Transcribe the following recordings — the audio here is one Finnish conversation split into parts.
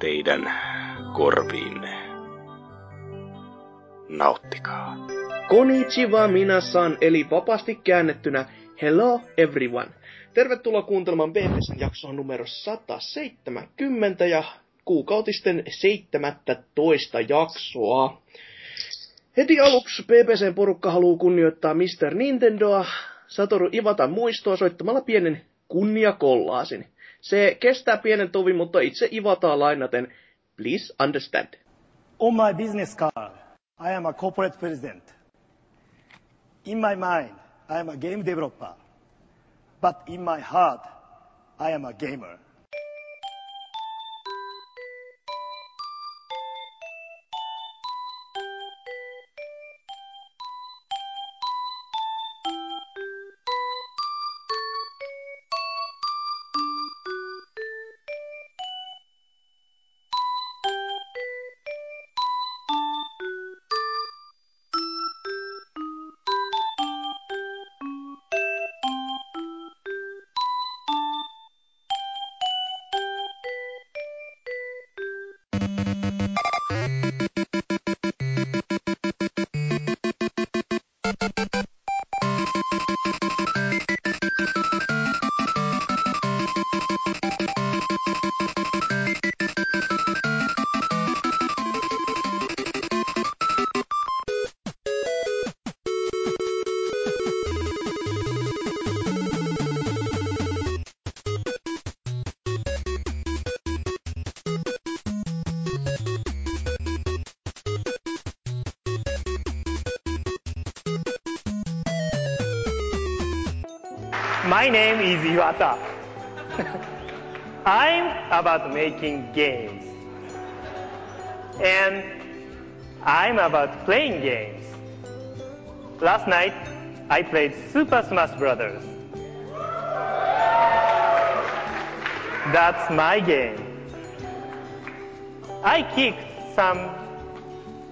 teidän korviinne. Nauttikaa. Konnichiwa minasan, eli vapaasti käännettynä Hello everyone. Tervetuloa kuuntelemaan BBCn jaksoa numero 170 ja kuukautisten 17 jaksoa. Heti aluksi BBCn porukka haluaa kunnioittaa Mr. Nintendoa Satoru Ivatan muistoa soittamalla pienen kunniakollaasin. Se kestää pienen tovin, mutta itse Ivataa lainaten, please understand. On my business card, I am a corporate president. In my mind, I am a game developer. But in my heart, I am a gamer. About making games. And I'm about playing games. Last night, I played Super Smash Brothers. That's my game. I kicked some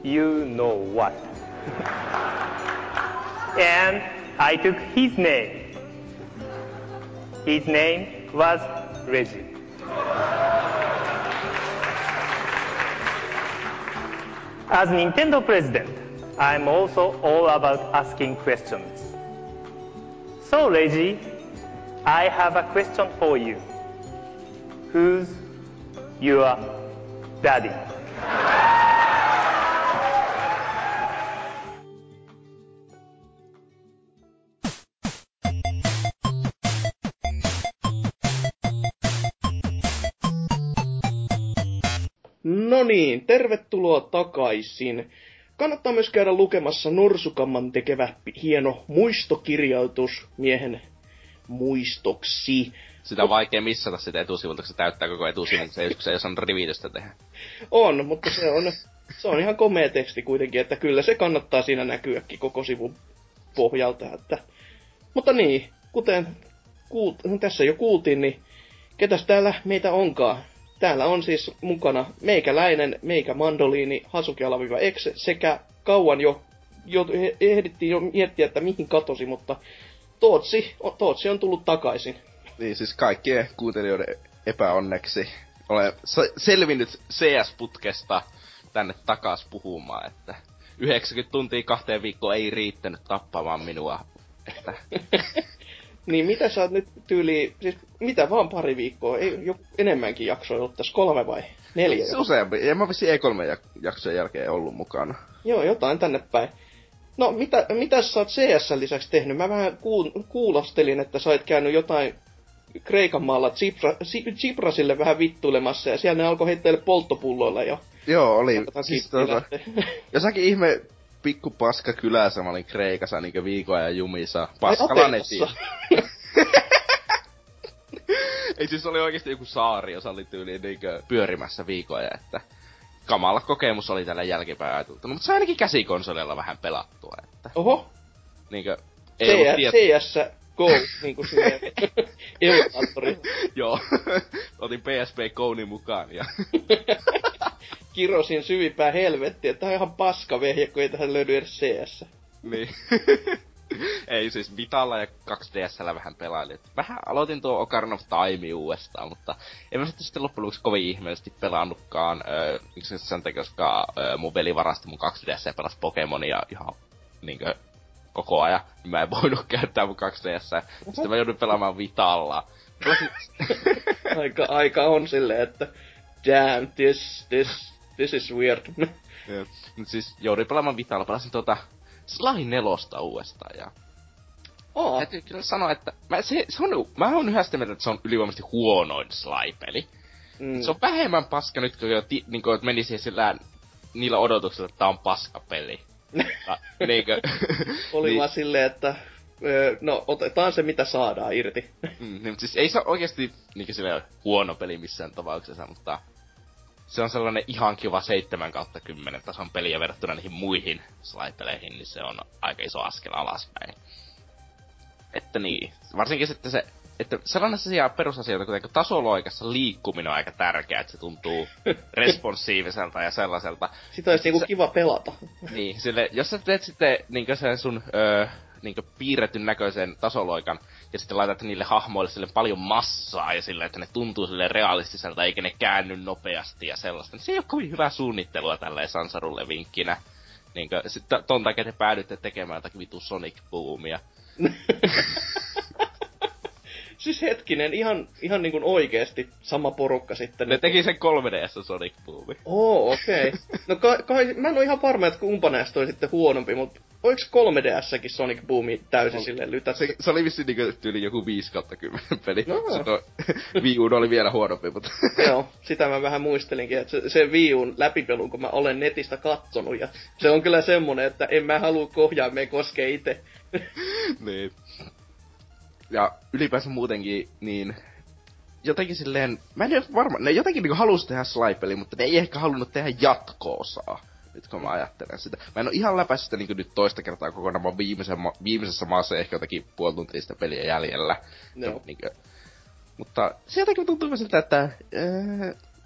you know what. and I took his name. His name was Reggie. As Nintendo president, I'm also all about asking questions. So, Reggie, I have a question for you. Who's your daddy? No niin, tervetuloa takaisin. Kannattaa myös käydä lukemassa Norsukamman tekevä hieno muistokirjoitus miehen muistoksi. Sitä on vaikea missata sitä etusivulta, kun se täyttää koko etusivun, se, se ei osaa rivitystä tehdä. On, mutta se on, se on ihan komea teksti kuitenkin, että kyllä se kannattaa siinä näkyäkin koko sivun pohjalta. Että... Mutta niin, kuten kuult... tässä jo kuultiin, niin ketäs täällä meitä onkaan? Täällä on siis mukana meikäläinen, meikä mandoliini, Hasuki alaviva X sekä kauan jo, jo ehdittiin jo miettiä, että mihin katosi, mutta Tootsi, Tootsi on tullut takaisin. Niin siis kaikkien kuuntelijoiden epäonneksi olen selvinnyt CS-putkesta tänne takas puhumaan, että 90 tuntia kahteen viikkoon ei riittänyt tappamaan minua. Että... niin mitä sä oot nyt tyyli, siis mitä vaan pari viikkoa, ei jo enemmänkin jaksoja ollut tässä, kolme vai neljä? Se useampi, en mä vissi E3 jaksojen jälkeen ollut mukana. Joo, jotain tänne päin. No, mitä, mitä sä oot CS lisäksi tehnyt? Mä vähän kuul, kuulostelin, että sä oot käynyt jotain Kreikan maalla Tsipra, Tsiprasille vähän vittuilemassa, ja siellä ne alkoi heitteille polttopulloilla jo. Joo, oli. Siis tuota, jossakin ihme pikku paska kylässä mä olin Kreikassa niinkö viikon ajan jumissa. Paskalanetia. Ei siis oli oikeesti joku saari, jossa oli tyyli niinkö pyörimässä viikoja, että kamala kokemus oli tällä jälkipäin ajateltu. Mutta se ainakin käsikonsolilla vähän pelattua, että Oho, niinkö... Ei ollut tiet... CS Go, niinku silleen, emulaattori. Joo. Otin PSP Go'nin mukaan ja... Kirosin syvimpää helvettiä, että tää on ihan paska vehje, kun ei tähän löydy edes CS. niin. ei siis Vitalla ja 2DSllä vähän pelailin. Vähän aloitin tuo Ocarina of Time uudestaan, mutta en mä sitten, sitten loppujen lopuksi kovin ihmeellisesti pelannutkaan. Öö, yksi sen takia, koska öö, mun veli varasti mun 2DS ja pelasi Pokemonia ihan niinkö koko ajan. Niin mä en voinut käyttää mun 2DS. Sitten mä joudun pelaamaan Vitalla. aika, aika on silleen, että damn, this, this, this is weird. Mut siis joudun pelaamaan Vitalla. Pelasin tuota Sly nelosta uudestaan ja... Oh. Täytyy kyllä sanoa, että mä, se, se on, mä oon yhä sitä mieltä, että se on ylivoimaisesti huonoin Sly-peli. Mm. Se on vähemmän paska nyt, kun jo ti, niin kuin, meni siihen sillä, niillä odotuksilla, että tää on paska peli. niinkö, Oli niin, vaan silleen, että no otetaan se mitä saadaan irti. mm, niin, siis ei se oikeesti niinkö sille huono peli missään tapauksessa, mutta se on sellainen ihan kiva 7 kautta 10 tason peliä verrattuna niihin muihin slide-peleihin, niin se on aika iso askel alaspäin. Että niin, varsinkin sitten se, että sellaisia perusasioita, kuten tasoloikassa liikkuminen on aika tärkeää, että se tuntuu responsiiviselta ja sellaiselta. Sitä olisi niinku kiva pelata. Niin, sille, jos sä teet sitten niinkö sen sun öö, niinkö piirretyn näköisen tasoloikan, ja sitten laitat niille hahmoille sille paljon massaa, ja sille, että ne tuntuu sille realistiselta, eikä ne käänny nopeasti ja sellaista. Niin se ei ole kovin hyvää suunnittelua tälleen Sansarulle vinkkinä. Niinkö, sit ton takia te päädytte tekemään jotakin vitu Sonic Boomia. siis hetkinen, ihan, ihan niin kuin oikeesti sama porukka sitten. Ne teki sen 3DS Sonic Boomi. Oo, okei. Okay. No kai, kai, mä en ole ihan varma, että kumpa näistä oli sitten huonompi, mutta oliko 3DSsäkin Sonic Boomi täysin silleen lytätty? Se, se oli vissiin niinku tyyli joku 5 kautta 10 peli. No. Se no, Wii U oli vielä huonompi, mutta... Joo, sitä mä vähän muistelinkin, että se, se Wii Uun läpipelu, kun mä olen netistä kattonut, ja se on kyllä semmonen, että en mä halua kohjaimeen koskee itse. niin ja ylipäänsä muutenkin, niin jotenkin silleen, mä en ole varma, ne jotenkin niinku halusi tehdä slide mutta ne ei ehkä halunnut tehdä jatkoosaa. Nyt kun mä ajattelen sitä. Mä en oo ihan läpäissyt sitä niinku nyt toista kertaa kokonaan, mä viimeisen, viimeisessä maassa ehkä jotakin puoli tuntia sitä peliä jäljellä. No. Niinku, mutta se jotenkin tuntuu siltä, että äh,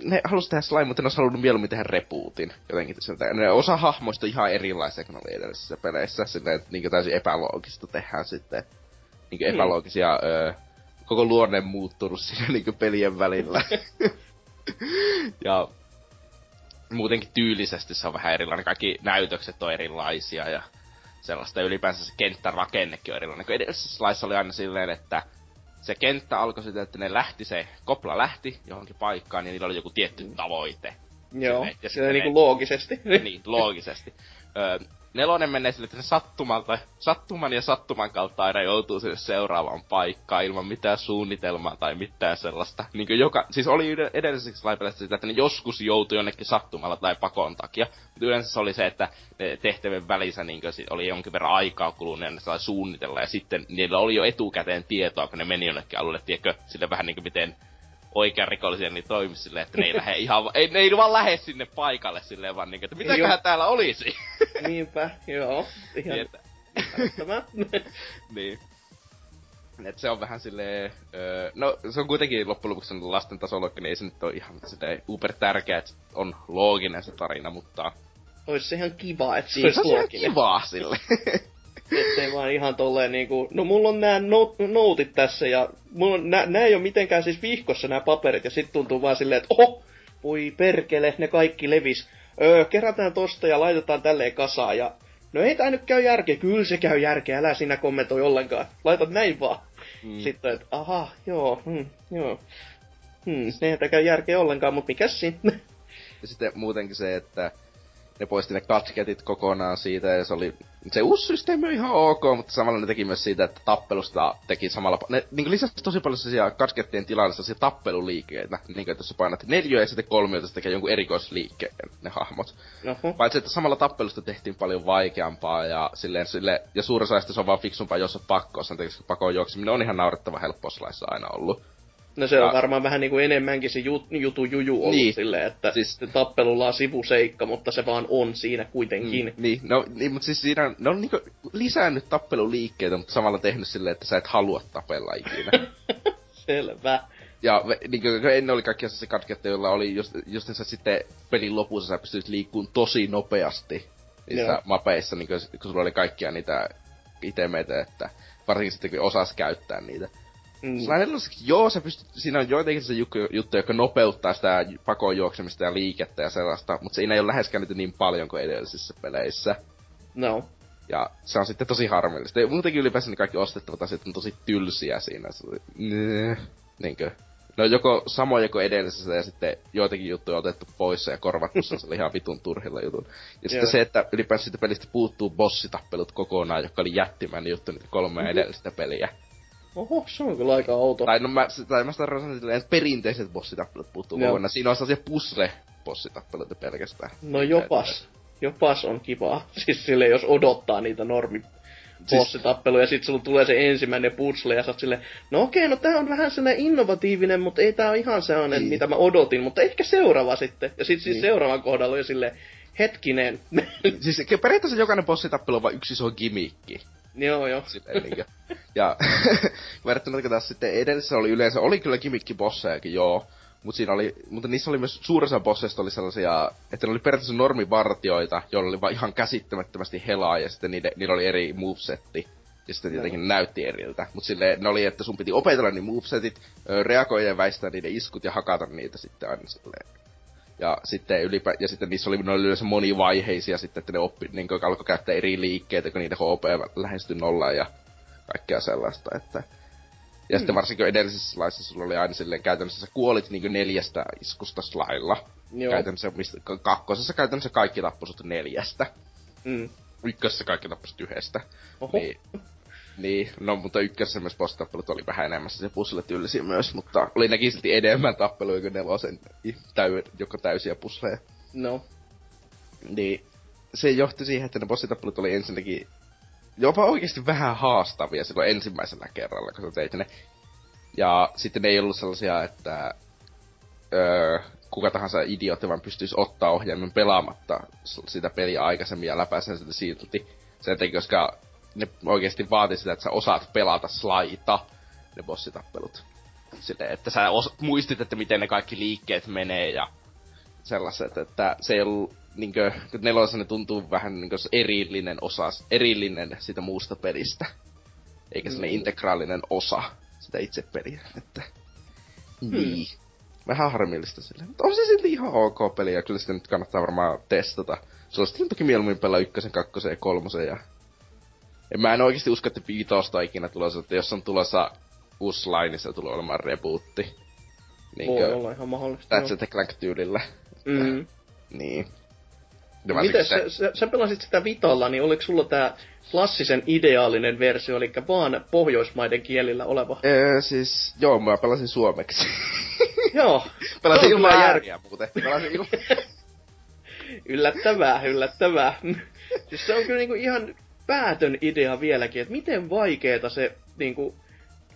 ne halusi tehdä slime, mutta ne olisi halunnut mieluummin tehdä rebootin. Jotenkin siltä. Ne osa hahmoista ihan erilaisia kuin oli edellisissä peleissä. Silleen, että niin täysin epäloogista tehdään sitten niinku mm. epäloogisia öö, koko luonne muuttunut siinä niinku pelien välillä. ja muutenkin tyylisesti se on vähän erilainen. Kaikki näytökset on erilaisia ja sellaista. Ja ylipäänsä se kenttärakennekin on erilainen. Kun edellisessä laissa oli aina silleen, että se kenttä alkoi sitten, että ne lähti, se kopla lähti johonkin paikkaan ja niillä oli joku tietty tavoite. Joo, silleen, ja sitten niinku ne, loogisesti. Niin, loogisesti. Öö, nelonen menee sille, että se sattumalta, sattuman ja sattuman kautta aina joutuu sinne seuraavaan paikkaan ilman mitään suunnitelmaa tai mitään sellaista. Niin kuin joka, siis oli edellisessä laipelässä sitä, että ne joskus joutui jonnekin sattumalla tai pakon takia. Mutta yleensä se oli se, että ne tehtävien välissä niin oli jonkin verran aikaa kulunut ja ne sai suunnitella. Ja sitten niillä oli jo etukäteen tietoa, kun ne meni jonnekin alueelle, tiedätkö, sille vähän niin kuin miten oikean rikollisia niin toimi silleen, että ne ei lähde ihan, ei, ne ei vaan lähde sinne paikalle silleen vaan niin, että mitäköhän täällä olisi. Niinpä, joo. Ihan niin, että... niin. Et se on vähän silleen, öö, no se on kuitenkin loppujen lopuksi lasten tasolla, niin ei se nyt ole ihan silleen uber tärkeä, että on looginen se tarina, mutta... Ois se ihan kiva, että se olisi looginen. Se on kivaa sille. Ettei vaan ihan tolleen niinku, no mulla on nää no- noutit tässä ja mulla on, nää, nää ei ole mitenkään siis vihkossa nämä paperit ja sit tuntuu vaan silleen, että oho, voi perkele, ne kaikki levis. Öö, kerätään tosta ja laitetaan tälleen kasaan ja no ei tää nyt käy järkeä, kyllä se käy järkeä, älä sinä kommentoi ollenkaan, laitat näin vaan. Mm. Sitten, että aha, joo, hmm, joo. Hmm, eihän tää käy järkeä ollenkaan, mutta mikä sitten? Ja sitten muutenkin se, että ne poisti ne katketit kokonaan siitä, ja se oli... Se uusi systeemi on ihan ok, mutta samalla ne teki myös siitä, että tappelusta teki samalla... Ne niin lisäsi tosi paljon sellaisia katkettien tilanne sellaisia tappeluliikkeitä, niin kuin, että jos painat neljä ja sitten kolmiota, se tekee jonkun erikoisliikkeen, ne hahmot. Uh-huh. Paitsi, että samalla tappelusta tehtiin paljon vaikeampaa, ja silleen sille, ja suurin se on vaan fiksumpaa, jos on pakko, sen takia, pakko juokseminen on ihan naurettava helppo aina ollut. No se on Ja- varmaan vähän niinku enemmänkin se jut, jutu juju ollut Niin. niin. silleen, että Siis- tappelulla on sivuseikka, mutta se vaan on siinä kuitenkin. Mm, niin, no, niin, mutta siis siinä on, ne on niinku lisännyt tappeluliikkeitä, mutta samalla tehnyt silleen, että sä et halua tapella ikinä. Selvä. Ja niin kuin ennen oli kaikkia se katkeita, joilla oli just, justiinsa sitten pelin lopussa sä pystyt liikkumaan tosi nopeasti niissä Joo. mapeissa, niin kun, kun sulla oli kaikkia niitä itemeitä, että varsinkin sitten kun osas käyttää niitä. Mm. Mm. joo, sä pystyt, siinä on joitakin se juttu, joka nopeuttaa sitä pakoon juoksemista ja liikettä ja sellaista, mutta siinä ei ole läheskään niitä niin paljon kuin edellisissä peleissä. No. Ja se on sitten tosi harmillista. Ja muutenkin ylipäänsä ne kaikki ostettavat asiat on tosi tylsiä siinä. Se. Niinkö? No joko samoja kuin edellisessä ja sitten joitakin juttuja on otettu pois ja korvattu se oli ihan vitun turhilla jutun. Ja sitten se, että ylipäänsä siitä pelistä puuttuu bossitappelut kokonaan, joka oli jättimäinen juttu niitä kolmea edellistä peliä. Oho, se on kyllä aika outo. Tai no mä, tai mä sitä sanoa silleen, että perinteiset bossitappelut puuttuu kokonaan. Siinä on sellaisia pusle bossitappeluita pelkästään. No jopas. Jopas on kivaa. Siis sille jos odottaa niitä normi bossitappeluja, ja sit sulla tulee se ensimmäinen puzzle, ja sä oot silleen, no okei, no tää on vähän sellainen innovatiivinen, mutta ei tää ole ihan sellainen, Niin. mitä mä odotin, mutta ehkä seuraava sitten. Ja sit siis Niin. seuraavan kohdalla oli silleen, hetkinen. Siis periaatteessa jokainen bossitappelu on vain yksi iso gimikki. Joo, joo. Silleen niinkö. Ja verrattuna taas sitten edellisessä oli yleensä, oli kyllä gimmickibossejakin, joo. Mutta siinä oli, mutta niissä oli myös suurin osa bosseista oli sellaisia, että ne oli periaatteessa normivartioita, joilla oli vaan ihan käsittämättömästi helaa ja sitten niiden, niillä oli eri movesetti. Ja sitten tietenkin ne näytti eriltä. Mutta sille ne oli, että sun piti opetella niin movesetit, reagoida ja väistää niiden iskut ja hakata niitä sitten aina silleen. Ja sitten, ylipä, ja sitten niissä oli, ne oli yleensä monivaiheisia sitten, että ne oppi, niin alkoi käyttää eri liikkeitä, kun niiden HP lähestyi nollaan ja kaikkea sellaista, että... Ja sitten varsinkin edellisessä laissa sulla oli aina silleen käytännössä sä kuolit niinku neljästä iskusta slailla. Joo. Käytännössä, mistä, ka- kakkosessa käytännössä kaikki tappoi neljästä. Mm. Ykkösessä kaikki tappoi yhdestä. Oho. Niin, niin, no mutta ykkösessä myös boss-tappelut oli vähän enemmän se puzzle tyylisiä myös, mutta oli nekin silti enemmän tappeluja kuin nelosen, täy, joko täysiä pusleja. No. Niin se johti siihen, että ne bossitappelut oli ensinnäkin jopa oikeasti vähän haastavia silloin ensimmäisellä kerralla, kun sä teit ne. Ja sitten ne ei ollut sellaisia, että öö, kuka tahansa idiootti vaan pystyisi ottaa ohjaimen pelaamatta sitä peliä aikaisemmin ja läpäisen sitä silti. Sen takia, koska ne oikeasti vaati sitä, että sä osaat pelata slaita, ne bossitappelut. Silleen, että sä os- muistit, että miten ne kaikki liikkeet menee ja sellaiset, että se ei ollut niinkö, ne tuntuu vähän niinkö erillinen osa, erillinen siitä muusta pelistä. Eikä sellainen Mm. integraalinen osa sitä itse peliä, että... Niin. Vähän harmillista silleen. Mutta on se silti ihan ok peli, ja kyllä sitä nyt kannattaa varmaan testata. Sitten toki mieluummin pelaa ykkösen, kakkosen ja kolmosen, ja... En mä en oikeasti usko, että viitosta ikinä tulossa, että jos on tulossa uusi slide, niin se tulee olemaan rebootti. Voi olla ihan mahdollista. That's the Clank tyylillä. Mm. Niin. Miten Ja varsinkin sä, sä, sä pelasit sitä Vitalla, niin oliko sulla tää klassisen ideaalinen versio, eli vaan pohjoismaiden kielillä oleva? Öö, siis, joo, mä pelasin suomeksi. Joo. pelasin Se ilman kyllä jär- ääriä muuten. Pelasin ilman... Yllättävää, yllättävää. siis se on kyllä niinku ihan päätön idea vieläkin, että miten vaikeeta se niinku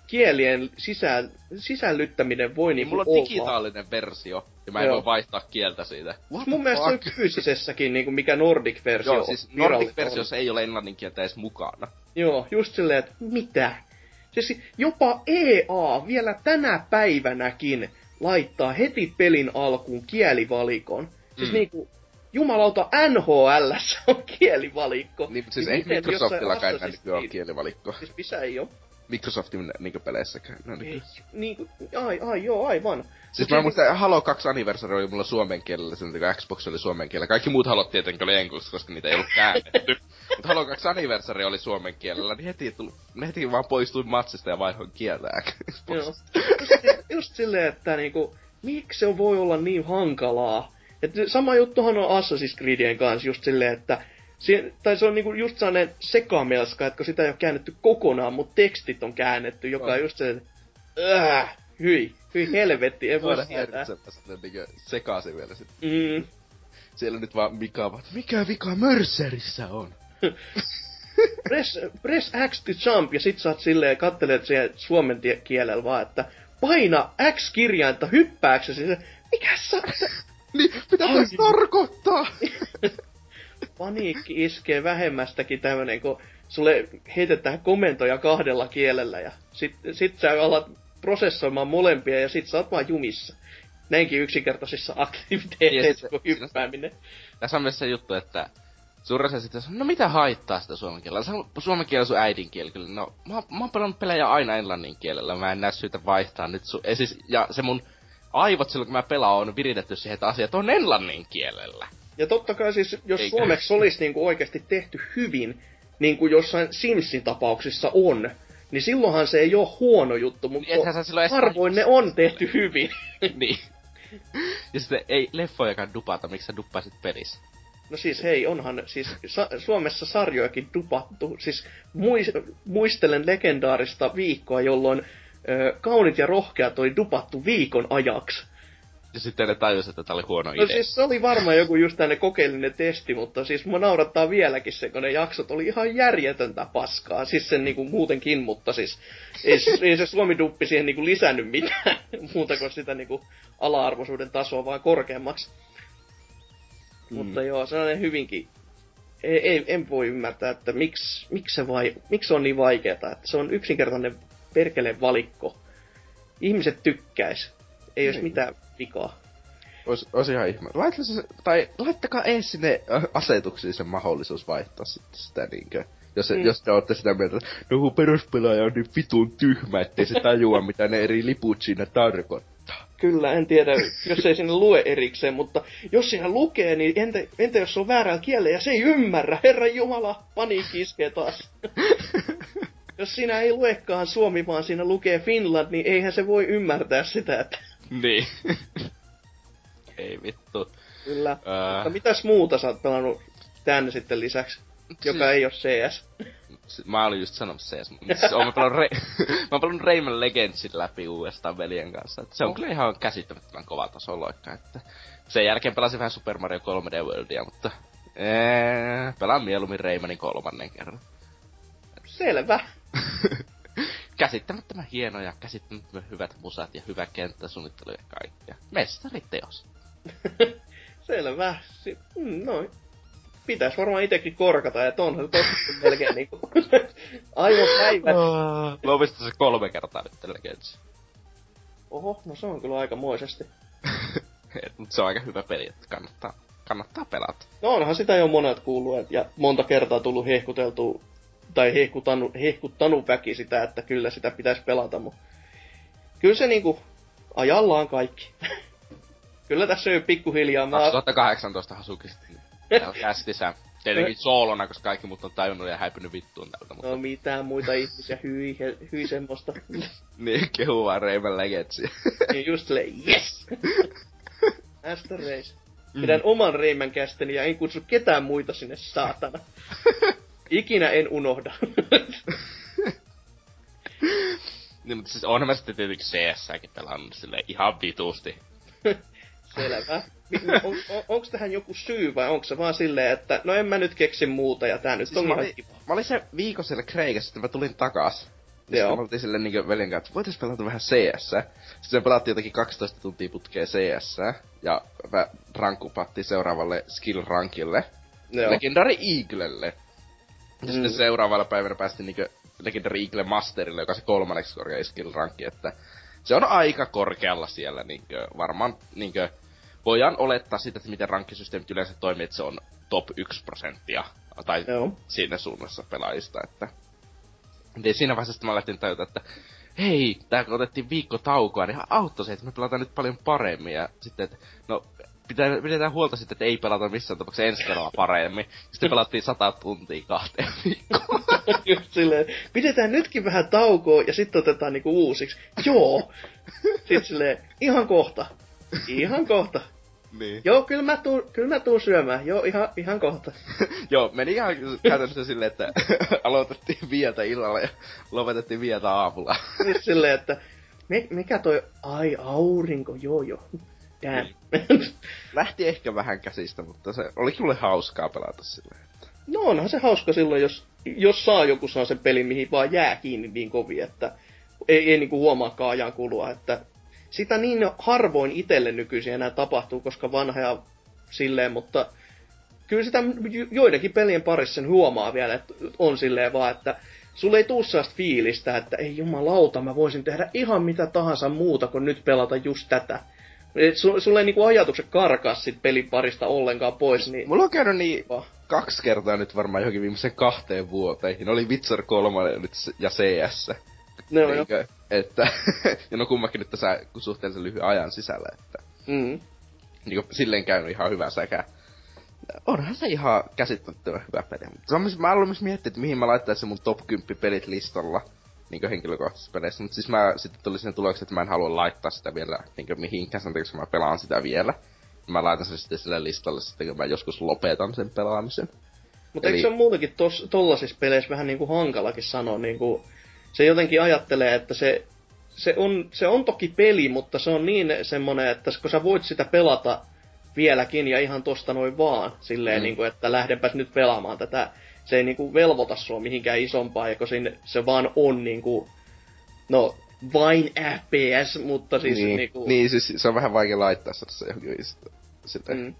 kielien sisään, sisällyttäminen voi niin niinku mulla on olla. digitaalinen versio, ja mä en Joo. voi vaihtaa kieltä siitä. What Mun mielestä se on fyysisessäkin, niinku mikä Nordic-versio Joo, on siis Nordic-versiossa ei ole englannin kieltä edes mukana. Joo, just silleen, että mitä? Siis jopa EA vielä tänä päivänäkin laittaa heti pelin alkuun kielivalikon. Siis Mm. niinku, jumalauta NHL on kielivalikko. Niin, mutta siis Niin ei jossain enää nykyään ole kielivalikko. Siis missä ei oo? Microsoftin niinku peleissäkään. No, Ei, niin. niinku, ai, ai, joo, aivan. Siis Mut mä se- muistan, Halo 2 Anniversary oli mulla suomen kielellä, sen takia Xbox oli suomen kielellä. Kaikki muut Halot tietenkin oli englanniksi, koska niitä ei ollut käännetty. Mutta Halo 2 Anniversary oli suomen kielellä, niin heti, tuli, ne heti vaan poistuin matsista ja vaihoin kieltä Joo. Just, just silleen, että niinku, miksi se voi olla niin hankalaa? Et sama juttuhan on Assassin's Creedien kanssa just silleen, että si- tai se on niinku just sellainen sekamelska, että kun sitä ei ole käännetty kokonaan, mutta tekstit on käännetty, joka on On. just se, että äh, hyi, hyi helvetti, en voi sietää. sitten niinku sekaisin vielä sit. Mm, Siellä nyt vaan Mika vaan, mikä vika Mercerissä on? press, press X to jump, ja sit sä oot silleen, kattelet siellä suomen kielellä vaan, että paina X-kirjainta hyppääksesi. Se, Mikä sä... Niin, mitä tässä tarkoittaa? Paniikki iskee vähemmästäkin tämmönen, kun sulle heitetään komentoja kahdella kielellä ja sit, sit sä alat prosessoimaan molempia ja sit sä oot vaan jumissa. Näinkin yksinkertaisissa aktiviteeteissa kuin hyppääminen. Tässä on myös se juttu, että Surrassa sitten sanoo, no mitä haittaa sitä suomen kielellä? On suomen kielellä sun äidinkieli kyllä. No, mä, mä oon pelannut pelejä aina englannin kielellä. Mä en näe syytä vaihtaa nyt sun... Ja, siis, ja se mun aivot silloin, kun mä pelaan, on viritetty siihen, että asiat on englannin kielellä. Ja totta kai siis, jos Eikä. suomeksi olisi niinku oikeasti tehty hyvin, niin kuin jossain Simsin tapauksissa on, niin silloinhan se ei ole huono juttu, mutta edes harvoin ne on tehty hyvin. niin. Ja sitten ei leffojakaan dupata, miksi sä duppaisit pelissä? No siis hei, onhan siis sa- Suomessa sarjojakin dupattu. Siis muis- muistelen legendaarista viikkoa, jolloin Kaunit ja rohkeat oli dupattu viikon ajaksi. Ja sitten ne tajus, että tää oli huono No idea. siis se oli varmaan joku just tänne kokeellinen testi, mutta siis mua naurattaa vieläkin se, kun ne jaksot oli ihan järjetöntä paskaa. Siis sen niinku muutenkin, mutta siis ei, ei se Suomi-duppi siihen niinku lisännyt mitään muuta kuin sitä niinku ala-arvoisuuden tasoa vaan korkeammaksi. Mm. Mutta joo, sellainen hyvinkin... Ei, ei, en voi ymmärtää, että miksi, miksi, se vai, miksi se on niin vaikeeta. Että se on yksinkertainen perkele valikko. Ihmiset tykkäis. Ei olisi Niin. mitään vikaa. Ois, ois ihan ihme. Se, tai laittakaa ees sinne asetuksiin se mahdollisuus vaihtaa sitten sitä niinkö. Jos, Mm. jos te olette sitä mieltä, että no peruspelaaja on niin vitun tyhmä, ettei se tajua mitä ne eri liput siinä tarkoittaa. Kyllä, en tiedä, jos ei sinne lue erikseen, mutta jos siinä lukee, niin entä, entä jos se on väärällä kielellä ja se ei ymmärrä? Herra Jumala, paniikki iskee taas. jos siinä ei luekaan Suomi, vaan siinä lukee Finland, niin eihän se voi ymmärtää sitä, että Niin. Ei vittu. kyllä. Ää, Mutta mitäs muuta sä oot pelannut tänne sitten lisäksi, joka Siis- ei ole CS? Siis Mä olin just sanomassa se, mutta siis oon mä pelannut, Re- mä oon pelannut Rayman Legendsin läpi uudestaan veljen kanssa. Et se on Oh. kyllä ihan käsittämättömän kova tasoloikka, että sen jälkeen pelasin vähän Super Mario 3D Worldia, mutta ee, pelaan mieluummin Raymanin kolmannen kerran. Selvä. käsittämättömän hienoja, käsittämättömän hyvät musat ja hyvä kenttäsuunnittelu ja kaikkea. Mestariteos. Selvä. Si- mm, noin. Pitäis varmaan itekin korkata, että onhan se tosi melkein niinku aivan päivät. Mä oon se kolme kertaa nyt Legends. Oho, no se on kyllä aikamoisesti. Mutta se on aika hyvä peli, että kannattaa, kannattaa pelata. No onhan sitä jo monet kuullut, et- ja monta kertaa tullut hehkuteltu, tai hehkutanut, hehkuttanut väki sitä, että kyllä sitä pitäisi pelata, mutta kyllä se niinku ajallaan kaikki. kyllä tässä on pikkuhiljaa. Mä, 2018 Hasukisti. Kästissä. Tietenkin soolona, koska kaikki muut on tajunnut ja häipynyt vittuun tältä, mutta no mitään muita ihmisiä, hyi, hyi semmoista. niin kehu vaan Rayman Legendsia. niin just silleen, yes! Master Race. Pidän oman Rayman kästeni ja en kutsu ketään muita sinne, saatana. Ikinä en unohda. niin, mutta siis onhan mä sitten tietenkin CS-säkin pelannut silleen ihan vitusti. Selvä. On, on, onko tähän joku syy vai onko se vaan silleen, että no en mä nyt keksi muuta ja tää nyt Siis on mä, olin, kiva. mä olin se viikon siellä Kreikassa, sitten mä tulin takas. Ja Joo. sitten me oltiin silleen niinku veljen kanssa, että voitais pelata vähän CS. Sitten me pelattiin jotakin 12 tuntia putkeen CS. Ja mä seuraavalle skill rankille. Joo. Legendary Eaglelle. Ja Mm. sitten seuraavalla päivänä päästiin niinku Legendary Eagle Masterille, joka se kolmanneksi korkein skill rankki, että se on aika korkealla siellä niinku, varmaan niinku, voidaan olettaa sitä, että miten rankkisysteemit yleensä toimii, että se on top 1 prosenttia, tai Joo. siinä suunnassa pelaajista, että... Niin siinä vaiheessa sitten mä lähtin tajuta, että hei, tää kun otettiin viikko taukoa, niin ihan auttoi se, että me pelataan nyt paljon paremmin, ja sitten, että no, pitää, pidetään huolta sitten, että ei pelata missään tapauksessa ensi kerralla paremmin. Sitten pelattiin sata tuntia kahteen viikkoon. Just silleen, pidetään nytkin vähän taukoa ja sitten otetaan niinku uusiksi. Joo. Sitten silleen, ihan kohta. Ihan kohta. niin. Joo, kyllä mä tuun, kyllä mä tuun syömään. Joo, ihan, ihan kohta. Joo, meni ihan käytännössä silleen, että aloitettiin viiltä illalla ja lopetettiin viiltä aamulla. Silleen, että mi- mikä toi, ai aurinko, joo joo. Damn. Lähti ehkä vähän käsistä, mutta se oli kyllä hauskaa pelata silleen. No onhan se hauska silloin, jos, jos saa joku saa sen pelin, mihin vaan jää kiinni niin kovin, että ei, ei niinku huomaakaan ajan kulua, että sitä niin harvoin itselle nykyisin enää tapahtuu, koska vanha ja silleen, mutta kyllä sitä joidenkin pelien parissa sen huomaa vielä, että on silleen vaan, että sulle ei tuu sellaista fiilistä, että ei jumalauta, mä voisin tehdä ihan mitä tahansa muuta kuin nyt pelata just tätä. Sulle ei niinku ajatukset karkaa sit peliparista ollenkaan pois. Niin... Mulla on käynyt niin kaksi kertaa nyt varmaan johonkin viimeisen kahteen vuoteen. Oli Witcher 3 ja CS. No, Eikö, että, ja no kummakin nyt tässä suhteellisen lyhyen ajan sisällä, että mm. niin silleen käynyt ihan hyvä säkä. Onhan se ihan käsittämättömän hyvä peli. Mutta mä aloin myös miettiä, että mihin mä laittaisin mun top 10 pelit listalla niin henkilökohtaisissa peleissä. Mutta siis mä sitten tuli sinne tuloksi, että mä en halua laittaa sitä vielä niin mihinkään, sen koska mä pelaan sitä vielä. Mä laitan sen sitten sille listalle sitten, kun mä joskus lopetan sen pelaamisen. Mutta Eli... eikö se ole muutenkin tos, tollasissa peleissä vähän niinku hankalakin sanoa, niinku, se jotenkin ajattelee, että se, se, on, se on toki peli, mutta se on niin semmonen, että kun sä voit sitä pelata vieläkin ja ihan tosta noin vaan, silleen mm. niin kuin, että lähdenpäs nyt pelaamaan tätä, se ei niin kuin velvoita sua mihinkään isompaa, ja se, se vaan on niin kuin, no, vain FPS, mutta siis niin, niin kuin... Niin, siis se on vähän vaikea laittaa se johonkin sitä. Mm.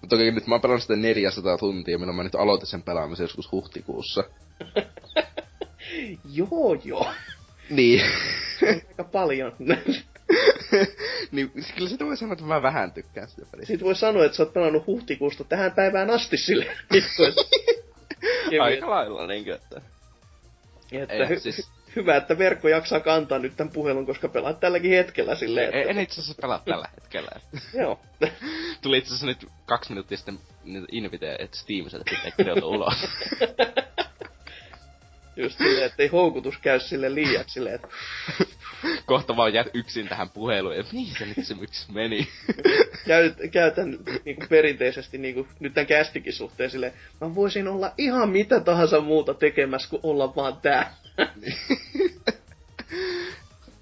Mutta toki nyt mä oon pelannut sitä 400 tuntia, minun mä nyt aloitin sen pelaamisen joskus huhtikuussa. joo, joo. Niin. aika paljon. niin kyllä sitä voi sanoa, että mä vähän tykkään sitä pelistä. Sitten voi sanoa, että sä oot pelannut huhtikuusta tähän päivään asti sille. Aika lailla niinkö, että... että Ei, hy- siis... Hyvä, että verkko jaksaa kantaa nyt tämän puhelun, koska pelaat tälläkin hetkellä silleen, että... En itse asiassa pelaa tällä hetkellä. Joo. Tuli itse asiassa nyt kaksi minuuttia sitten invite, että Steamissa pitää kirjoita ulos. Just silleen, ettei houkutus käy sille liiaksi silleen, että... Kohta vaan jät yksin tähän puheluun, ja mihin se miksi meni? Käyt, käytän niinku perinteisesti niinku, nyt tämän kästikin suhteen silleen, mä voisin olla ihan mitä tahansa muuta tekemässä kuin olla vaan tää.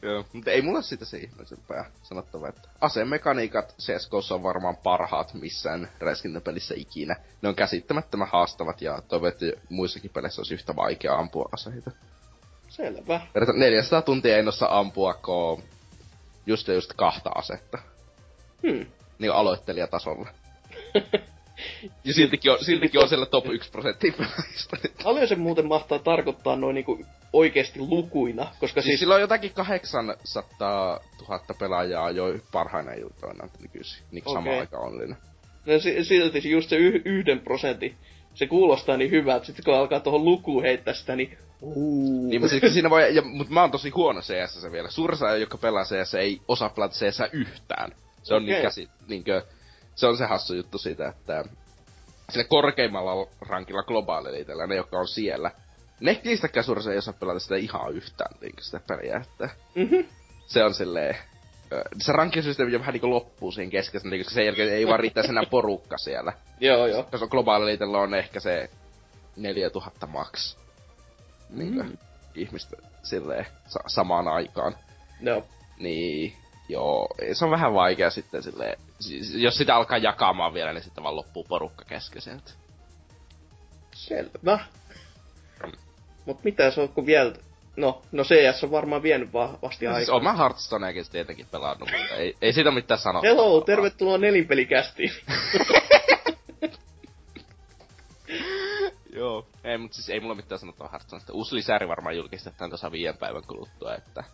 Joo, mutta ei mulla sitä se ihmeisempää sanottava, että asemekaniikat CSGOssa on varmaan parhaat missään räiskintäpelissä ikinä. Ne on käsittämättömän haastavat ja toivon, että muissakin peleissä olisi yhtä vaikea ampua aseita. Selvä. 400 tuntia ei noissa ampua, kun just ja just kahta asetta. Hmm. Niin aloittelijatasolla. Ja siltikin on, siltikin on siellä top 1 prosenttia pelaajista. Paljon se muuten mahtaa tarkoittaa noin niinku oikeesti lukuina, koska siis... siis... Sillä on jotakin 800 000 pelaajaa jo parhaina iltoina nykyisin. Niin okay. sama aika onnellinen. No silti just se yh- yhden prosentti, se kuulostaa niin hyvältä, sitten kun alkaa tuohon lukuun heittää sitä, niin Uuu. Niin, mutta siinä voi, ja, mutta mä oon tosi huono CS vielä. Suursa, joka pelaa CS, ei osaa pelata CS yhtään. Se on okay. niin käsi, niinkö, se on se hassu juttu siitä, että sillä korkeimmalla rankilla globaaliliitellä, ne jotka on siellä, ne niistäkään suurissa ei osaa pelata sitä ihan yhtään niin sitä peliä, että mm-hmm. se on silleen, se rankkisysteemi jo vähän niinku loppuu siihen kesken, niin sen jälkeen ei vaan riittäisi enää porukka siellä. joo, joo. Koska globaaliliitellä on ehkä se 4000 maks. Niin mm. ihmistä silleen sa- samaan aikaan. No. Niin, joo, se on vähän vaikea sitten silleen, jos sitä alkaa jakamaan vielä, niin sitten vaan loppuu porukka kesken sieltä. Selvä. Mm. Mut mitä se on, kun vielä... No, no CS on varmaan vienyt vahvasti no, aikaa. Siis oma Hearthstoneakin tietenkin pelannut, mutta ei, ei siitä mitään sanoa. Hello, tervetuloa nelinpelikästiin. Joo, ei, mutta siis ei mulla mitään sanottavaa Hearthstonesta. Uusi lisäri varmaan julkistetaan tuossa viiden päivän kuluttua, että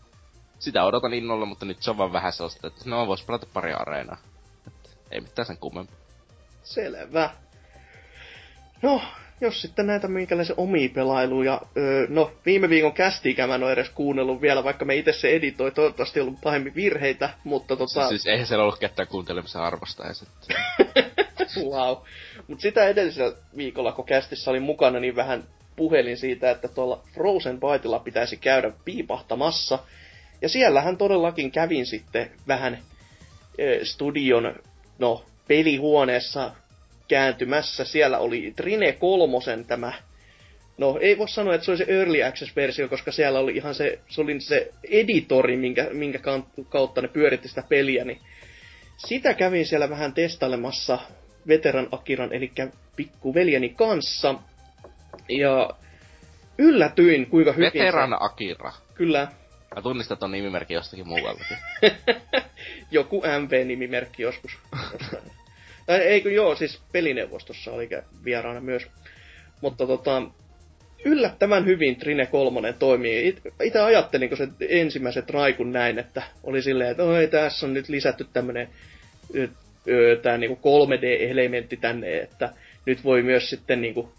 sitä odotan innolla, mutta nyt se on vaan vähän sellaista, että no vois pelata pari areenaa. Ei mitään sen kummempaa. Selvä. No, jos sitten näitä minkälaisia omia pelailuja, öö, no viime viikon kästiikä mä en ole edes kuunnellut vielä, vaikka me itse se editoi, toivottavasti ei ollut pahemmin virheitä, mutta tota... Siis eihän siellä ollut ketään kuuntelemassa arvosta ja sitten... wow. Mut sitä edellisellä viikolla, kun kästissä oli mukana, niin vähän puhelin siitä, että tuolla Frozen Bytella pitäisi käydä piipahtamassa. Ja siellähän todellakin kävin sitten vähän studion, no, pelihuoneessa kääntymässä. Siellä oli Trine kolmosen tämä No, ei voi sanoa, että se oli se Early Access-versio, koska siellä oli ihan se, se, oli se editori, minkä, minkä kautta ne pyöritti sitä peliä, niin sitä kävin siellä vähän testailemassa Veteran Akiran, eli pikkuveljeni kanssa. Ja yllätyin, kuinka hyvin Veteran se... Akira. Kyllä. Mä tunnistan ton nimimerkin jostakin muualtakin. Joku MV-nimimerkki joskus. tai eikö joo, siis pelineuvostossa oli vieraana myös. Mutta tota, yllättävän hyvin Trine 3 toimii. Itse ajattelin, kun se ensimmäiset raikun näin, että oli silleen, että oi, tässä on nyt lisätty tämmönen tämä niinku 3D-elementti tänne, että nyt voi myös sitten niinku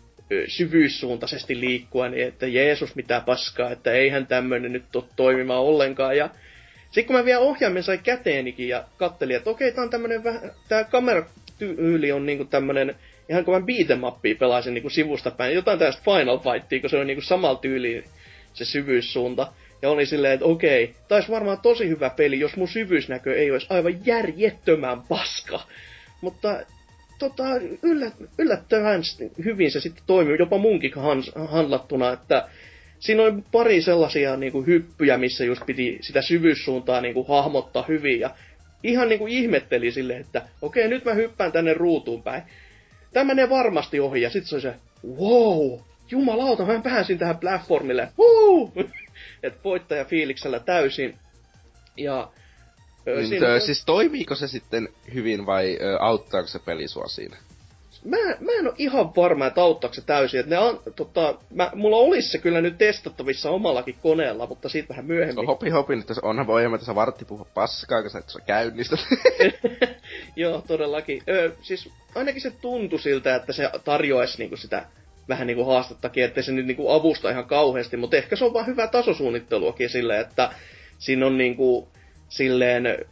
syvyyssuuntaisesti liikkua, niin että Jeesus mitä paskaa, että eihän tämmöinen nyt ole toimimaan ollenkaan. Ja sitten kun mä vielä ohjaimen sai käteenikin ja kattelin, että okei, tää on tämmönen vähän, tää kameratyyli on niinku tämmönen, ihan kun mä beatemappia pelasin niinku sivusta päin, jotain tästä Final Fightia, kun se on niinku samalla tyyliin se syvyyssuunta. Ja oli silleen, että okei, taisi varmaan tosi hyvä peli, jos mun syvyysnäkö ei olisi aivan järjettömän paska. Mutta tota, yllät, yllättävän hyvin se sitten toimii, jopa munkin handlattuna, että siinä oli pari sellaisia niin kuin, hyppyjä, missä just piti sitä syvyyssuuntaa niin kuin, hahmottaa hyvin, ja ihan niin kuin ihmetteli silleen, että okei, nyt mä hyppään tänne ruutuun päin. Tämä menee varmasti ohi, ja sitten se oli se, wow, jumalauta, mä pääsin tähän platformille, woo! että voittaja fiiliksellä täysin. Ja niin, siinä... siis toimiiko se sitten hyvin vai ö, auttaako se peli sua siinä? Mä, mä en ole ihan varma, että auttaako se täysin. Että ne an, tota, mä, mulla olisi se kyllä nyt testattavissa omallakin koneella, mutta siitä vähän myöhemmin. No hopi hopi, että onhan voi että sä vartti puhua paskaa, kun sä et käynnistä. Joo, todellakin. Ö, siis ainakin se tuntui siltä, että se tarjoaisi niinku sitä vähän niinku haastettakin, ettei se nyt niinku avusta ihan kauheasti, mutta ehkä se on vaan hyvä tasosuunnitteluakin sille, että siinä on niinku silleen,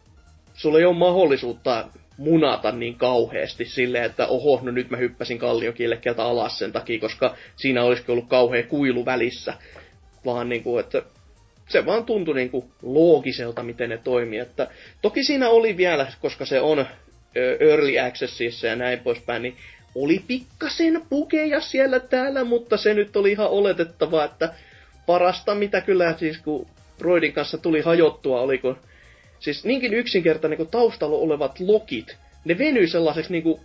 sulla ei ole mahdollisuutta munata niin kauheasti silleen, että oho, no nyt mä hyppäsin kalliokillekeltä alas sen takia, koska siinä olisi ollut kauhea kuilu välissä. Vaan niinku, että se vaan tuntui niinku loogiselta, miten ne toimii. Että, toki siinä oli vielä, koska se on early accessissa ja näin poispäin, niin oli pikkasen pukeja siellä täällä, mutta se nyt oli ihan oletettavaa, että parasta mitä kyllä siis kun Broidin kanssa tuli hajottua, oli kun siis niinkin yksinkertainen kuin taustalla olevat lokit, ne venyi sellaiseksi niinku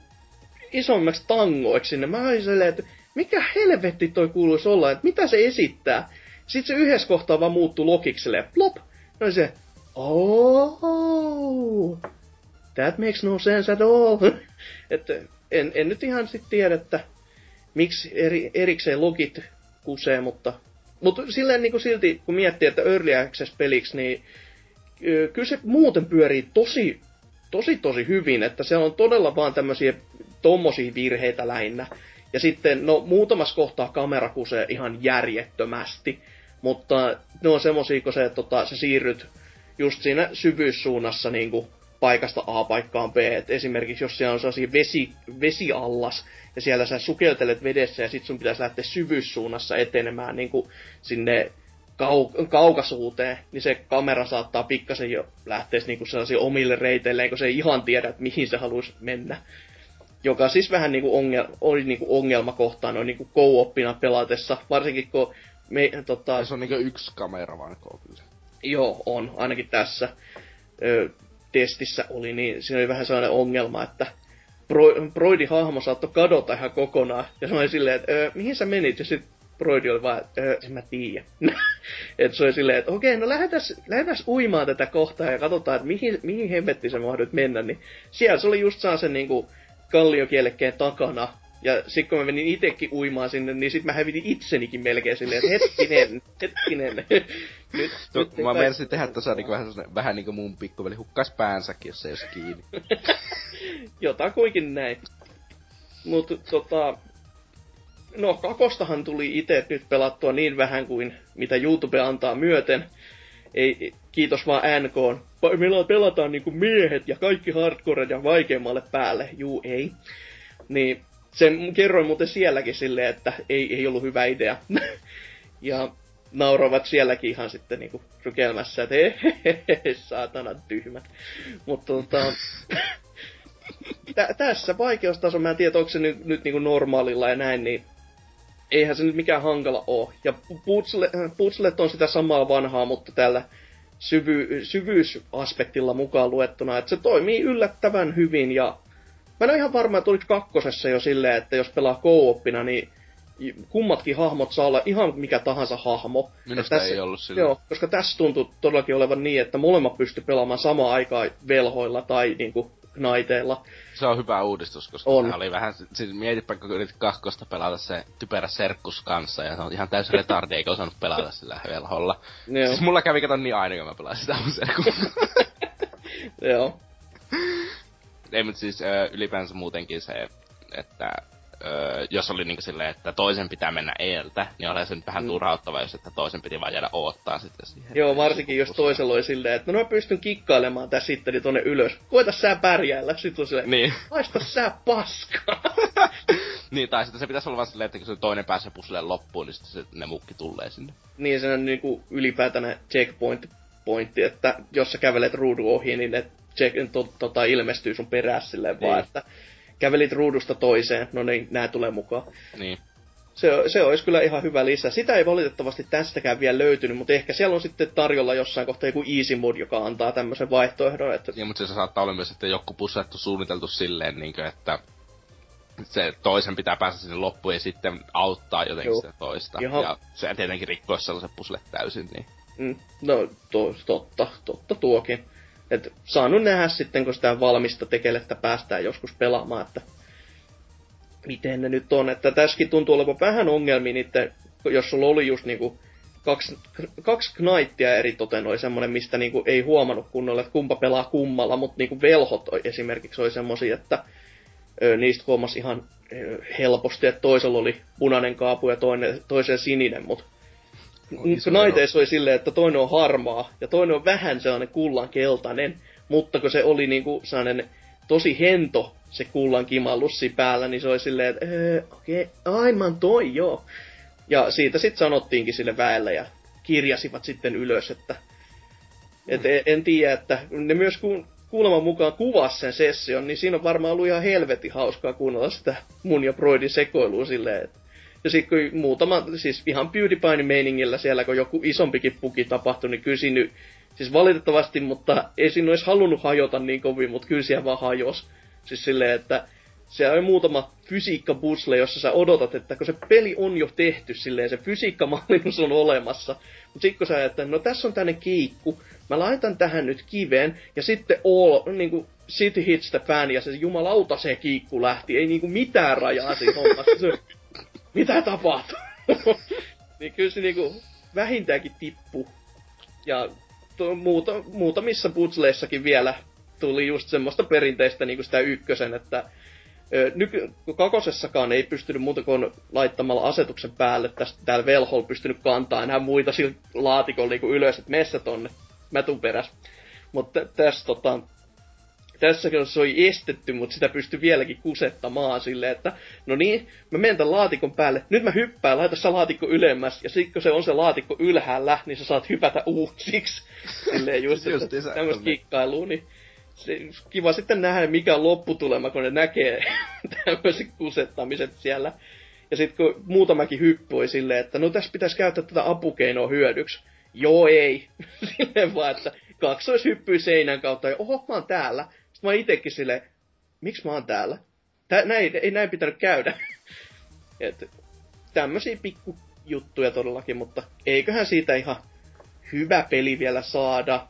isommaksi tangoiksi sinne. Mä olin silleen, että mikä helvetti toi kuuluisi olla, että mitä se esittää. Sitten se yhdessä kohtaa vaan muuttui lokikselle, plop. No se, oh, that makes no sense at all. että en, en nyt ihan sitten tiedä, että miksi eri, erikseen logit kusee, mutta, mutta silleen niin kuin silti, kun miettii, että Early Access-peliksi, niin kyllä se muuten pyörii tosi, tosi, tosi hyvin, että se on todella vaan tämmöisiä tommosia virheitä lähinnä. Ja sitten, no muutamassa kohtaa kamera kusee ihan järjettömästi, mutta ne on semmosia, kun se, tota, sä siirryt just siinä syvyyssuunnassa niin kuin paikasta A paikkaan B. Et esimerkiksi jos siellä on vesi, vesiallas, ja siellä sä sukeltelet vedessä, ja sit sun pitäisi lähteä syvyyssuunnassa etenemään niin kuin sinne kau- kaukasuuteen, niin se kamera saattaa pikkasen jo lähteä niin sellaisiin omille reiteilleen, kun se ei ihan tiedä, että mihin se haluaisi mennä. Joka siis vähän niin kuin ongel- oli niin kuin ongelmakohtaa noin niin co-oppina pelatessa, varsinkin kun me, tota... Se on niin yksi kamera vaan kyllä. Joo, on, ainakin tässä ö, testissä oli, niin siinä oli vähän sellainen ongelma, että Bro- Broidin hahmo saattoi kadota ihan kokonaan. Ja se oli silleen, että mihin sä menit? Ja sitten Broidi oli vaan, että en mä tiedä. että se oli silleen, että okei, no lähdetäs, lähdetäs uimaan tätä kohtaa ja katsotaan, että mihin, mihin hemmettiin se mahdut mennä. Niin siellä se oli just saa sen niinku kalliokielekkeen takana. Ja sit kun mä menin itekin uimaan sinne, niin sit mä hävitin itsenikin melkein silleen, että hetkinen, hetkinen. nyt, to, nyt mä menisin tehdä tossa niinku vähän, vähän niinku mun pikkuveli hukkas päänsäkin, jos se ei olisi kiinni. Jotakuinkin näin. Mut tota, no kakostahan tuli itse nyt pelattua niin vähän kuin mitä YouTube antaa myöten. Ei, kiitos vaan NK. Meillä pelataan niinku miehet ja kaikki hardcore ja vaikeammalle päälle. Juu, ei. Niin sen kerroin muuten sielläkin silleen, että ei, ei ollut hyvä idea. ja nauroivat sielläkin ihan sitten niinku rykelmässä, että he, saatana tyhmät. Mutta tota, tä, tässä vaikeustaso, mä en tiedä, onko se nyt, nyt niinku normaalilla ja näin, niin eihän se nyt mikään hankala oo. Ja putsle, putslet on sitä samaa vanhaa, mutta tällä syvy, syvyysaspektilla mukaan luettuna, että se toimii yllättävän hyvin ja mä en ole ihan varma, että oliko kakkosessa jo silleen, että jos pelaa co niin kummatkin hahmot saa olla ihan mikä tahansa hahmo. Minusta tässä, ei ollut sillä. Joo, koska tässä tuntuu todellakin olevan niin, että molemmat pysty pelaamaan samaan aikaan velhoilla tai niinku naiteilla. Se on hyvä uudistus, koska on. oli vähän, siis mietipä, kun yritit kakkosta pelata se typerä serkkus kanssa, ja se on ihan täysin retardi, eikä osannut pelata sillä velholla. Joo. Siis mulla kävi kato niin aina, kun mä pelasin sitä mun serkkusta. Joo. Ei, mutta siis ylipäänsä muutenkin se, että jos oli niinku silleen, että toisen pitää mennä eeltä, niin oli se nyt vähän Mm. turhauttava, jos että toisen piti vaan jäädä oottaa sitten siihen. Joo, varsinkin jos toisella oli silleen, että no mä pystyn kikkailemaan tässä sitten tonne ylös. Koita sä pärjäällä. Sitten on silleen, Niin. haista sä paskaa. niin, tai sitten se pitäisi olla vaan silleen, että kun se toinen pääsee pusleen loppuun, niin sitten se, ne mukki tulee sinne. niin se on niinku ylipäätänä checkpoint pointti, että jos sä kävelet ruudun ohi, niin ne check, to, tota, ilmestyy sun perässä silleen vaan, Niin. että kävelit ruudusta toiseen, no niin, nää tulee mukaan. Niin. Se, se olisi kyllä ihan hyvä lisä. Sitä ei valitettavasti tästäkään vielä löytynyt, mutta ehkä siellä on sitten tarjolla jossain kohtaa joku easy mod, joka antaa tämmöisen vaihtoehdon, että Ja, mutta se saattaa olla myös, että joku pussettu suunniteltu silleen, niin kuin, että se toisen pitää päästä sinne loppuun ja sitten auttaa jotenkin Joo. sitä toista. Ihan- Ja se tietenkin rikkoo sellaiset puslet täysin, niin Mm, no, to, totta, totta tuokin. Et saanut nähdä sitten, kun sitä valmista tekelettä päästään joskus pelaamaan, että miten ne nyt on. Että tässäkin tuntuu olevan vähän ongelmia niitten, jos sulla oli just niinku kaksi, kaksi knaittia eri toten oli semmonen, mistä niinku ei huomannut kunnolla, että kumpa pelaa kummalla, mutta niinku velhot esimerkiksi oli semmosia, että ö, niistä huomasi ihan ö, helposti, että toisella oli punainen kaapu ja toinen, toisen sininen, mutta On iso Naiteissa oli silleen, että toinen on harmaa ja toinen on vähän sellainen kullan keltainen, mutta kun se oli niinku sellainen tosi hento se kullan kimallussi päällä, niin se oli silleen, että öö, okei, okay, aivan toi joo. Ja siitä sitten sanottiinkin sille väelle ja kirjasivat sitten ylös, että et en, en tiedä, että ne myös ku, kuuleman mukaan kuvasi sen session, niin siinä on varmaan ollut ihan helvetin hauskaa kuunnella sitä mun ja Broidin sekoilua silleen, että ja sitten kun muutama, siis ihan PewDiePie meiningillä siellä, kun joku isompikin puki tapahtui, niin kyllä siinä, siis valitettavasti, mutta ei siinä olisi halunnut hajota niin kovin, mutta kyllä siellä vaan hajos. Siis silleen, että siellä on muutama fysiikkabusle, jossa sä odotat, että kun se peli on jo tehty silleen, se fysiikkamallinnus on olemassa. Mutta sitten kun sä että no tässä on tänne kiikku, mä laitan tähän nyt kiveen, ja sitten all, niinku, sit hits the fan, ja se jumalauta se kiikku lähti, ei niinku mitään rajaa siinä hommassa. mitä tapahtuu? niin kyllä se niinku vähintäänkin tippu. Ja to, muuta, muutamissa putsleissakin vielä tuli just semmoista perinteistä niinku sitä ykkösen, että ö, nyky, kakosessakaan ei pystynyt muuta kuin laittamalla asetuksen päälle tästä täällä velhol pystynyt kantaa enää muita sillä laatikolla niinku ylös, että messä tonne, mä tuun peräs. Mutta tässä tota, tässä se oli estetty, mutta sitä pystyi vieläkin kusettamaan silleen, että no niin, mä menen tämän laatikon päälle, nyt mä hyppään, laita se laatikko ylemmäs, ja sitten kun se on se laatikko ylhäällä, niin sä saat hypätä uusiksi. Silleen just, että Justiinsa tämmöistä kikkailua, niin se, kiva sitten nähdä, mikä on lopputulema, kun ne näkee tämmöiset kusettamiset siellä. Ja sitten kun muutamakin hyppy oli silleen, että no tässä pitäisi käyttää tätä apukeinoa hyödyksi. Joo ei. Silleen vaan, että kaksoishyppy seinän kautta ja oho, mä oon täällä. Mä oon itekin silleen, miksi mä oon täällä? Tää, näin, ei näin pitänyt käydä. Et, tämmösiä pikkujuttuja todellakin, mutta eiköhän siitä ihan hyvä peli vielä saada.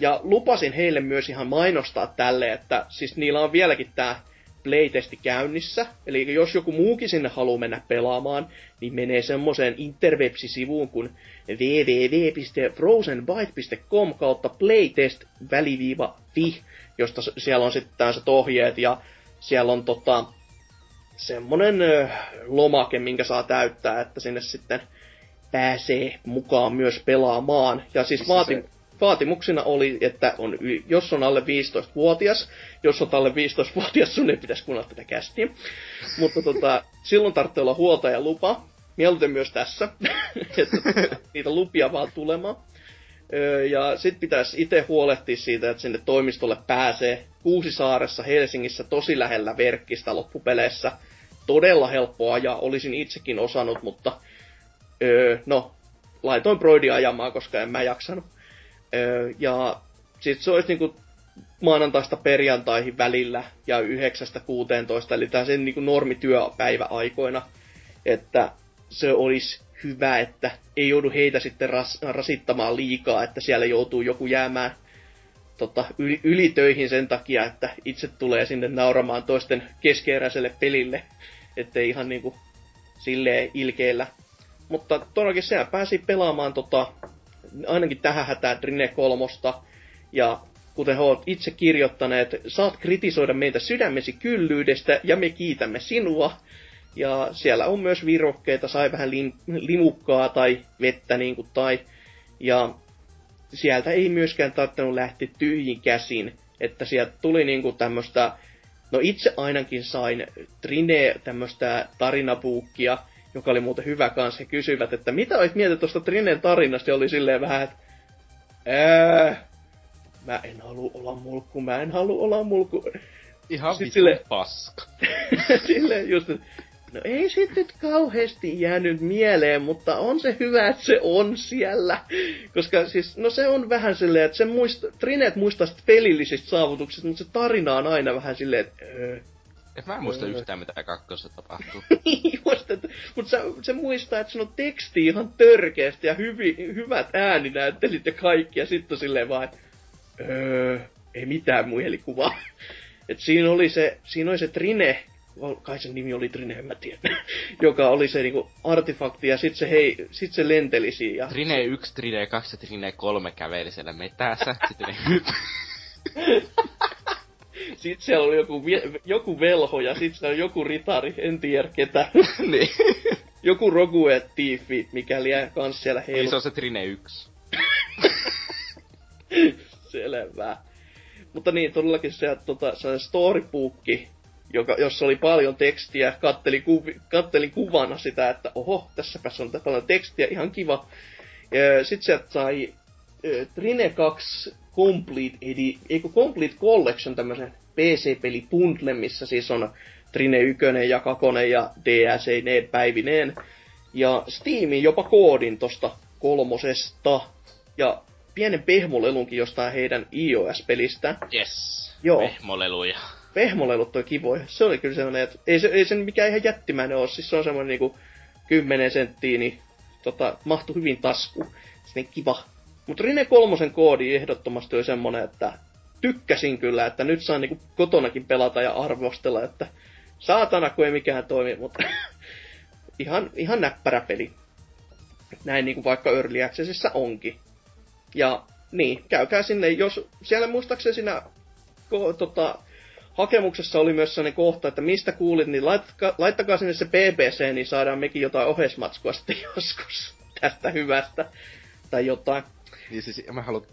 Ja lupasin heille myös ihan mainostaa tälle, että siis niillä on vieläkin tää playtesti käynnissä. Eli jos joku muukin sinne haluaa mennä pelaamaan, niin menee semmoiseen interwebsisivuun kuin www.frozenbyte.com kautta playtest väliviiva fi, josta siellä on sitten tämmöiset ohjeet ja siellä on tota, semmonen lomake, minkä saa täyttää, että sinne sitten pääsee mukaan myös pelaamaan. Ja siis Missä vaati, se- vaatimuksena oli, että on, jos on alle 15-vuotias, jos on alle 15-vuotias, sun ei pitäisi kuunnella tätä kästiä. Mutta tota, silloin tarvitsee olla huoltajalupa. Mieluiten myös tässä, että niitä lupia vaan tulemaan. Ja sitten pitäisi itse huolehtia siitä, että sinne toimistolle pääsee Kuusisaaressa Helsingissä tosi lähellä verkkistä loppupeleissä. Todella helppoa ja olisin itsekin osannut, mutta öö, no, laitoin Broidi ajamaan, koska en mä jaksanut. Öö, ja sitten se olisi niinku maanantaista perjantaihin välillä ja 9-16, eli tää sen niinku normityöpäiväaikoina. Että se olisi hyvä, että ei joudu heitä sitten ras, rasittamaan liikaa, että siellä joutuu joku jäämään tota, yli, ylitöihin sen takia, että itse tulee sinne nauramaan toisten keskeeräiselle pelille, ettei ihan niinku silleen ilkeellä. Mutta todellakin sehän pääsi pelaamaan tota, ainakin tähän hätään Drine kolmosta, ja kuten he ovat itse kirjoittaneet, saat kritisoida meitä sydämesi kyllyydestä ja me kiitämme sinua. Ja siellä on myös virokkeita, sai vähän lim, limukkaa tai vettä niin kuin tai. Ja sieltä ei myöskään tarvinnut lähteä tyhjin käsin, että sieltä tuli niinku tämmöstä, no itse ainakin sain Trine tämmöstä tarinapuukkia, joka oli muuten hyvä kanssa. He kysyivät, että mitä olet mieltä tuosta Trinen tarinasta, ja oli silleen vähän, että ää, mä en halua olla mulkku, mä en halua olla mulkku. Ihan vittu sille... paska. silleen just, että No ei sitten nyt kauheasti jäänyt mieleen, mutta on se hyvä, että se on siellä. Koska siis, no se on vähän silleen, että se muista, Trinet muistaa pelillisistä saavutuksista, mutta se tarina on aina vähän silleen, että öö, et mä en muista öö. yhtään, mitä kakkossa tapahtuu. Just, että, mutta se, se muistaa, että se on teksti ihan törkeästi ja hyvi, hyvät ääninäyttelit ja kaikki, ja sitten silleen vaan, että öö, ei mitään mielikuvaa. Et siinä oli se, siinä oli se Trine, kai sen nimi oli Trine, en mä tiedä, joka oli se niinku artefakti ja sit se, hei, sit se lenteli siinä. Ja Trine 1, Trine 2 ja Trine 3 käveli siellä metässä, sitten ne hyp. Sitten siellä oli joku, joku velho ja sitten siellä oli joku ritari, en tiedä ketä. niin. joku Rogue Tiifi, mikä liää kans siellä heilu. Niin se on se Trine 1. Selvä. Mutta niin, todellakin se, tota, se storybookki, joka, jossa oli paljon tekstiä, katteli, kuvi, katteli kuvana sitä, että oho, tässäpäs on paljon tekstiä, ihan kiva. Sitten sieltä sai Trine 2 Complete, edi, eikö Complete Collection, tämmöisen PC-peli bundle, missä siis on Trine 1 ja 2 ja DLC ne päivineen. Ja Steamin jopa koodin tosta kolmosesta. Ja pienen pehmolelunkin jostain heidän iOS-pelistä. Yes. Joo. Pehmoleluja pehmolelut toi kivoja. Se oli kyllä sellainen, että ei se, ei se mikään ihan jättimäinen ole. Siis se on semmoinen niinku 10 senttiä, niin tota, mahtuu hyvin tasku. Sinne kiva. Mutta Rine kolmosen koodi ehdottomasti oli semmonen, että tykkäsin kyllä, että nyt saan niinku kotonakin pelata ja arvostella, että saatana kun ei mikään toimi, mutta ihan, ihan näppärä peli. Näin niinku vaikka Early Accessissa onkin. Ja niin, käykää sinne, jos siellä muistaakseni siinä ko, tota, hakemuksessa oli myös sellainen kohta, että mistä kuulit, niin laittakaa, laittakaa sinne se BBC, niin saadaan mekin jotain ohesmatskua sitten joskus tästä hyvästä. Tai jotain. Niin siis mä haluan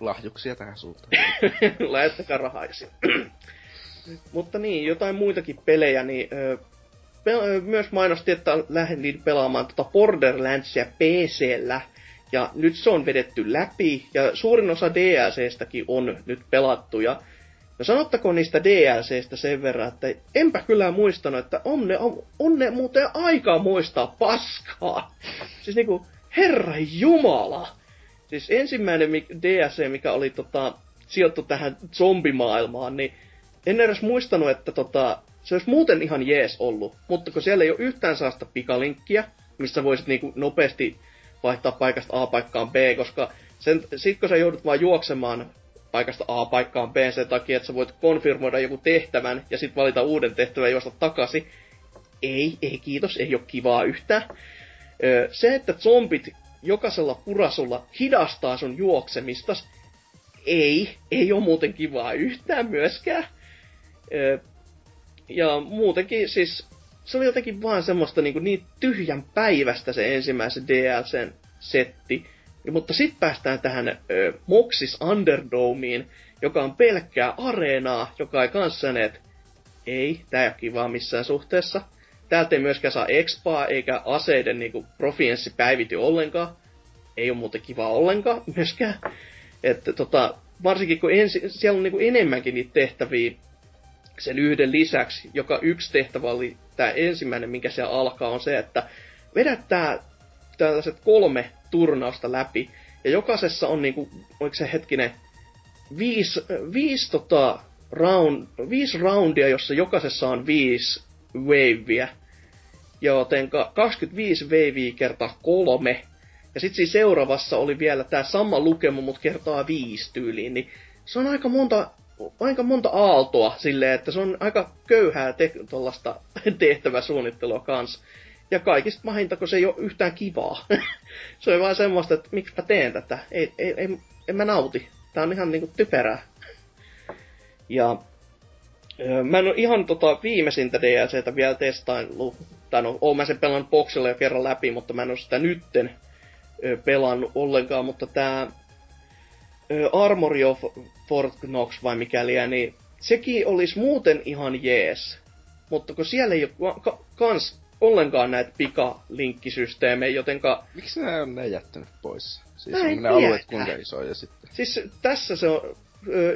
lahjuksia tähän suuntaan. Laittakaa rahaa Mutta niin, jotain muitakin pelejä, niin ö, pe- myös mainosti, että lähdin pelaamaan tota Borderlandsia PCllä. Ja nyt se on vedetty läpi, ja suurin osa DLCstäkin on nyt pelattu, ja No sanottakoon niistä DLCstä sen verran, että enpä kyllä muistanut, että on ne, on, on ne muuten aika muistaa paskaa. Siis niinku, herra jumala. Siis ensimmäinen DLC, mikä oli tota, sijoittu tähän zombimaailmaan, niin en edes muistanut, että tota, se olisi muuten ihan jees ollut. Mutta kun siellä ei ole yhtään saasta pikalinkkiä, missä voisit niinku nopeasti vaihtaa paikasta A paikkaan B, koska sen, sit kun sä joudut vaan juoksemaan paikasta A paikkaan B sen takia, että sä voit konfirmoida joku tehtävän ja sitten valita uuden tehtävän ja juosta takaisin. Ei, ei kiitos, ei ole kivaa yhtään. Se, että zombit jokaisella purasulla hidastaa sun juoksemistas, ei, ei ole muuten kivaa yhtään myöskään. Ja muutenkin siis se oli jotenkin vaan semmoista niin, niin tyhjän päivästä se ensimmäisen DLCn setti. Mutta sitten päästään tähän ö, Moxis Underdomeen, joka on pelkkää areenaa, joka ei kanssa että ei, tää ei ole kivaa missään suhteessa. Täältä ei myöskään saa expaa eikä aseiden niinku profienssi päivity ollenkaan. Ei ole muuten kiva ollenkaan myöskään. Että tota, varsinkin kun ensi, siellä on niinku enemmänkin niitä tehtäviä sen yhden lisäksi, joka yksi tehtävä oli tämä ensimmäinen, minkä siellä alkaa, on se, että vedät tää tällaiset kolme turnausta läpi. Ja jokaisessa on niinku, oliko se hetkinen, viisi, viisi, tota, round, viisi roundia, jossa jokaisessa on viisi wavea. Joten 25 veiviä kertaa kolme. Ja sitten siinä seuraavassa oli vielä tämä sama lukema, mutta kertaa viisi tyyliin. Niin se on aika monta, aika monta aaltoa silleen, että se on aika köyhää te- tuollaista tehtäväsuunnittelua kanssa. Ja kaikista mahinta, kun se ei ole yhtään kivaa. se on vaan semmoista, että miksipä teen tätä. Ei, ei, ei, en mä nauti. Tää on ihan niinku typerää. Ja Mä en ole ihan tota viimeisintä DLCtä vielä testaillut. Tai no, oon mä sen pelannut boxilla jo kerran läpi, mutta mä en ole sitä nytten pelannut ollenkaan. Mutta tää Armory of Fort Knox vai mikäli, niin sekin olisi muuten ihan jees. Mutta kun siellä ei ole ka- kans ollenkaan näitä pikalinkkisysteemejä, jotenka... Miksi ne on ne jättänyt pois? Siis on ne alueet kuinka isoja sitten. Siis tässä se on,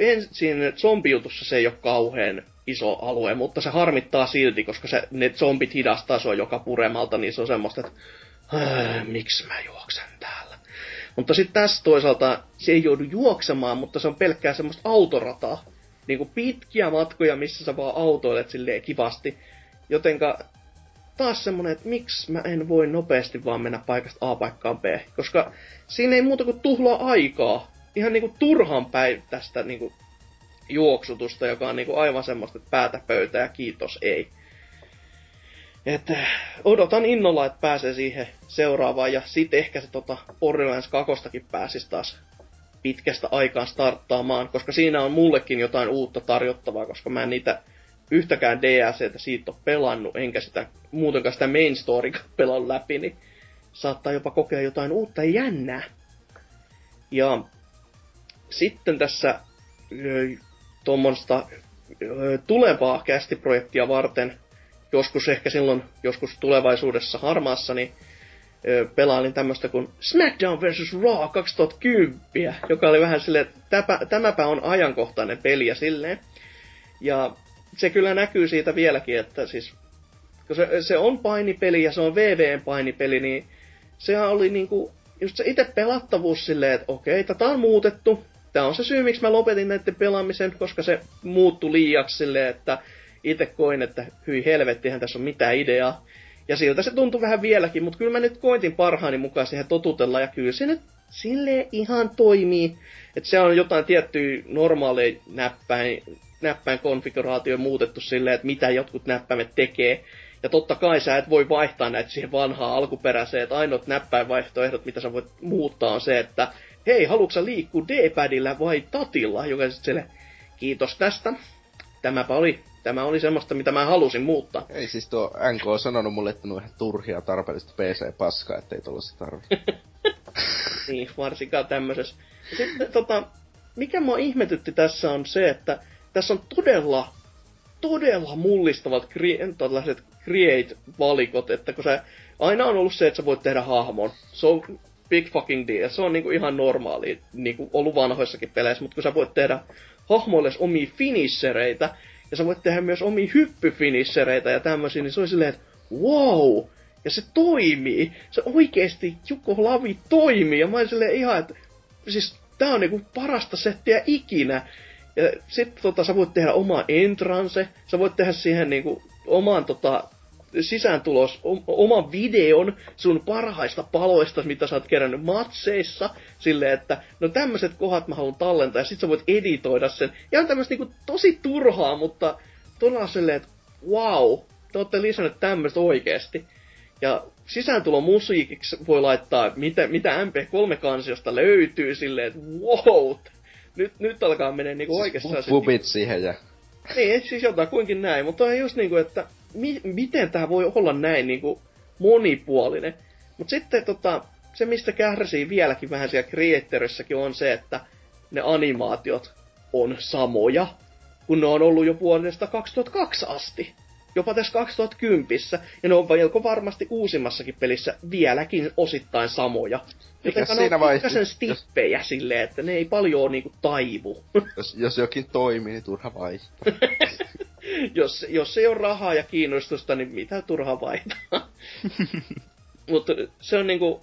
ensin zombiutussa se ei ole kauhean iso alue, mutta se harmittaa silti, koska se, ne zombit hidastaa sua joka puremalta, niin se on semmoista, että "Äh, miksi mä juoksen täällä. Mutta sitten tässä toisaalta se ei joudu juoksemaan, mutta se on pelkkää semmoista autorataa. Niinku pitkiä matkoja, missä sä vaan autoilet silleen kivasti. Jotenka taas semmonen, että miksi mä en voi nopeasti vaan mennä paikasta A paikkaan B. Koska siinä ei muuta kuin tuhlaa aikaa. Ihan niinku turhan päin tästä niinku juoksutusta, joka on niinku aivan semmoista, että päätä pöytää kiitos ei. Et äh, odotan innolla, että pääsee siihen seuraavaan ja sit ehkä se tota Borderlands 2 pääsis taas pitkästä aikaan starttaamaan, koska siinä on mullekin jotain uutta tarjottavaa, koska mä en niitä yhtäkään DLCtä siitä ole pelannut, enkä sitä muutenkaan sitä main story pelannut läpi, niin saattaa jopa kokea jotain uutta ja jännää. Ja sitten tässä tuommoista tulevaa kästiprojektia varten, joskus ehkä silloin, joskus tulevaisuudessa harmaassa, niin pelailin tämmöistä kuin SmackDown vs. Raw 2010, joka oli vähän silleen, että tämäpä on ajankohtainen peli ja silleen. Ja se kyllä näkyy siitä vieläkin, että siis kun se, se on painipeli ja se on VVn painipeli, niin sehän oli niinku, just se itse pelattavuus silleen, että okei, tätä on muutettu. Tämä on se syy, miksi mä lopetin näiden pelaamisen, koska se muuttui liiaksi silleen, että itse koin, että hyi helvettihän tässä on mitään ideaa. Ja siltä se tuntui vähän vieläkin, mutta kyllä mä nyt koitin parhaani mukaan siihen totutella, ja kyllä se nyt silleen ihan toimii. Että se on jotain tiettyä normaaleja näppäin, näppäin konfiguraatio muutettu silleen, että mitä jotkut näppäimet tekee. Ja totta kai sä et voi vaihtaa näitä siihen vanhaan alkuperäiseen, että ainoat näppäinvaihtoehdot, mitä sä voit muuttaa, on se, että hei, haluatko liikkua D-padilla vai tatilla, joka sitten kiitos tästä. Tämäpä oli, tämä oli semmoista, mitä mä halusin muuttaa. Ei siis tuo NK on sanonut mulle, että on ihan turhia tarpeellista PC-paskaa, ettei tollaista tarvi. niin, varsinkaan tämmöisessä. Sitten tota, mikä mua ihmetytti tässä on se, että tässä on todella, todella mullistavat tällaiset create-valikot, että kun se aina on ollut se, että sä voit tehdä hahmon. Se on big fucking deal. Se on niinku ihan normaali, niinku ollut vanhoissakin peleissä, mutta kun sä voit tehdä hahmoille omia finishereitä, ja sä voit tehdä myös omia hyppyfinishereitä ja tämmöisiä, niin se oli silleen, että wow, ja se toimii. Se oikeesti Jukko Lavi toimii. Ja mä olin silleen ihan, että siis tää on niinku parasta settiä ikinä. Ja sit tota, sä voit tehdä omaa entranse, sä voit tehdä siihen niinku oman tota, sisääntulos, oman videon sun parhaista paloista, mitä sä oot kerännyt matseissa, silleen, että no tämmöiset kohdat mä haluan tallentaa, ja sit sä voit editoida sen. Ja on tämmöistä niinku tosi turhaa, mutta todella silleen, että wow, te ootte lisännyt tämmöistä oikeesti. Ja sisääntulo musiikiksi voi laittaa, mitä, mitä MP3-kansiosta löytyy, silleen, että wow, nyt, nyt alkaa mennä niinku oikeastaan se... Pupit siihen ja... Niin, siis jotakuinkin näin, mutta on just niinku, että mi- miten tämä voi olla näin niinku monipuolinen. Mutta sitten tota, se, mistä kärsii vieläkin vähän siellä Creatorissakin on se, että ne animaatiot on samoja, kun ne on ollut jo vuodesta 2002 asti. Jopa tässä 2010. Ja ne on melko varmasti uusimmassakin pelissä vieläkin osittain samoja. Joten ne siinä on vai- pikkasen jos- stippejä silleen, että ne ei paljon niinku taivu. Jos, jos jokin toimii, niin turha vaihtaa. jos, jos ei ole rahaa ja kiinnostusta, niin mitä turha vaihtaa. Mutta se on niinku,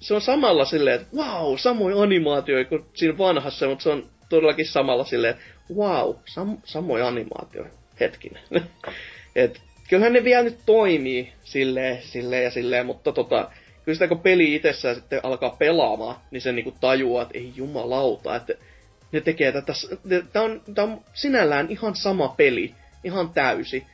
se on samalla silleen, että wow, samoja animaatioita kuin siinä vanhassa, mutta se on todellakin samalla silleen, että wow, sam, samoja animaatioita. Hetkinen. Et kyllähän ne vielä nyt toimii silleen, silleen ja silleen, mutta tota, kyllä sitä kun peli itsessään sitten alkaa pelaamaan, niin se niinku tajuaa, että ei jumalauta, että ne tekee tätä, tämä on, tää on sinällään ihan sama peli, ihan täysi.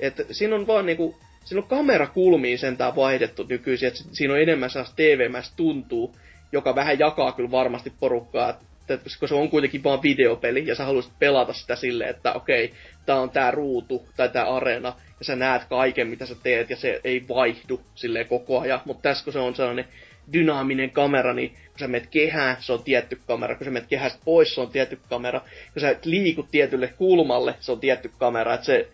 Että siinä on vaan niinku, siinä on kamerakulmiin sentään vaihdettu nykyisin, että siinä on enemmän sellaista tv tuntuu, joka vähän jakaa kyllä varmasti porukkaa, että koska se on kuitenkin vaan videopeli, ja sä haluaisit pelata sitä silleen, että okei, tää on tää ruutu, tai tää areena, ja sä näet kaiken, mitä sä teet, ja se ei vaihdu silleen koko ajan. Mutta tässä kun se on sellainen dynaaminen kamera, niin kun sä menet kehään, se on tietty kamera. Kun sä menet kehästä pois, se on tietty kamera. Kun sä liikut tietylle kulmalle, se on tietty kamera. Että se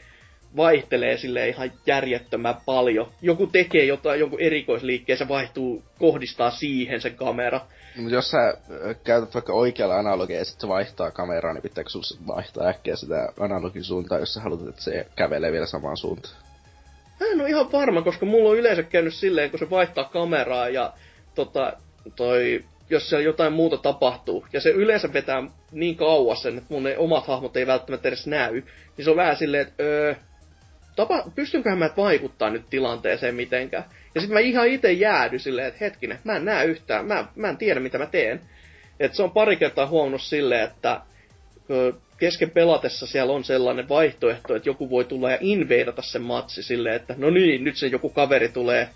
vaihtelee sille ihan järjettömän paljon. Joku tekee jotain, jonkun erikoisliikkeen, se vaihtuu, kohdistaa siihen sen kamera. Mutta jos sä käytät vaikka oikealla analogia ja se vaihtaa kameraa, niin pitääkö sun vaihtaa äkkiä sitä analogisuuntaa, jos sä haluat, että se kävelee vielä samaan suuntaan? Mä en ole ihan varma, koska mulla on yleensä käynyt silleen, kun se vaihtaa kameraa ja tota, toi, jos siellä jotain muuta tapahtuu, ja se yleensä vetää niin kauas sen, että mun ne omat hahmot ei välttämättä edes näy, niin se on vähän silleen, että öö, tapa, pystynköhän mä vaikuttaa nyt tilanteeseen mitenkään. Ja sitten mä ihan itse jäädy silleen, että hetkinen, mä en näe yhtään, mä, mä en tiedä mitä mä teen. Et se on pari kertaa huomannut silleen, että kesken pelatessa siellä on sellainen vaihtoehto, että joku voi tulla ja inveidata sen matsi silleen, että no niin, nyt se joku kaveri tulee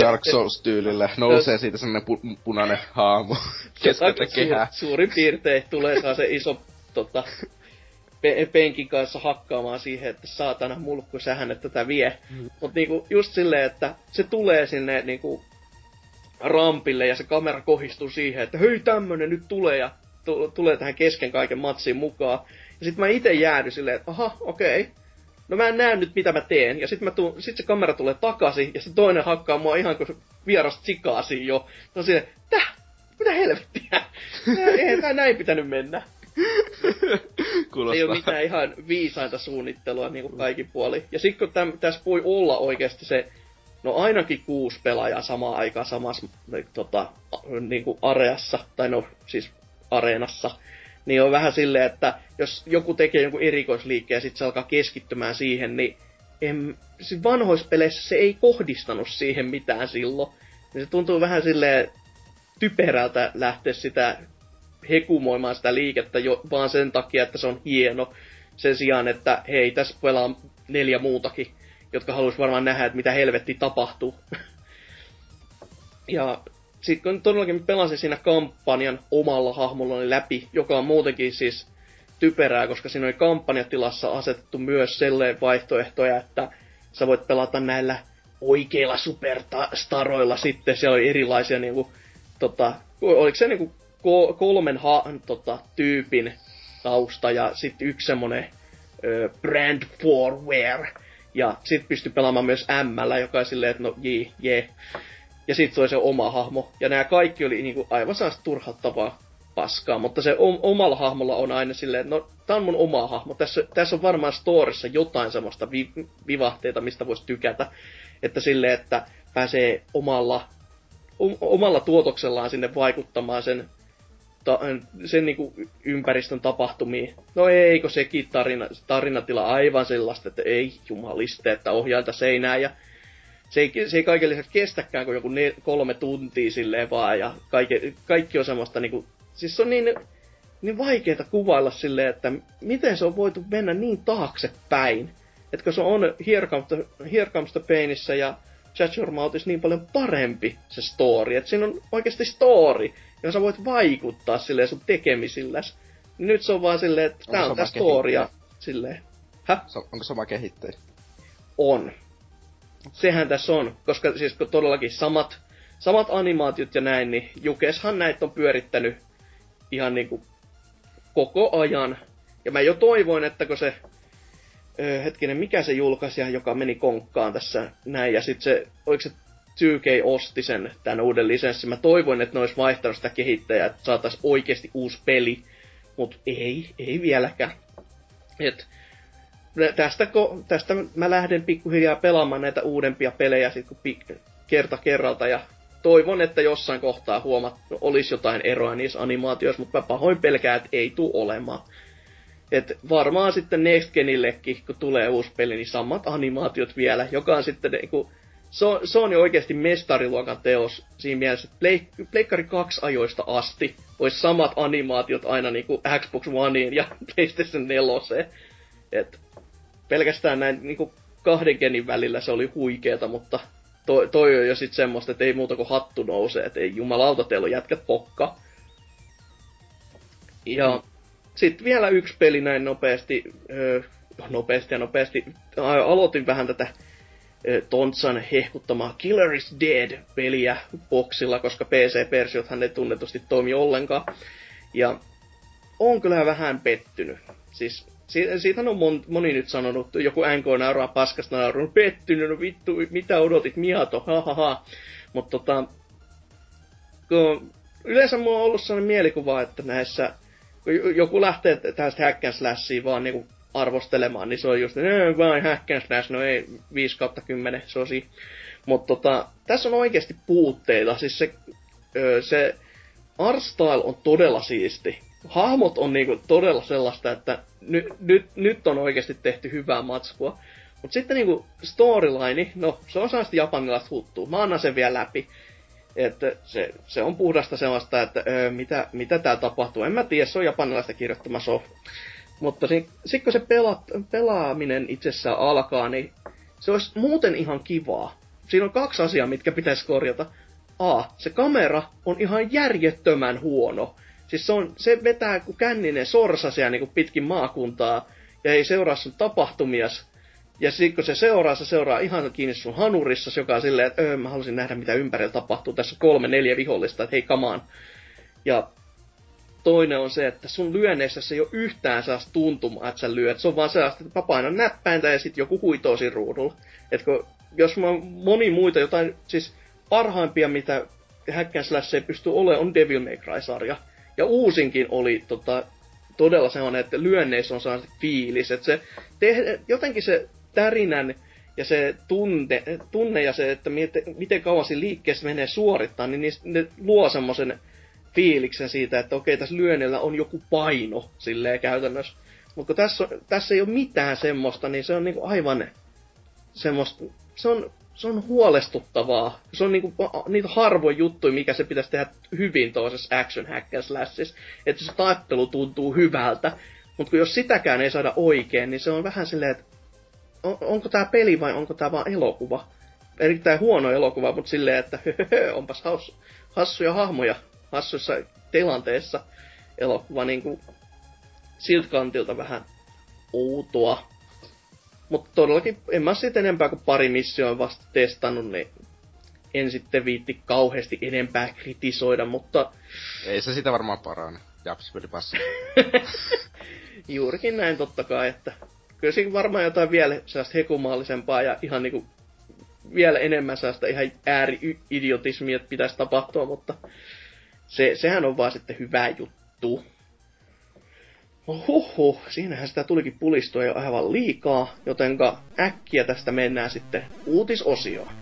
Dark Souls-tyylillä nousee siitä sellainen pu- punainen haamu keskeltä kehää. Su- suurin piirtein tulee saa se iso tota, pe- penkin kanssa hakkaamaan siihen, että saatana mulkku sähän, että tätä vie. Mm. Mutta niinku, just silleen, että se tulee sinne niinku, rampille ja se kamera kohistuu siihen, että hei tämmönen nyt tulee ja t- tulee tähän kesken kaiken matsiin mukaan. Ja sitten mä itse jäädy silleen, että aha, okei. Okay. No mä en näe nyt mitä mä teen. Ja sitten tuun, sit se kamera tulee takaisin ja se toinen hakkaa mua ihan kuin vieras tsikaasi jo. No silleen, täh, mitä helvettiä? Eihän tää näin pitänyt mennä. Kuulostaa. Ei ole mitään ihan viisainta suunnittelua niin kuin kaikki puoli. Ja sitten kun täm, tässä voi olla oikeasti se, no ainakin kuusi pelaajaa samaan aikaan samassa tota, niin kuin areassa, tai no siis areenassa, niin on vähän silleen, että jos joku tekee jonkun erikoisliikkeen ja sitten se alkaa keskittymään siihen, niin en, siis vanhoissa peleissä se ei kohdistanut siihen mitään silloin. Niin se tuntuu vähän silleen typerältä lähteä sitä hekumoimaan sitä liikettä jo, vaan sen takia, että se on hieno. Sen sijaan, että hei, tässä pelaa neljä muutakin, jotka haluaisi varmaan nähdä, että mitä helvetti tapahtuu. ja sitten kun todellakin pelasin siinä kampanjan omalla hahmollani läpi, joka on muutenkin siis typerää, koska siinä oli kampanjatilassa asetettu myös selleen vaihtoehtoja, että sä voit pelata näillä oikeilla superstaroilla sitten. Siellä oli erilaisia niinku, tota, oliko se niinku kolmen ha, tota, tyypin tausta ja sitten yksi semmonen brand forware. Ja sitten pystyi pelaamaan myös M, joka on silleen, että no jee, jee. Ja sitten oli se oma hahmo. Ja nämä kaikki oli niinku aivan sellaista turhauttavaa paskaa, mutta se om- omalla hahmolla on aina silleen, no, tää on mun oma hahmo. Tässä, tässä on varmaan storissa jotain semmoista vi- vivahteita, mistä voisi tykätä. Että silleen, että pääsee omalla, om- omalla tuotoksellaan sinne vaikuttamaan sen ta, sen niinku ympäristön tapahtumiin. No eikö sekin tarina, tarinatila aivan sellaista, että ei jumaliste, että ohjailta seinää ja se ei, se ei kaiken lisäksi kestäkään kuin joku ne, kolme tuntia silleen vaan ja kaikki, kaikki on semmoista niinku, siis se on niin, niin vaikeaa kuvailla silleen, että miten se on voitu mennä niin taaksepäin. Että kun se on Here Comes the, Here Comes the Painissa ja Chat Your niin paljon parempi se story. Että siinä on oikeasti story, ja sä voit vaikuttaa silleen sun tekemisilläs. Nyt se on vaan silleen, että tää on tää storia. Silleen. Häh? Onko sama kehittäjä? On. Sehän tässä on, koska siis kun todellakin samat, samat animaatiot ja näin, niin Jukeshan näitä on pyörittänyt ihan niinku koko ajan. Ja mä jo toivoin, että kun se öö, hetkinen, mikä se julkaisija, joka meni konkkaan tässä näin, ja sitten se, oliko se 2K osti sen, tämän uuden lisenssin. Mä toivoin, että ne olisi vaihtanut sitä kehittäjää, että saataisiin oikeasti uusi peli. Mutta ei, ei vieläkään. Et, tästä, tästä mä lähden pikkuhiljaa pelaamaan näitä uudempia pelejä sit, kun pik- kerta kerralta ja toivon, että jossain kohtaa huomat, olisi jotain eroa niissä animaatioissa, mutta mä pahoin pelkään, että ei tule olemaan. Et varmaan sitten Next Genillekin, kun tulee uusi peli, niin samat animaatiot vielä, joka on sitten niinku, se on, se on jo oikeasti mestariluokan teos siinä mielessä, että Pleikkari 2 ajoista asti olisi samat animaatiot aina niinku Xbox Oneiin ja PlayStation 4. Et pelkästään näin niinku kahden genin välillä se oli huikeeta, mutta toi, toi on jo sit semmoista, että ei muuta kuin hattu nousee, että ei jumalauta, teillä on jätkät pokka. Ja mm. sitten vielä yksi peli näin nopeasti, öö, nopeasti ja nopeasti, aloitin vähän tätä Tontsan hehkuttamaa Killer is Dead-peliä boksilla, koska PC-versiothan ne tunnetusti toimi ollenkaan. Ja on kyllä vähän pettynyt. Siis siitä on mon, moni nyt sanonut, joku NK nauraa paskasta naurun, pettynyt, no vittu, mitä odotit, miato, ha. Mutta tota, kun yleensä mulla on ollut sellainen mielikuva, että näissä, kun joku lähtee tästä hack vaan niinku arvostelemaan, niin se on just, että vain hack no ei 5 kautta 10 sosi. Mutta tota, tässä on oikeasti puutteita, siis se, se art style on todella siisti hahmot on niinku todella sellaista, että ny, nyt, nyt on oikeasti tehty hyvää matskua. Mutta sitten niinku storyline, no se on sellaista japanilaista huttua. Mä annan sen vielä läpi. Että se, se on puhdasta sellaista, että öö, mitä, mitä tää tapahtuu. En mä tiedä, se on japanilaista kirjoittama so. Mutta sitten kun se pela, pelaaminen itsessään alkaa, niin se olisi muuten ihan kivaa. Siinä on kaksi asiaa, mitkä pitäisi korjata. A. Se kamera on ihan järjettömän huono. Siis se, on, se vetää kuin känninen sorsasia niin kuin pitkin maakuntaa ja ei seuraa sun tapahtumia. Ja sitten kun se seuraa, se seuraa ihan kiinni sun hanurissa, joka on silleen, että öö, mä haluaisin nähdä mitä ympärillä tapahtuu. Tässä on kolme, neljä vihollista, että hei, kamaan. Ja toinen on se, että sun lyönneissä se ei ole yhtään sellaista tuntumaa, että sä lyöt. Se on vaan sellaista, että mä painan näppäintä ja sitten joku huitoo siinä ruudulla. Et kun, jos mä moni muita jotain, siis parhaimpia, mitä Hack ei pysty olemaan, on Devil May Cry-sarja. Ja uusinkin oli tota, todella sellainen, että lyönneissä on sellainen fiilis, että se te, jotenkin se tärinän ja se tunne, tunne ja se, että miten, miten kauan siinä liikkeessä menee suorittaa, niin niistä, ne luo semmoisen fiiliksen siitä, että okei, tässä lyönnillä on joku paino silleen käytännössä. Mutta tässä, tässä ei ole mitään semmoista, niin se on niinku aivan semmoista, se on se on huolestuttavaa. Se on niinku niitä harvoin juttuja, mikä se pitäisi tehdä hyvin toisessa action hack and slashissa. Että se tappelu tuntuu hyvältä. Mutta jos sitäkään ei saada oikein, niin se on vähän silleen, että on, onko tämä peli vai onko tämä vaan elokuva. Erittäin huono elokuva, mutta silleen, että onpas haus, hassuja hahmoja hassuissa tilanteessa elokuva niinku siltä kantilta vähän outoa. Mutta todellakin, en mä sitten enempää kuin pari missioa vasta testannut, niin en sitten viitti kauheasti enempää kritisoida, mutta... Ei se sitä varmaan parane. Japs, passi. Juurikin näin totta kai, että kyllä siinä varmaan jotain vielä sellaista hekumaalisempaa ja ihan niinku vielä enemmän sellaista ihan ääri-idiotismia pitäisi tapahtua, mutta se, sehän on vaan sitten hyvä juttu. Huhhuh, siinähän sitä tulikin pulistua jo aivan liikaa, jotenka äkkiä tästä mennään sitten uutisosioon.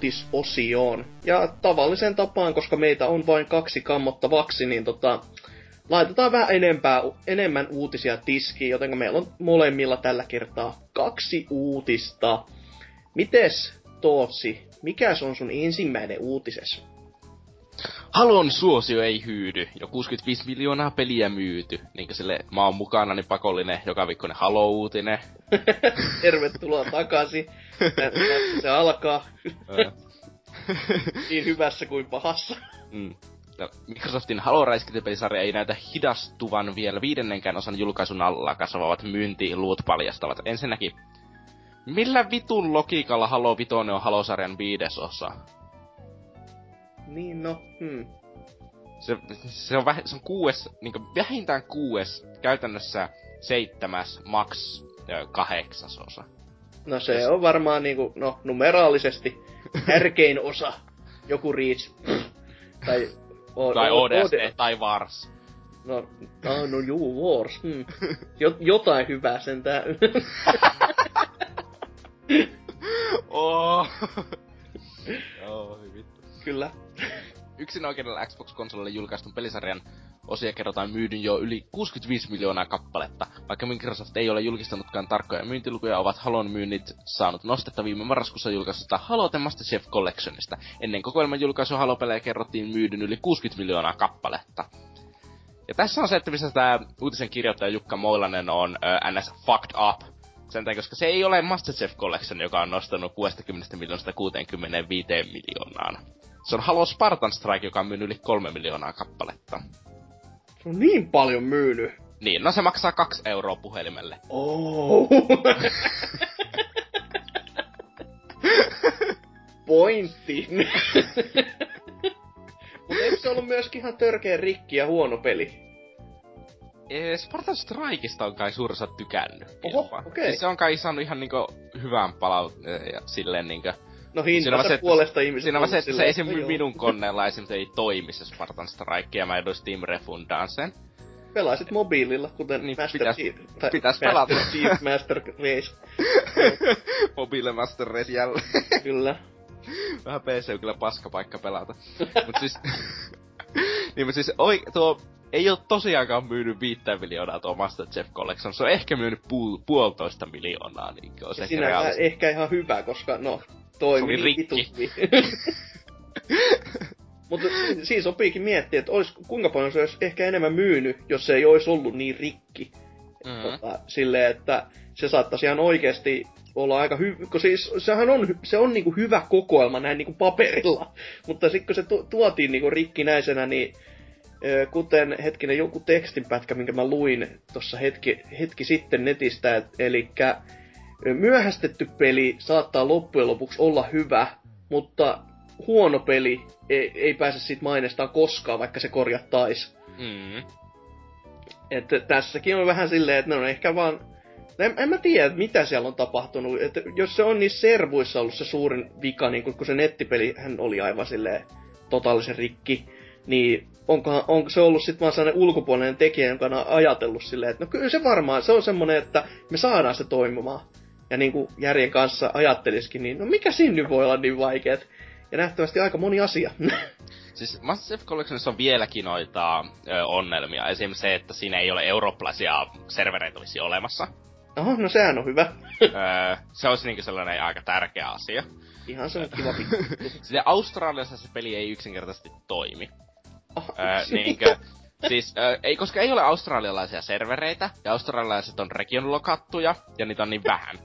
Uutisosioon. Ja tavallisen tapaan, koska meitä on vain kaksi kammottavaksi, niin tota, laitetaan vähän enempää, enemmän uutisia tiskiin, joten meillä on molemmilla tällä kertaa kaksi uutista. Mites, Tootsi, mikä on sun ensimmäinen uutises? Halon suosio ei hyydy. Jo 65 miljoonaa peliä myyty. Niinkö sille mä oon mukana, niin pakollinen joka viikkoinen Halo-uutinen. Tervetuloa takaisin. Se alkaa. niin hyvässä kuin pahassa. Mm. Ja Microsoftin Halo pelisarja ei näytä hidastuvan vielä viidennenkään osan julkaisun alla kasvavat myyntiluut paljastavat. Ensinnäkin, millä vitun logiikalla Halo Vitoinen on Halo-sarjan viides osa? Niin no, hmm. Se, se, on, väh, se on kuues, niin vähintään kuues, käytännössä seitsemäs, max kahdeksasosa. No se on varmaan niinku, no numeraalisesti tärkein osa. Joku Reach. tai o, tai o, ODST, o, tai Wars. No, ah, no juu, Wars. Hmm. Jot, jotain hyvää sentään. oh. oh, vittu. Kyllä. Yksin oikeudella Xbox-konsolille julkaistun pelisarjan osia kerrotaan myydyn jo yli 65 miljoonaa kappaletta. Vaikka Microsoft ei ole julkistanutkaan tarkkoja myyntilukuja, ovat Halon myynnit saanut nostetta viime marraskuussa julkaisusta Halo The Master Chief Collectionista. Ennen kokoelman julkaisu Halo-pelejä kerrottiin myydyn yli 60 miljoonaa kappaletta. Ja tässä on se, että missä tämä uutisen kirjoittaja Jukka Moilanen on uh, NS fucked up. Sen takia, koska se ei ole Master Chief Collection, joka on nostanut 60 miljoonasta 65 miljoonaan. Se on Halo Spartan Strike, joka on myynyt yli 3 miljoonaa kappaletta. Se on niin paljon myynyt. Niin, no se maksaa kaksi euroa puhelimelle. Oh. Pointti. Mutta eikö se ollut myöskin ihan törkeä rikki ja huono peli? Spartan Strikeista on kai suurissa tykännyt. Oho, okei. Okay. Siis se on kai saanut ihan niinku hyvän palautteen ja silleen niinku No hintansa se, puolesta ihmiset Siinä on se, että se esim. minun koneella esim. ei toimi se Spartan Strike ja mä edun Steam Refundaan sen. Pelaisit mobiililla, kuten niin, Master pitäis, Chief, pitäis pelata. Chief Master Race. Mobile Master Race jälleen. Kyllä. Vähän PC on kyllä paska paikka pelata. mut siis... niin mut siis oi, tuo ei ole tosiaankaan myynyt viittä miljoonaa tuo Master Chief Collection. Se on ehkä myynyt puol- puolitoista miljoonaa. Niin on se ehkä, ehkä ihan hyvä, koska no, toimii se rikki. Mutta siinä sopiikin miettiä, että olis, kuinka paljon se olisi ehkä enemmän myynyt, jos se ei olisi ollut niin rikki. Mm-hmm. Tota, silleen, että se saattaisi ihan oikeasti olla aika hyvä, kun siis sehän on, se on niinku hyvä kokoelma näin niinku paperilla, mutta sitten kun se tu- tuotiin niinku rikkinäisenä, niin kuten hetkinen joku tekstinpätkä, minkä mä luin tuossa hetki, hetki sitten netistä, eli myöhästetty peli saattaa loppujen lopuksi olla hyvä, mutta huono peli ei, ei pääse siitä mainestaan koskaan, vaikka se korjattais. Mm. Että tässäkin on vähän silleen, että ne on ehkä vaan... En, en mä tiedä, mitä siellä on tapahtunut. Että jos se on niissä servuissa ollut se suurin vika, niin kun se nettipeli hän oli aivan silleen totaalisen rikki, niin onko, onko se ollut sitten vaan sellainen ulkopuolinen tekijä, jonka on ajatellut silleen, että no kyllä se varmaan, se on semmoinen, että me saadaan se toimimaan ja niin kuin järjen kanssa ajattelisikin, niin no mikä siinä nyt voi olla niin vaikeet? Ja nähtävästi aika moni asia. Siis Massive Collectionissa on vieläkin noita ö, onnelmia. Esimerkiksi se, että siinä ei ole eurooppalaisia servereitä olisi olemassa. Oho, no sehän on hyvä. öö, se olisi niinku sellainen aika tärkeä asia. Ihan se on kiva Sitten Australiassa se peli ei yksinkertaisesti toimi. Oh, öö, niinkö, Siis, äh, ei, koska ei ole australialaisia servereitä, ja australialaiset on regionlokattuja, ja niitä on niin vähän.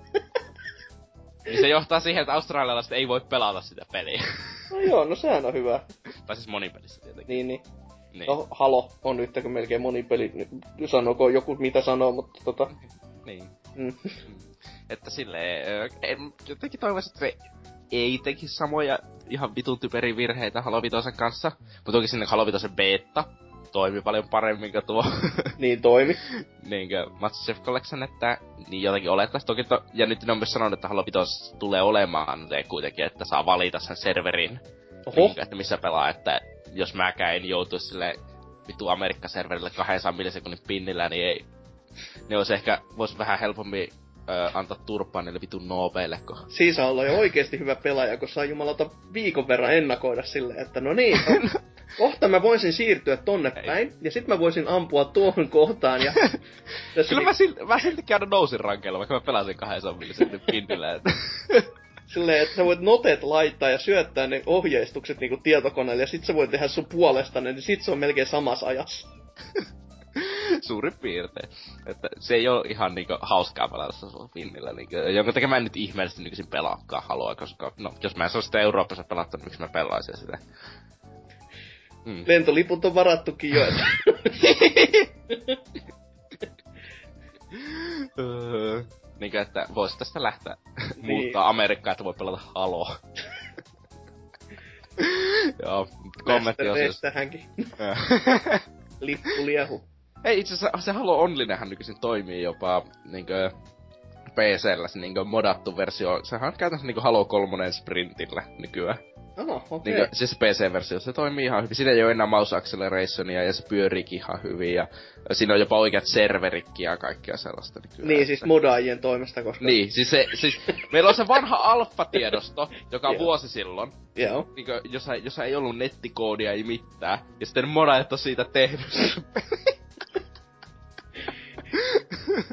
niin se johtaa siihen, että australialaiset ei voi pelata sitä peliä. no joo, no sehän on hyvä. tai siis monipelissä tietenkin. Niin, niin. niin. No, Halo on yhtäkö melkein monipeli. Sanooko joku mitä sanoo, mutta tota... niin. Mm. että silleen, jotenkin toivoisin, että se ei tekisi samoja ihan vitun typeri virheitä Halo kanssa. Mutta toki sinne Halo beta, toimi paljon paremmin kuin tuo. niin toimi. Niinkö Master Chief Collection, että niin jotenkin olettaisiin toki, to, ja nyt ne on myös sanonut, että Halo 5 tulee olemaan se kuitenkin, että saa valita sen serverin, Niinkö, että missä pelaa, että jos mäkään en joutuisi sille vitu Amerikka-serverille 200 millisekunnin pinnillä, niin ei, ne olisi ehkä, vois vähän helpommin ö, antaa turpaa niille vitun noobeille. Kun... Siis on olla jo oikeesti hyvä pelaaja, kun saa jumalata viikon verran ennakoida silleen, että no niin, kohta mä voisin siirtyä tonne päin, ja sit mä voisin ampua tuohon kohtaan, ja... Kyllä mä, silti, mä siltikin aina nousin rankeilla, vaikka mä pelasin kahden millisen pinnillä, että... silleen, että sä voit notet laittaa ja syöttää ne ohjeistukset niinku tietokoneelle ja sit sä voit tehdä sun puolestanne, niin sit se on melkein samassa ajassa. Suurin piirtein. Että se ei ole ihan niinku hauskaa pelata sun Finnillä. Niinku, jonka takia mä en nyt ihmeellisesti nykyisin pelaakaan halua, koska no, jos mä en olisi sitä Euroopassa pelattu, niin miksi mä pelaisin sitä? Mm. Lentoliput on varattukin jo. Niinkö, että vois tästä lähteä niin. muuttaa Amerikkaa, että voi pelata Halo. Joo, kommentti on siis... hänkin. Lippu liehu. Ei, itse asiassa se Halo Onlinenhan nykyisin toimii jopa niinkö PCllä se niinkö modattu versio. Sehän on käytännössä niinkö Halo 3 sprintillä nykyään. Okei. Okay. Niin, siis PC-versio, se toimii ihan hyvin. Siinä ei ole enää mouse accelerationia ja se pyöriikin ihan hyvin. Ja siinä on jopa oikeat serverikki ja kaikkea sellaista. Niin, niin siis modaajien toimesta, koska... Niin, siis, se, siis meillä on se vanha alfa-tiedosto, joka on vuosi silloin. Joo. Niin jossa, jossa ei ollut nettikoodia, ei mitään. Ja sitten modaajat on siitä tehnyt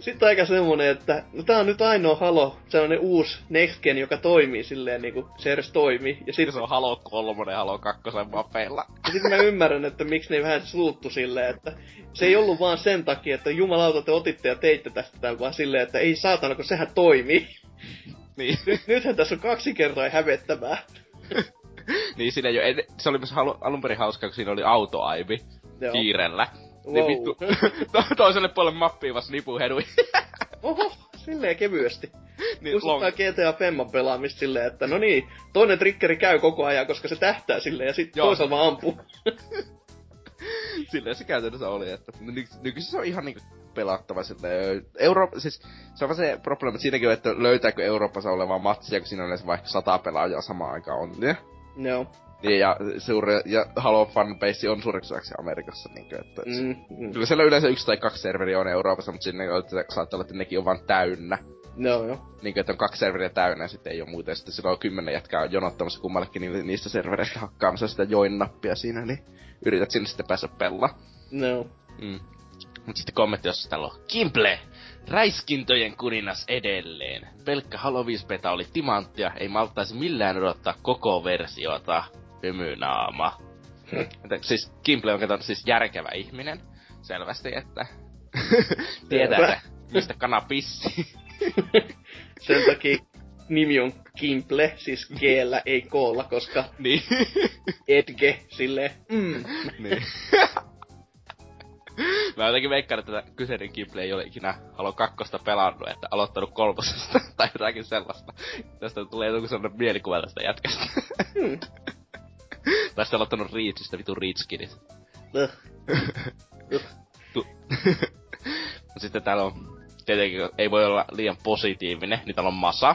Sitten aika semmonen, että no tää on nyt ainoa Halo, sellainen uusi Next Gen, joka toimii silleen niinku se edes toimii. Ja sit... se on Halo 3, Halo 2 mapeilla. Ja sit mä ymmärrän, että miksi ne vähän suuttu silleen, että se ei ollut vaan sen takia, että jumalauta te otitte ja teitte tästä tämän, vaan silleen, että ei saatana, kun sehän toimii. Niin. Nyt, nythän tässä on kaksi kertaa hävettävää. niin siinä jo, se oli myös alun perin hauskaa, kun siinä oli autoaivi kiirellä. Wow. Niin vittu, toiselle puolelle mappia vasta nipu hedui. Oho, silleen kevyesti. Niin, Muistuttaa GTA Femman pelaamista silleen, että no niin, toinen triggeri käy koko ajan, koska se tähtää silleen ja sitten toisella vaan ampuu. silleen se käytännössä oli, että ny- nykyisin se on ihan niinku pelattava silleen. Euro- siis se on vaan se probleema siinäkin, että löytääkö Euroopassa olevaa matsia, kun siinä on edes vaikka sata pelaajaa samaan aikaan on, niin? No. Niin, ja, suuri, ja Halo fanbase on suureksi Amerikassa, niin kuin, että mm, mm. Kyllä siellä yleensä yksi tai kaksi serveriä on Euroopassa, mutta sinne että saattaa olla, että nekin on vaan täynnä. No, joo. Niin kuin, että on kaksi serveriä täynnä ja sitten ei ole muuta. Ja sitten sillä on kymmenen jätkää jonottamassa kummallekin niistä servereistä hakkaamassa sitä join-nappia siinä, niin yrität sinne sitten päästä pella. No. Mm. Mut sitten kommentti, jos täällä on Kimple! Räiskintöjen kuningas edelleen. Pelkkä Halo 5 beta oli timanttia, ei maltaisi millään odottaa koko versiota hymynaama. siis Kimble on siis järkevä ihminen. Selvästi, että tietää, mistä kana pissi. Sen takia nimi on Kimple, siis g ei k koska niin. Edge, sille mm. niin. Mä jotenkin veikkaan, että tätä kyseinen Kimble ei ole ikinä Halo 2 pelannut, että aloittanut kolmosesta tai jotakin sellaista. Tästä tulee joku sellainen mielikuva tästä jätkästä. Hmm. tai sitten aloittanut Reachista, vitu Reach-kidit. sitten täällä on, tietenkin ei voi olla liian positiivinen, niin täällä on Masa.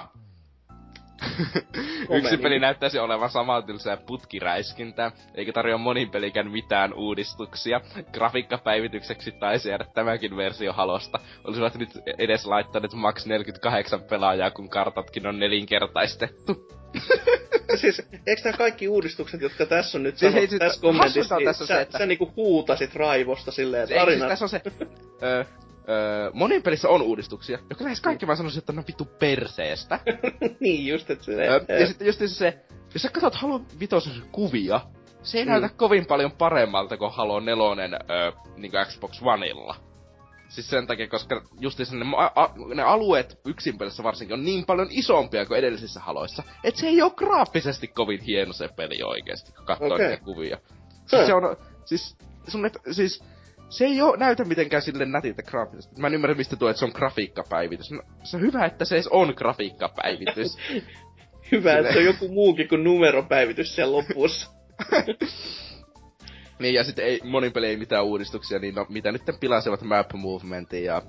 Yksi peli näyttäisi olevan samantyylisiä putkiräiskintä, eikä tarjoa monin pelikään mitään uudistuksia. Grafiikkapäivitykseksi taisi jäädä tämäkin versio halosta. Olisivat nyt edes laittaneet max 48 pelaajaa, kun kartatkin on nelinkertaistettu. siis, eikö nämä kaikki uudistukset, jotka tässä on nyt siis, sanottu, siis, tässä kommentissa, niin tässä sä, se, että... sä niinku huutasit raivosta silleen, että Arina... Siis tässä on se, ö, ö, monin pelissä on uudistuksia, joka lähes kaikki vaan sanoisin, että ne on vittu perseestä. niin, just, että se... Ö, ja sitten just se, jos sä katsot Halo Vitosen kuvia, se ei mm. näytä kovin paljon paremmalta kuin Halo 4 ö, niin kuin Xbox Oneilla. Siis sen takia, koska just ne, a, ne alueet yksin pelissä varsinkin on niin paljon isompia kuin edellisissä haloissa, että se ei ole graafisesti kovin hieno se peli oikeesti, kun katsoo okay. niitä kuvia. Siis se on, siis, sun et, siis, se ei oo näytä mitenkään sille nätiltä graafisesti. Mä en ymmärrä, mistä tuo, että se on grafiikkapäivitys. No, se on hyvä, että se edes on grafiikkapäivitys. hyvä, Sille... että se on joku muukin kuin numeropäivitys siellä lopussa. Niin, ja sitten ei, monin peli ei mitään uudistuksia, niin no, mitä nyt pilasivat map movementin ja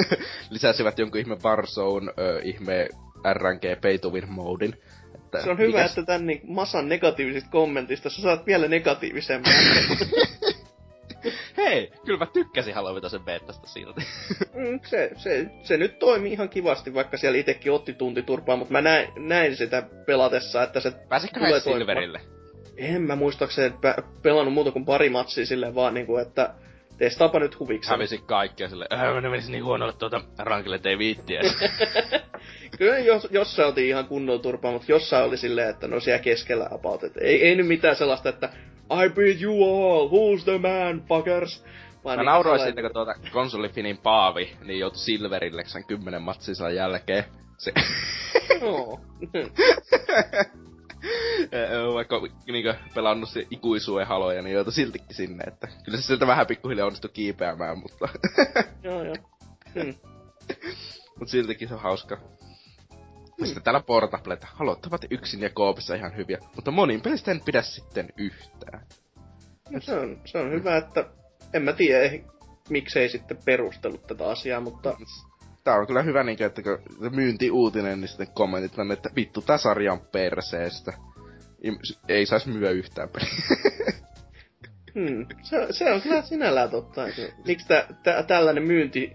lisäsivät jonkun ihme Barzone, ö, ihme RNG pay to win modin. Että, se on hyvä, mikäs... että tän niin, masan negatiivisista kommentista sä saat vielä negatiivisemman. Hei, kyllä mä tykkäsin Halo sen betasta silti. mm, se, se, se, nyt toimii ihan kivasti, vaikka siellä itekin otti tuntiturpaa, mutta mä näin, näin sitä pelatessa, että se Pääsikö tulee Silverille? en mä muistaakseni pe- pelannut muuta kuin pari matsia silleen vaan niinku, että testaapa nyt huviksi. Hävisi kaikkea sille, äh, ne menisi niin huonolle tuota rankille, ettei viittiä. Kyllä jos, jossain oltiin ihan kunnolla turpaa, mutta jossain oli silleen, että no siellä keskellä about. Et ei, ei nyt mitään sellaista, että I beat you all, who's the man, fuckers. Vaan Mä niin nauroin sitten, kun tuota konsolifinin Paavi, niin joutui Silverille sen kymmenen matsinsa jälkeen. Se... No. Vaikka niinkö pelannut se ikuisuuden haloja, niin joutui siltikin sinne, että kyllä se sieltä vähän pikkuhiljaa onnistui kiipeämään, mutta... joo, joo. Hmm. Mut siltikin se on hauska. Ja sitten täällä portableta. Haluattavat yksin ja koopissa ihan hyviä, mutta monin pelistä en pidä sitten yhtään. No se on, se on hyvä, että en mä tiedä, miksei sitten perustellut tätä asiaa, mutta... Tää on kyllä hyvä, niin, että kun myynti-uutinen, niin sitten kommentit on, että vittu, tää sarja on perseestä. Ei sais myyä yhtään peliä. Hmm. Se, se, on kyllä sinällään totta. Miksi tä, tä, tällainen myynti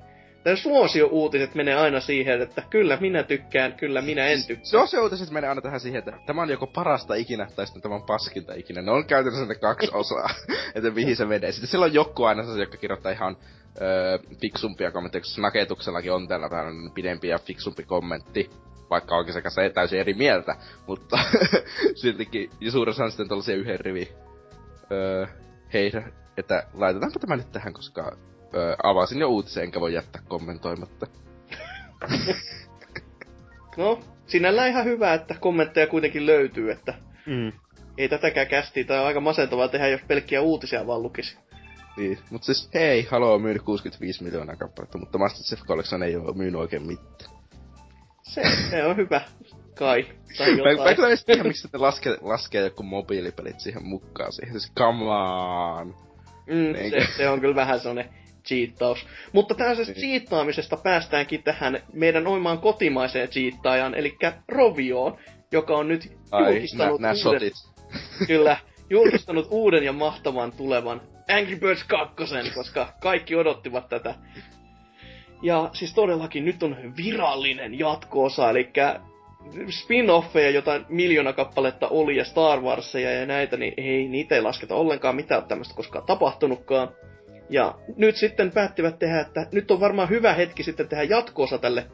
Nämä suosio-uutiset menee aina siihen, että kyllä minä tykkään, kyllä minä en tykkää. Suosio-uutiset menee aina tähän siihen, että tämä on joko parasta ikinä tai sitten tämä on paskinta ikinä. Ne on käytännössä ne kaksi osaa, että mihin se menee. Sitten siellä on joku aina se, joka kirjoittaa ihan öö, fiksumpia kommentteja, koska Naketuksellakin on täällä vähän pidempi ja fiksumpi kommentti vaikka onkin se kanssa täysin eri mieltä, mutta siltikin, suuressa on sitten tällaisia yhden rivi, öö, hei, että laitetaanpa tämä nyt tähän, koska öö, avasin jo uutisen, enkä voi jättää kommentoimatta. no, sinällään ihan hyvä, että kommentteja kuitenkin löytyy, että mm. ei tätäkään kästiä, tai on aika masentavaa tehdä, jos pelkkiä uutisia vaan lukisi. Niin, mut siis hei, Halo myynyt 65 miljoonaa kappaletta, mutta Master Chief Collection ei ole myynyt oikein mitään. Se, se on hyvä, kai. Tai jotain. Mä, mä kyllä tiedä, miksi te laskee, laskee joku mobiilipelit siihen mukaan siihen. Siis come on. Mm, se, se, on kyllä vähän sellainen cheattaus. Mutta tällaisesta niin. cheattaamisesta päästäänkin tähän meidän oimaan kotimaiseen cheattaajan, eli Rovioon, joka on nyt Ai, julkistanut nä, nä uuden, kyllä, julkistanut uuden ja mahtavan tulevan Angry Birds 2, koska kaikki odottivat tätä. Ja siis todellakin nyt on virallinen jatko-osa, eli spin-offeja, jotain miljoona kappaletta oli ja Star Warsia ja näitä, niin ei, niitä ei lasketa ollenkaan mitään tämmöistä koskaan tapahtunutkaan. Ja nyt sitten päättivät tehdä, että nyt on varmaan hyvä hetki sitten tehdä jatkoosa tälle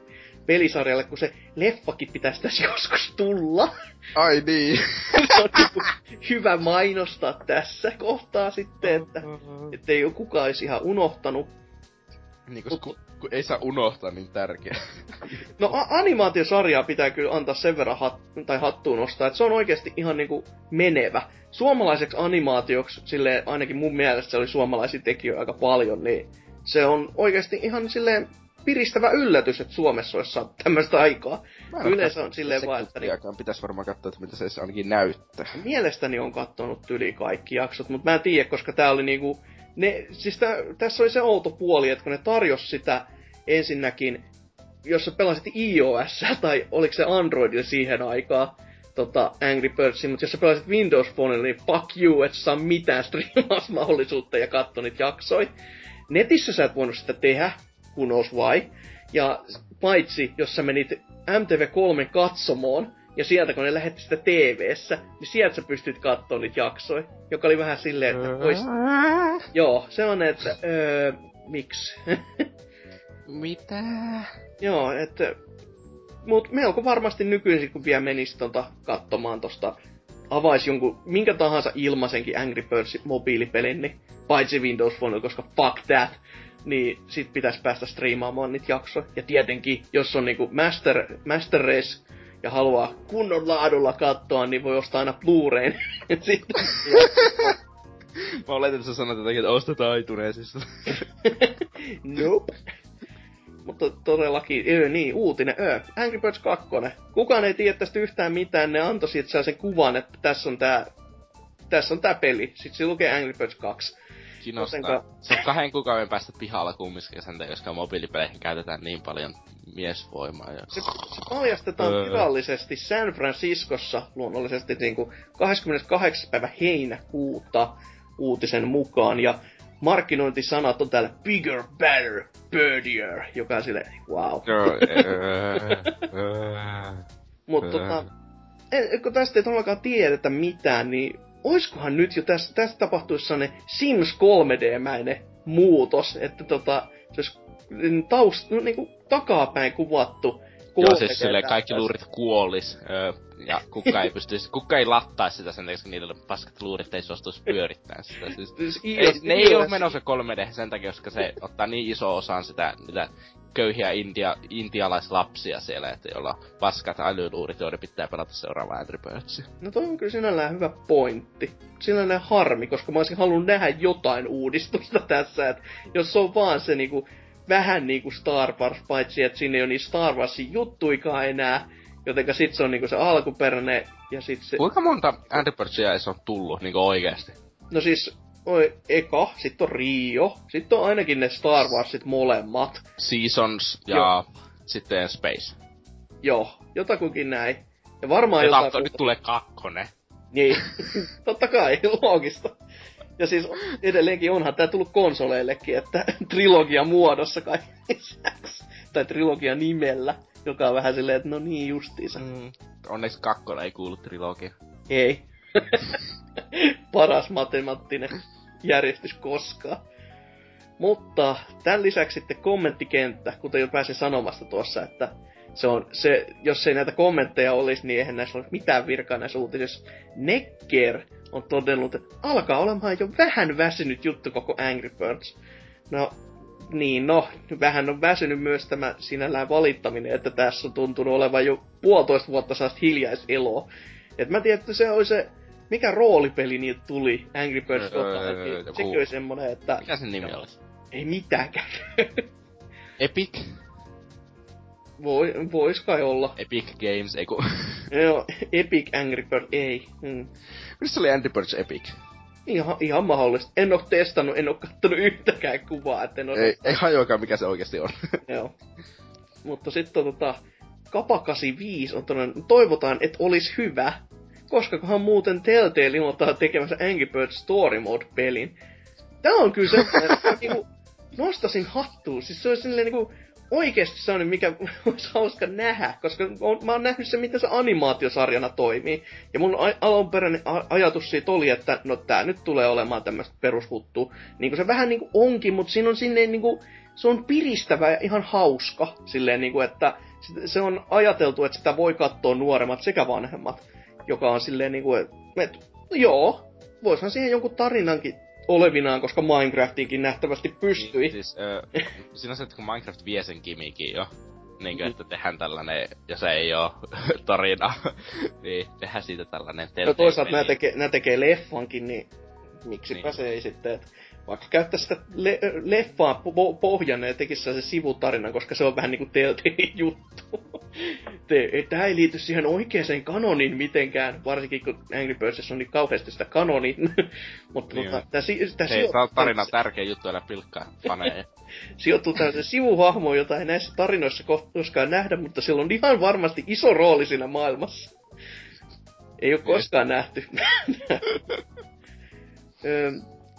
pelisarjalle, kun se leffakin pitäisi tässä joskus tulla. Ai niin. se on niinku hyvä mainostaa tässä kohtaa sitten, että ei ole kukaan olisi ihan unohtanut. Niin, koska kun, kun ei saa unohtaa niin tärkeä. no a- animaatiosarjaa pitää kyllä antaa sen verran hat, tai hattuun nostaa, että se on oikeasti ihan niinku menevä. Suomalaiseksi animaatioksi, sille ainakin mun mielestä se oli suomalaisia tekijöitä aika paljon, niin se on oikeasti ihan silleen piristävä yllätys, että Suomessa olisi saanut tämmöistä aikaa. Yleensä on silleen vaan, että... Niin... Pitäisi varmaan katsoa, että mitä se ainakin näyttää. Mielestäni on kattonut yli kaikki jaksot, mutta mä en tiedä, koska tää oli niinku ne, siis tä, tässä oli se outo puoli, että kun ne tarjosi sitä ensinnäkin, jos sä pelasit iOS tai oliko se Androidilla siihen aikaan, tota, Angry Birdsin, mutta jos sä pelasit Windows Phone, niin fuck you, et saa mitään striimausmahdollisuutta ja katso niitä jaksoi. Netissä sä et voinut sitä tehdä, who knows why. Ja paitsi, jos sä menit MTV3 katsomoon, ja sieltä kun ne lähetti sitä TV-ssä, niin sieltä sä pystyt katsoa niitä jaksoja. Joka oli vähän silleen, että vois... Joo, sellainen, että öö, miksi? Mitä? Joo, että... Mut melko varmasti nykyisin, kun vielä menisi tota katsomaan tosta avaisi jonkun minkä tahansa ilmaisenkin Angry Birds mobiilipelin, niin paitsi Windows Phone, koska fuck that, niin sit pitäisi päästä striimaamaan niitä jaksoja. Ja tietenkin, jos on niinku Master, Master Race ja haluaa kunnon laadulla katsoa, niin voi ostaa aina Blu-rayn. Sitten Mä oletin, että sä sanot jotakin, että ostetaan iTunesista. nope. Mutta todellakin, öö, niin, uutinen, öö, Angry Birds 2. Kukaan ei tiedä tästä yhtään mitään, ne antoi siitä sen kuvan, että tässä on tää, tässä on tää peli. Sitten se lukee Angry Birds 2. Kiinnostaa. Jotenka... Se on kahden kuukauden päästä pihalla kumminkin sen koska mobiilipeleihin käytetään niin paljon miesvoimaa. Ja... Se, se paljastetaan öö. virallisesti San Franciscossa luonnollisesti niin kuin 28. päivä heinäkuuta uutisen mukaan. Ja markkinointisanat on täällä bigger, better, birdier, joka on silleen, wow. Mutta tota, kun tästä ei todellakaan tiedetä mitään, niin oiskohan nyt jo tässä, tässä tapahtuisi sellainen Sims 3D-mäinen muutos, että tota, se olisi taust, no, niin kuin takapäin kuvattu. Joo, siis silleen kaikki luurit kuolis, öö, ja kukka ei pystyisi, kukka ei lattaa sitä sen takia, niillä paskat luurit ei suostuisi pyörittämään sitä. Siis, siis ei, ne ei ole menossa 3D sen takia, koska se ottaa niin iso osan sitä, mitä köyhiä india, intialaislapsia siellä, että joilla paskat älyluurit, joiden pitää pelata seuraavaa Angry Birdsia. No toi on kyllä sinällään hyvä pointti. Sinällään harmi, koska mä olisin halunnut nähdä jotain uudistusta tässä, että jos se on vaan se niinku vähän niinku Star Wars, paitsi että sinne ei ole niin Star Warsin juttuikaan enää, jotenka sit se on niinku se alkuperäinen ja sit se... Kuinka monta Angry Birdsia on tullut niinku oikeesti? No siis Oi, eka, sitten on Rio, sitten on ainakin ne Star Warsit molemmat. Seasons ja Joo. sitten Space. Joo, jotakuinkin näin. Ja varmaan ja jotain... Tahto, nyt tulee kakkonen. Niin, totta kai, loogista. Ja siis edelleenkin onhan tää tullut konsoleillekin, että trilogia muodossa kai Tai trilogia nimellä, joka on vähän silleen, että no niin justiinsa. Mm. Onneksi kakkonen ei kuulu trilogia. Ei. Paras matemaattinen järjestys koskaan. Mutta tämän lisäksi sitten kommenttikenttä, kuten jo pääsin sanomasta tuossa, että se on, se, jos ei näitä kommentteja olisi, niin eihän näissä olisi mitään virkaa näissä uutisissa. Necker on todennut, että alkaa olemaan jo vähän väsynyt juttu koko Angry Birds. No, niin no, vähän on väsynyt myös tämä sinällään valittaminen, että tässä on tuntunut olevan jo puolitoista vuotta saasta hiljaiseloa. Et mä tiedän, että se oli se mikä roolipeli niitä tuli Angry Birds öö, jotain, niin joku... sekin oli semmonen, että... Mikä sen nimi olisi? Ei mitäänkään. Epic? Voi, vois kai olla. Epic Games, ei. Joo, Epic Angry Bird, ei. Hmm. Missä oli Angry Birds Epic? Ihan, ihan mahdollista. En oo testannut, en oo kattonut yhtäkään kuvaa, että en oo... Ei, ei hajoakaan mikä se oikeasti on. Joo. Mutta sitten tota, Kapa 85 on todennut, toivotaan, että olisi hyvä, koskakohan muuten Telltale ilmoittaa tekemässä Angry Birds Story Mode-pelin. Tää on kyllä semmoinen, että niinku, nostasin hattuun. Siis se on silleen niinku, oikeesti sellainen, mikä olisi hauska nähdä, koska on, mä oon nähnyt se, miten se animaatiosarjana toimii. Ja mun alunperäinen ajatus siitä oli, että no tää nyt tulee olemaan tämmöistä perushuttu. Niin se vähän niinku onkin, mutta siinä on sinne niinku, se on piristävä ja ihan hauska. Silleen niinku, että se on ajateltu, että sitä voi katsoa nuoremmat sekä vanhemmat joka on silleen niinku, että et, no joo, voishan siihen jonkun tarinankin olevinaan, koska Minecraftiinkin nähtävästi pystyi. Niin, siis, äh, siinä on se, että kun Minecraft vie sen kimikin jo, niin kuin, että tehdään tällainen, jos ei oo tarina, niin tehdään siitä tällainen No toisaalta nämä tekee, nämä tekee leffankin, niin miksipä niin. se ei sitten, että vaikka käyttäisi sitä le- leffaa po- pohjana ja tekisi se sivutarinan, koska se on vähän niinku Telltale juttu. Tämä ei liity siihen oikeaan kanoniin mitenkään, varsinkin kun Angry Birds on niin kauheasti sitä kanoni. Mutta niin tota, tää, tää Hei, sijoittuu... tarina tärkeä juttu, älä pilkkaa faneja. sijoittuu tällaisen sivuhahmo, jota ei näissä tarinoissa koskaan nähdä, mutta sillä on ihan varmasti iso rooli siinä maailmassa. Ei ole koskaan nähty.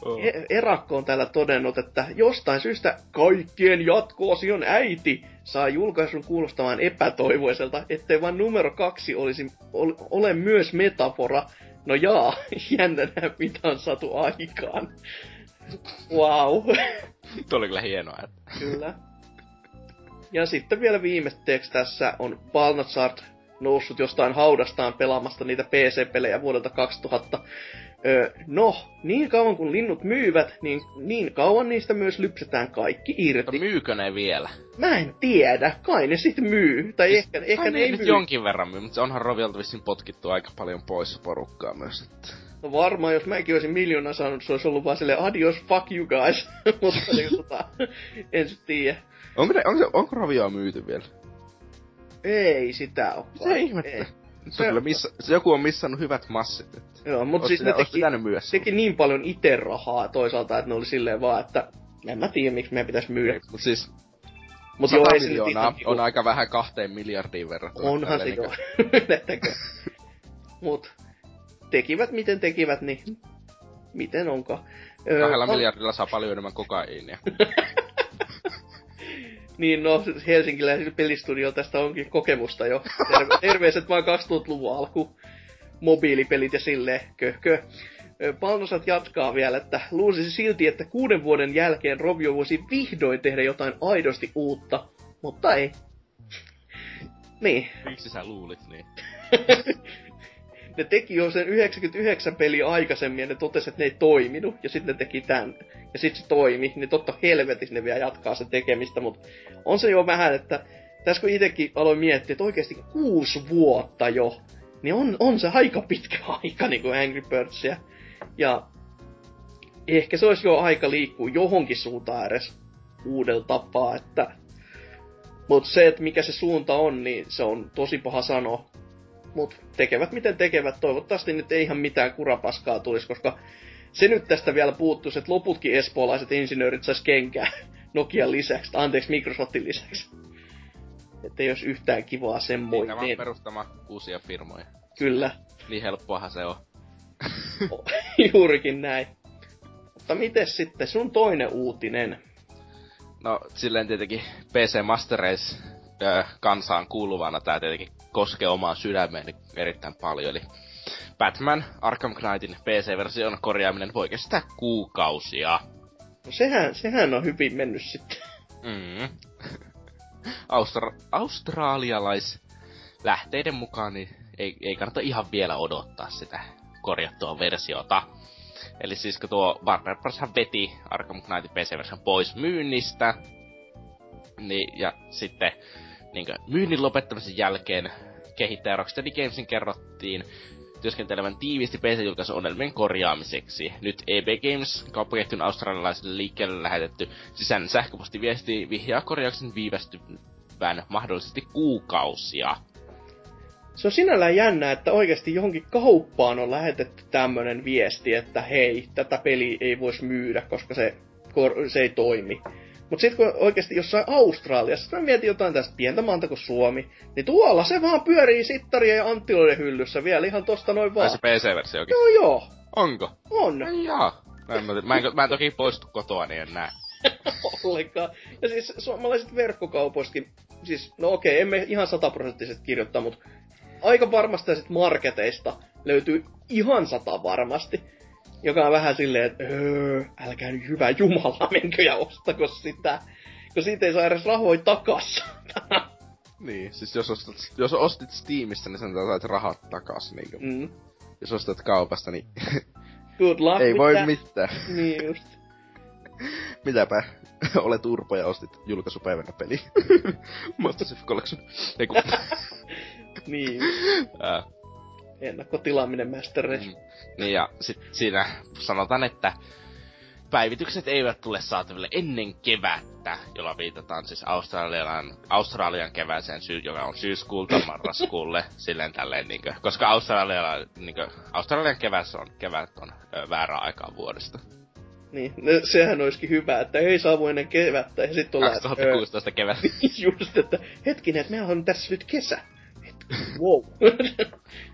Oh. E- Erakko on täällä todennut, että jostain syystä kaikkien jatko-osion äiti saa julkaisun kuulostamaan epätoivoiselta, ettei vain numero kaksi olisi, ole myös metafora. No jaa, jännä nähdä mitä on saatu aikaan. Wow. Tuo oli kyllä hienoa. Että... Kyllä. Ja sitten vielä viimeisteeksi tässä on Balnazard noussut jostain haudastaan pelaamasta niitä PC-pelejä vuodelta 2000 Öö, no, niin kauan kun linnut myyvät, niin niin kauan niistä myös lypsetään kaikki irti. No myykö ne vielä? Mä en tiedä, kai ne sit myy. Tai siis, ehkä, ehkä ne ei myy. jonkin verran myy, mutta onhan Rovialta vissiin potkittu aika paljon pois porukkaa myös. Että... No varmaan, jos mäkin olisin miljoona saanut, se olisi ollut vaan silleen adios, fuck you guys. mutta niin, tota, en sit tiedä. Onko, ne, onko, se, onko Rovioa myyty vielä? Ei sitä ole. Se ihmettä. Ei. Se, se, missä, se joku on missannut hyvät massit. Että Joo, mutta siis ne teki, teki niin paljon itse rahaa toisaalta, että ne oli silleen vaan, että en mä tiedä miksi meidän pitäisi myydä. Mut siis Mut 100 joo, miljoonaa on niinku... aika vähän kahteen miljardiin verrattuna. Onhan se joo. Mut tekivät miten tekivät, niin miten onka. Kahdella öö, miljardilla saa paljon enemmän kokaiinia. Niin no, helsinkiläisillä pelistudio tästä onkin kokemusta jo. Terve, terveiset vaan 2000-luvun alku. Mobiilipelit ja silleen, köhkö. Palnosat jatkaa vielä, että luulisi silti, että kuuden vuoden jälkeen Rovio voisi vihdoin tehdä jotain aidosti uutta, mutta ei. niin. Miksi sä luulit niin? ne teki jo sen 99 peli aikaisemmin ja ne totesi, että ne ei toiminut. Ja sitten ne teki tämän. Ja sitten se toimi. Niin totta helvetissä ne vielä jatkaa sen tekemistä. Mutta on se jo vähän, että tässä kun itsekin aloin miettiä, että oikeasti kuusi vuotta jo, niin on, on se aika pitkä aika niin kuin Angry Birdsia. Ja ehkä se olisi jo aika liikkua johonkin suuntaan edes uudella tapaa, että mutta se, että mikä se suunta on, niin se on tosi paha sanoa. Mutta tekevät miten tekevät. Toivottavasti nyt ei ihan mitään kurapaskaa tulisi, koska se nyt tästä vielä puuttuisi, että loputkin espoolaiset insinöörit sais kenkää Nokian lisäksi, anteeksi Microsoftin lisäksi. Että ei olisi yhtään kivaa semmoinen. Vaan perustamaan uusia firmoja. Kyllä. Niin helppoahan se on. Juurikin näin. Mutta miten sitten sun toinen uutinen? No, silleen tietenkin PC Master Race kansaan kuuluvana tää tietenkin koskee omaa sydämeeni erittäin paljon. Eli Batman Arkham Knightin PC-version korjaaminen voi kestää kuukausia. No sehän, sehän on hyvin mennyt sitten. Mm. Austra- australialais lähteiden mukaan niin ei, ei kannata ihan vielä odottaa sitä korjattua versiota. Eli siis kun tuo Warner Bros. veti Arkham Knightin PC-version pois myynnistä, niin, ja sitten niin kuin, myynnin lopettamisen jälkeen kehittäjä Rocksteady Gamesin kerrottiin työskentelevän tiiviisti PC-julkaisuongelmien korjaamiseksi. Nyt EB Games, kauppaketjun australialaiselle liikkeelle lähetetty sisäinen sähköpostiviesti vihjaa korjauksen viivästyvän mahdollisesti kuukausia. Se on sinällään jännä, että oikeasti johonkin kauppaan on lähetetty tämmönen viesti, että hei, tätä peliä ei voisi myydä, koska se, se ei toimi. Mutta sitten kun oikeasti jossain Australiassa, mä mietin jotain tästä pientä maanta kuin Suomi, niin tuolla se vaan pyörii sittarien ja anttiloiden hyllyssä vielä ihan tosta noin vaan. Ai se PC-versiokin? Joo joo. Onko? On. Ai jaa. Mä en, mä, en, mä en toki poistu kotoa, niin en näe. Ollenkaan. Ja siis suomalaiset verkkokaupoistakin, siis no okei, emme ihan sataprosenttisesti kirjoittaa, mutta aika varmasti sit marketeista löytyy ihan sata varmasti. Joka on vähän silleen, että öö, älkää nyt hyvä jumala, menkö ja ostako sitä. Kun siitä ei saa edes rahoja takas. niin, siis jos, ostat, jos ostit Steamissa, niin sen saat rahat takas. Niin mm. Jos ostat kaupasta, niin Good luck ei voi mitään. Niin just. Mitäpä, olet urpo ja ostit julkaisupäivänä peli. Master Collection. Eiku. niin. Äh ennakkotilaaminen Master Race. Mm. Niin ja sit siinä sanotaan, että päivitykset eivät tule saataville ennen kevättä, jolla viitataan siis Australian, Australian kevääseen, syy, joka on syyskuulta marraskuulle, silleen tälleen niinkö, koska Australia, niinkö, Australian keväs on, kevät on ö, väärä aikaa vuodesta. Niin, no, sehän olisikin hyvä, että ei saavu ennen kevättä ja sitten ollaan... 2016 kevät. Just, että hetkinen, että meillä on tässä nyt kesä. wow.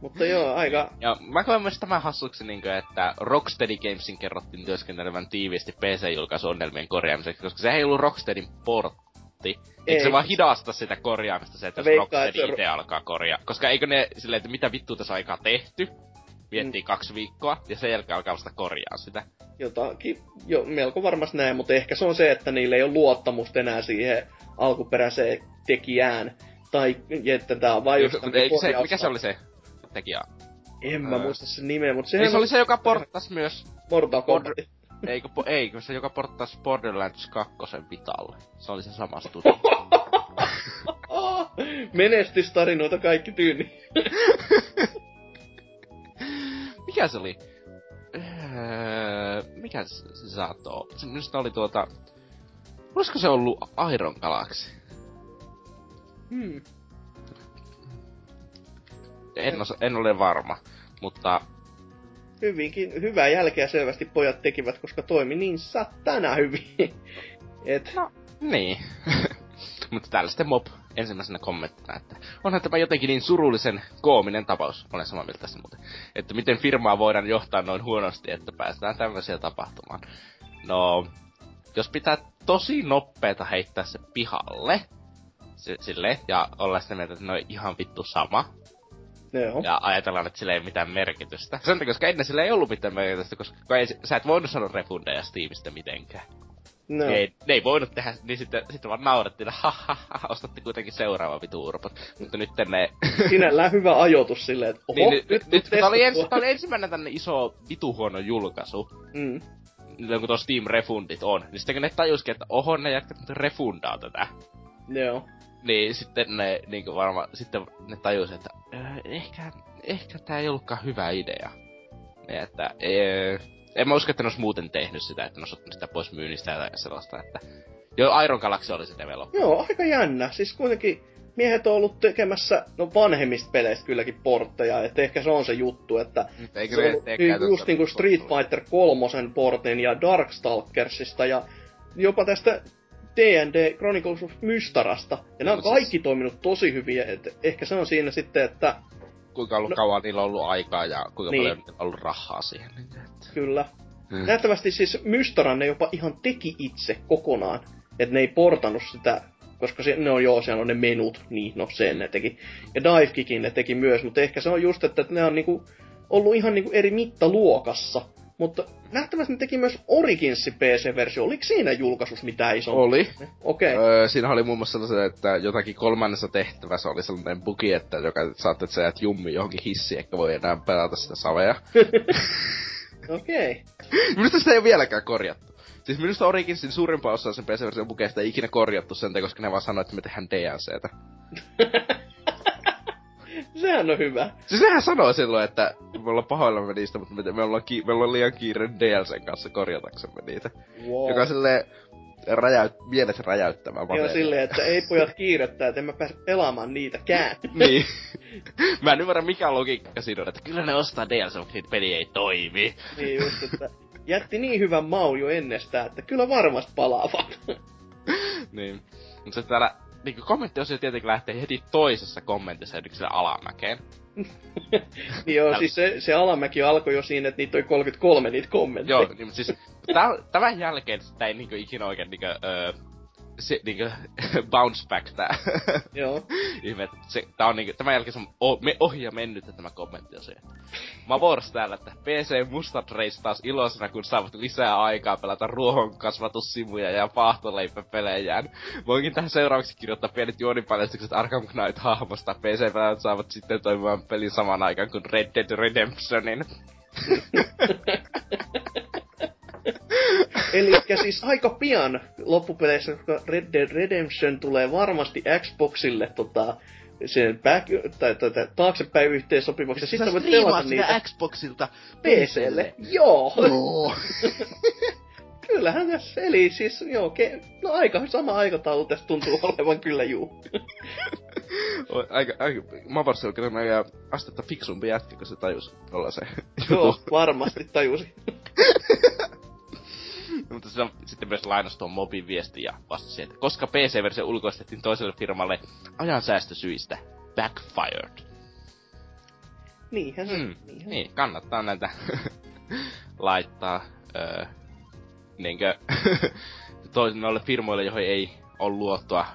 Mutta joo, aika... Ja mä koen myös tämän hassuksi, niin kuin, että Rocksteady Gamesin kerrottiin työskentelevän tiiviisti PC-julkaisuonnelmien korjaamiseksi, koska se ei ollut Rocksteadin portti. Ei. Eikö se vaan hidasta sitä korjaamista se, että jos Rocksteady itse alkaa korjaa? Koska eikö ne silleen, että mitä vittua tässä aikaa tehty? Viettiin mm. kaksi viikkoa, ja sen jälkeen alkaa vasta korjaa sitä. Jotakin, jo, melko varmasti näin, mutta ehkä se on se, että niillä ei ole luottamusta enää siihen alkuperäiseen tekijään. Tai että tää on vain just se, Mikä se oli se tekijä. En mä öö. muista sen nimeä, mutta sehän... Ei, se oli se, joka porttas myös... Mortal Kombat. Eikö, eikö se, joka porttas Borderlands 2 Vitalle. Se oli se sama studio. Menestystarinoita kaikki tyyni. mikä se oli? Öö, mikä se, saattoi Se minusta oli tuota... Olisiko se ollut Iron Galaxy? Hmm en, osa, en ole varma, mutta... Hyvinkin, hyvää jälkeä selvästi pojat tekivät, koska toimi niin satana hyvin. Et... No, niin. mutta täällä sitten Mob ensimmäisenä kommenttina, että onhan tämä jotenkin niin surullisen koominen tapaus, olen samaa mieltä tässä muuten, että miten firmaa voidaan johtaa noin huonosti, että päästään tämmöisiä tapahtumaan. No, jos pitää tosi nopeeta heittää se pihalle, sille, ja olla sitä mieltä, että no ihan vittu sama, Joo. Ja ajatellaan, että sillä ei ole mitään merkitystä. Sen takia, koska ennen sillä ei ollut mitään merkitystä, koska ei, sä et voinut saada refundeja Steamista mitenkään. No. Ne, ei, ne ei voinut tehdä, niin sitten, sitten vaan naurettiin, että ha, ha, ha, ostatte kuitenkin seuraava vitu urpot. Mutta nyt ne... Sinällään hyvä ajoitus silleen, että oho, niin, nyt, nyt, nyt tää oli, ensi, tää oli ensimmäinen tänne iso vitu huono julkaisu, Mm. niin kun tuo Steam refundit on, niin sitten kun ne tajuskin, että oho, ne jätkät refundaa tätä. Joo. Niin sitten ne niinku varmaan, sitten ne tajusi, että öö, ehkä, ehkä tää ei ollutkaan hyvä idea. Ja että, ee, en mä usko, että ne olisi muuten tehnyt sitä, että ne olisi ottanut sitä pois myynnistä ja sellaista, että... Jo Iron Galaxy oli se develop. Joo, aika jännä. Siis kuitenkin miehet on ollut tekemässä, no vanhemmista peleistä kylläkin portteja, että ehkä se on se juttu, että Eikö se on niin, just niinku Street Fighter 3 portin ja Darkstalkersista ja jopa tästä D&D Chronicles of Mystarasta. Ja nämä on No siis- kaikki toiminut tosi hyvin, että ehkä se on siinä sitten, että Kuinka ollut No- kauan niillä on ollut aikaa ja kuinka Niin. paljon on ollut rahaa siihen. Niin, että... kyllä. Mm. Nähtävästi siis Mystaran ne jopa ihan teki itse kokonaan. Että ne ei portannut sitä, koska se, ne on joo, siellä on ne menut, niin no sen ne teki. Ja Divekickin ne teki myös, mutta ehkä se on just, että ne on niinku ollut ihan niinku eri mittaluokassa. Mutta nähtävästi ne teki myös Originsi PC-versio. Oliko siinä julkaisussa mitään iso? Oli. Okei. Okay. Öö, siinä oli muun muassa sellainen, että jotakin kolmannessa tehtävässä oli sellainen bugi, että joka saatte, että sä jäät jummi johonkin hissiin, eikä voi enää pelata sitä savea. Okei. Okay. minusta sitä ei ole vieläkään korjattu. Siis minusta Originsin suurimpaa osaa sen PC-version bugeista ei ikinä korjattu sen takia, koska ne vaan sanoi, että me tehdään DLCtä. Sehän on hyvä. Siis nehän sanoi silloin, että me ollaan pahoillamme niistä, mutta me, me, ollaan, ki- me ollaan liian kiire DLCn kanssa korjataksemme niitä. Wow. Joka on silleen räjäyt, mielet räjäyttävää materia. silleen, että ei pojat kiirettää, että en mä pääse pelaamaan niitäkään. niin. mä en ymmärrä mikä logiikka siinä on, että kyllä ne ostaa DLC, mutta niitä peli ei toimi. niin just, että jätti niin hyvän maun jo ennestään, että kyllä varmasti palaavat. niin. Mutta se täällä niinku kommenttiosio tietenkin lähtee heti toisessa kommentissa sille alamäkeen. niin joo, siis se, se alamäki alkoi jo siinä, että niitä oli 33 niitä kommentteja. Joo, niin, mutta siis tä, tämän jälkeen sitä ei niinku ikinä oikein niinku, öö, se, niinku, bounce back tää Joo. ihme. Se, tää on niinku, tämän jälkeen se on o, me, ohi ja mennyt tämä kommentti on se. Mavors täällä, että PC Mustat Race taas iloisena, kun saavat lisää aikaa pelata ruohonkasvatussimuja ja paahtoleipäpelejään. Voinkin tähän seuraavaksi kirjoittaa pienet juonipaljastukset Arkham Knight-hahmosta. PC-pelaajat saavat sitten toimimaan pelin samaan aikaan kuin Red Dead Redemptionin. Eli siis aika pian loppupeleissä, koska Red Dead Redemption tulee varmasti Xboxille tota, sen back, tai, tai, tai taaksepäin yhteen sopivaksi. Ja sitten voit pelata niitä Xboxilta PClle. Joo. Oo. Kyllähän tässä, eli siis joo, ke, no aika sama aikataulu tässä tuntuu olevan kyllä juu. Aika, aika, Mavors on kyllä meidän astetta fiksumpi jätkä, kun se tajus olla se Joo, varmasti tajusin. Mutta se on sitten myös lainas tuon mobin viesti ja vastasi, että koska PC-versio ulkoistettiin toiselle firmalle ajansäästösyistä, backfired. Niinhän se, Mm, niinhän. niin, kannattaa näitä laittaa öö, niinkö toisille firmoille, joihin ei ole luottoa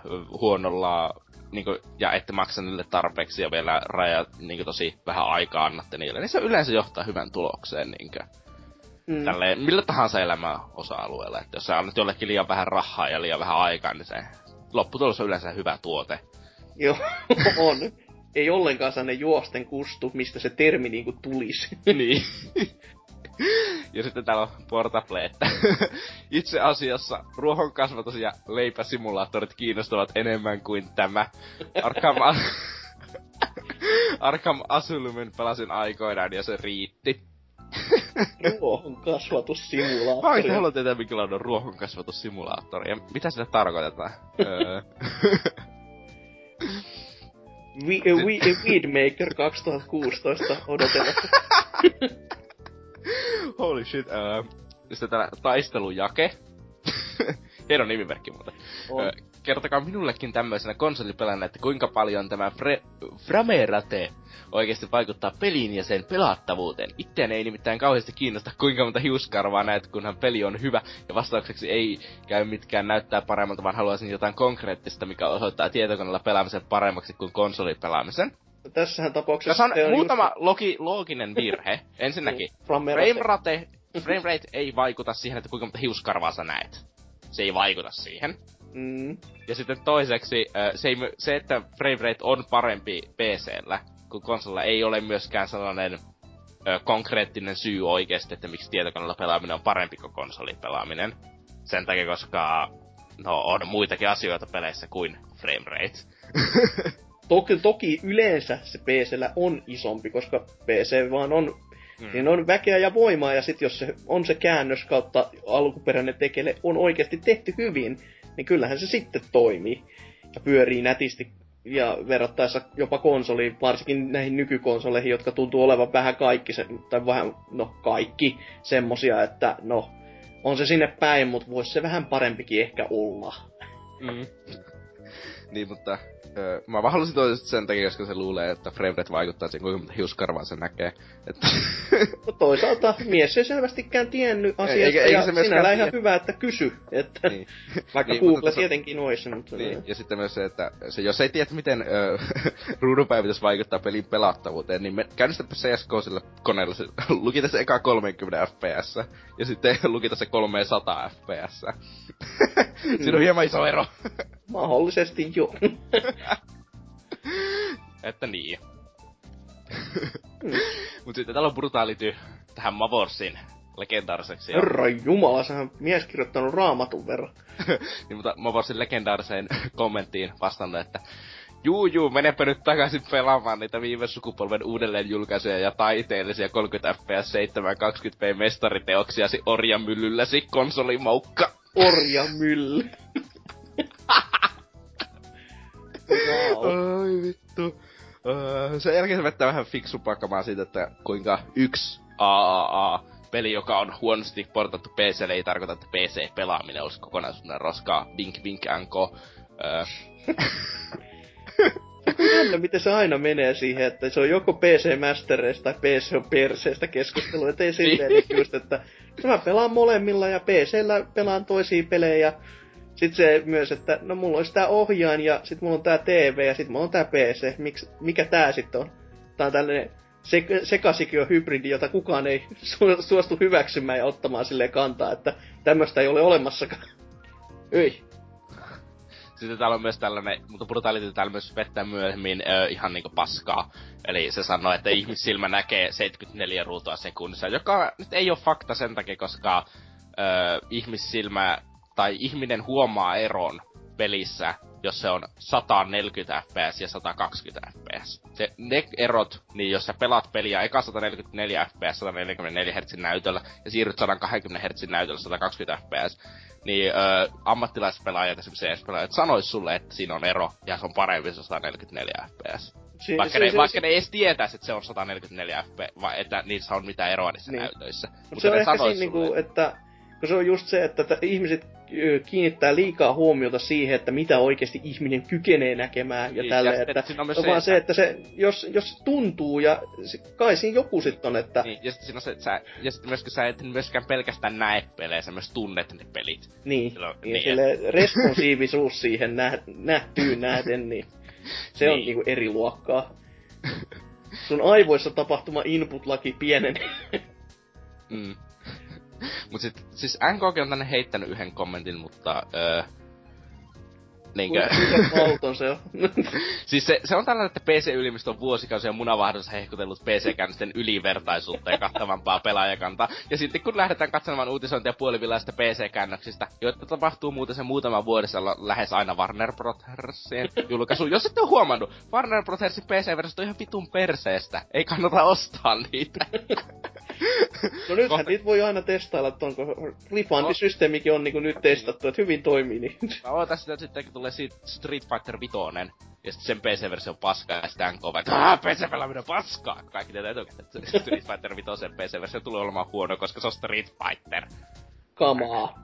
huonolla niinku, ja ette maksa niille tarpeeksi ja vielä rajat niinku tosi vähän aikaa annatte niille, niin se yleensä johtaa hyvän tulokseen niinkö. Mm. Tälleen, millä tahansa elämän osa-alueella, että jos sä annat jollekin liian vähän rahaa ja liian vähän aikaa, niin se lopputulos on yleensä hyvä tuote. Joo, on. Ei ollenkaan sellainen juosten kustu, mistä se termi niinku tulisi. niin. ja sitten täällä on Portable, että itse asiassa ruohonkasvatus ja leipäsimulaattorit kiinnostavat enemmän kuin tämä. Arkham, Arkham Asylumin pelasin aikoinaan ja se riitti. Ruohon Mä oikein kasvatussimulaattori. haluan tietää, minkälainen on ruohonkasvatussimulaattori ja mitä sille tarkoitetaan. Öö, We, we, Weedmaker 2016 odotellessa. Holy shit. Uh, sitten täällä taistelujake. Hieno nimimerkki muuten. On. Ö, kertokaa minullekin tämmöisenä konsolipelänä, että kuinka paljon tämä Fre- Framerate oikeasti vaikuttaa peliin ja sen pelattavuuteen. Itseään ei nimittäin kauheasti kiinnosta, kuinka monta hiuskarvaa näet, kunhan peli on hyvä. Ja vastaukseksi ei käy mitkään näyttää paremmalta, vaan haluaisin jotain konkreettista, mikä osoittaa tietokoneella pelaamisen paremmaksi kuin konsolipelaamisen. tässähän tapauksessa... Tässä on se muutama just- logi, looginen virhe. Ensinnäkin, From frame rate, frame rate ei vaikuta siihen, että kuinka monta hiuskarvaa sä näet. Se ei vaikuta siihen. Mm. Ja sitten toiseksi, äh, se, ei, se että frame rate on parempi PCllä kuin konsolilla ei ole myöskään sellainen ö, konkreettinen syy oikeasti, että miksi tietokoneella pelaaminen on parempi kuin konsolipelaaminen. Sen takia, koska no, on muitakin asioita peleissä kuin frame rate. Toki, toki yleensä se PCllä on isompi, koska PC vaan on, mm. niin on väkeä ja voimaa, ja sitten jos se on se käännös kautta alkuperäinen tekele on oikeasti tehty hyvin, niin kyllähän se sitten toimii ja pyörii nätisti ja verrattaessa jopa konsoliin, varsinkin näihin nykykonsoleihin, jotka tuntuu olevan vähän kaikki, se, tai vähän, no kaikki semmosia, että no, on se sinne päin, mutta voisi se vähän parempikin ehkä olla. Mm. niin, mutta öö, mä vaan halusin toisesta sen takia, koska se luulee, että rate vaikuttaa siihen, kuinka hiuskarvaa se näkee. Että No toisaalta mies ei selvästikään tiennyt asiasta, eikä- eikä ja se myöskään sinällään ihan hyvä, että kysy. Että, niin. Vaikka Niin, Google tässä- tietenkin olisi, mutta... Niin, ja sitten myös se, että se, jos ei tiedä, miten ö, ruudunpäivitys vaikuttaa pelin pelattavuuteen, niin me käynnistäpä CSK sillä koneella, se, lukita se eka 30 fps, ja sitten lukita se 300 fps. Siinä on hieman iso ero. Mahdollisesti jo. että niin. Mut sitten täällä on brutaality tähän Mavorsin legendaariseksi. Ja, Herra Jumala, sehän mies kirjoittanut raamatun verran. niin, mutta Mavorsin legendaariseen kommenttiin vastannut, että Juu, juu, menepä nyt takaisin pelaamaan niitä viime sukupolven uudelleen julkaisuja ja taiteellisia 30 fps 720p mestariteoksiasi orjamyllylläsi konsolimaukka. Orja mylly. wow. Ai vittu. Öö, sen jälkeen se vettää vähän fiksumpaa kamaa siitä, että kuinka yksi AAA peli, joka on huonosti portattu PClle, ei tarkoita, että PC-pelaaminen olisi kokonaisuuden roskaa. Vink, vink, NK. Öö, Jännä, miten se aina menee siihen, että se on joko PC Mastereista tai PC on perseestä keskustelua. Että ei silleen Niin. niin. just, että mä pelaan molemmilla ja PCllä pelaan toisia pelejä. Sitten se myös, että no mulla olisi tää ohjaan ja sit mulla on tää TV ja sit mulla on tää PC. Miks, mikä tää sitten on? Tää on tällainen sek- sekasikio hybridi, jota kukaan ei su- suostu hyväksymään ja ottamaan silleen kantaa, että tämmöistä ei ole olemassakaan. Ei. Sitten täällä on myös tällainen, mutta Brutality täällä myös vettää myöhemmin ö, ihan niinku paskaa. Eli se sanoo, että ihmissilmä näkee 74 ruutua sekunnissa, joka nyt ei ole fakta sen takia, koska ö, ihmissilmä tai ihminen huomaa eron pelissä, jos se on 140 fps ja 120 fps. Se, ne erot, niin jos sä pelaat peliä eka 144 fps 144 Hz näytöllä ja siirryt 120 Hz näytöllä 120 fps, niin ö, ammattilaispelaajat, esimerkiksi CS-pelaajat, sanois sulle, että siinä on ero, ja se on parempi se 144 fps. Si- Vaikka, se- ne, se- vaikka ne ei edes tietäis, että se on 144 fps, vai että niissä on mitään eroa niissä Niin. näytöissä. Mutta se on ne ehkä siinä, niinku, että kun se on just se, että t- ihmiset kiinnittää liikaa huomiota siihen, että mitä oikeasti ihminen kykenee näkemään ja Niin, tälle, ja että siinä on myös on se, vaan että- se, että se, jos, jos tuntuu ja se, kai siinä joku sitten on, että Niin, ja sitten siinä on se, että sä, ja sitten myöskin sä et myöskään pelkästään näe pelejä, sä myös tunnet ne pelit. niin, Silloin- niin, niin, sille responsiivisuus siihen nä, nähtyyn nähden, niin se on Niin. niinku eri luokkaa. Sun aivoissa tapahtuma input-laki pienenee. Mm. Mut sit, siis NKG on tänne heittänyt yhden kommentin, mutta öö, niinkö, mauton se on. siis se, se on tällainen, että PC-ylimistö on vuosikausia munavahdossa hehkutellut PC-käännösten ylivertaisuutta ja kattavampaa pelaajakantaa. Ja sitten kun lähdetään katsomaan uutisointia puolivillaista PC-käännöksistä, joita tapahtuu muuten se muutama vuodessa la- lähes aina Warner Brothersin julkaisu. Jos ette ole huomannut, Warner Brothersin PC-versiot on ihan vitun perseestä. Ei kannata ostaa niitä. No nythän Kohta- niitä voi aina testailla, että onko refundisysteemikin on niinku nyt testattu, että hyvin toimii. Niin. Mä ootan sitä sitten, kun tulee siitä Street Fighter 5, ja sitten sen PC-versio on paskaa, ja sitten NK vaikka, aah, PC-pelaaminen paskaa! kun Kaikki tietää etukäteen, että Street Fighter 5 PC-versio tulee olemaan huono, koska se on Street Fighter. Kamaa.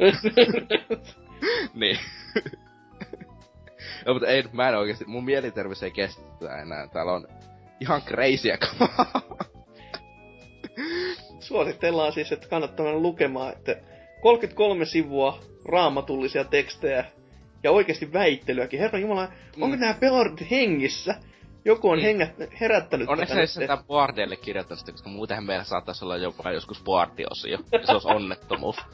niin. no, mutta ei, mä en oikeesti, mun mieliterveys ei kestä enää. Täällä on ihan crazyä kamaa. Suositellaan siis, että kannattaa mennä lukemaan, että 33 sivua raamatullisia tekstejä ja oikeasti väittelyäkin. Herra Jumala, onko Mm. nämä pelarit hengissä? Joku on Niin. hengät, herättänyt Onneksi tätä nyt. sitä boardille kirjoittanut sitä, koska muutenhan meillä saattaisi olla jopa joskus boardiosio. Ja se olisi onnettomuus.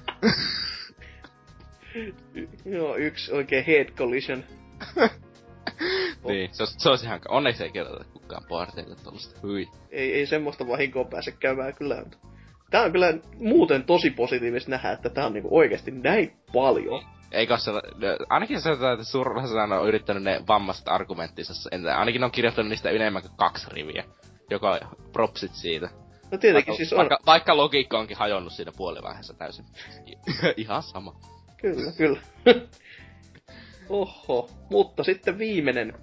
Joo, yksi oikein head collision. niin, se olisi, se olisi ihan... Onneksi ei kirjoiteta kukaan boardille tollaista. Hyi. Ei, ei semmoista vahinkoa pääse käymään kyllä. Tää on kyllä muuten tosi positiivista nähdä, että tää on niinku oikeesti näin paljon. Eikä se, ainakin se, että Survasana on yrittänyt ne vammaiset argumenttinsa, entä, ainakin ne on kirjoittanut niistä enemmän kuin kaksi riviä. Joka propsit siitä. No tietenkin vaikka, siis on, vaikka, vaikka logiikka onkin hajonnut siinä puolivaiheessa täysin. Ihan sama. kyllä, kyllä. Oho, mutta sitten viimeinen.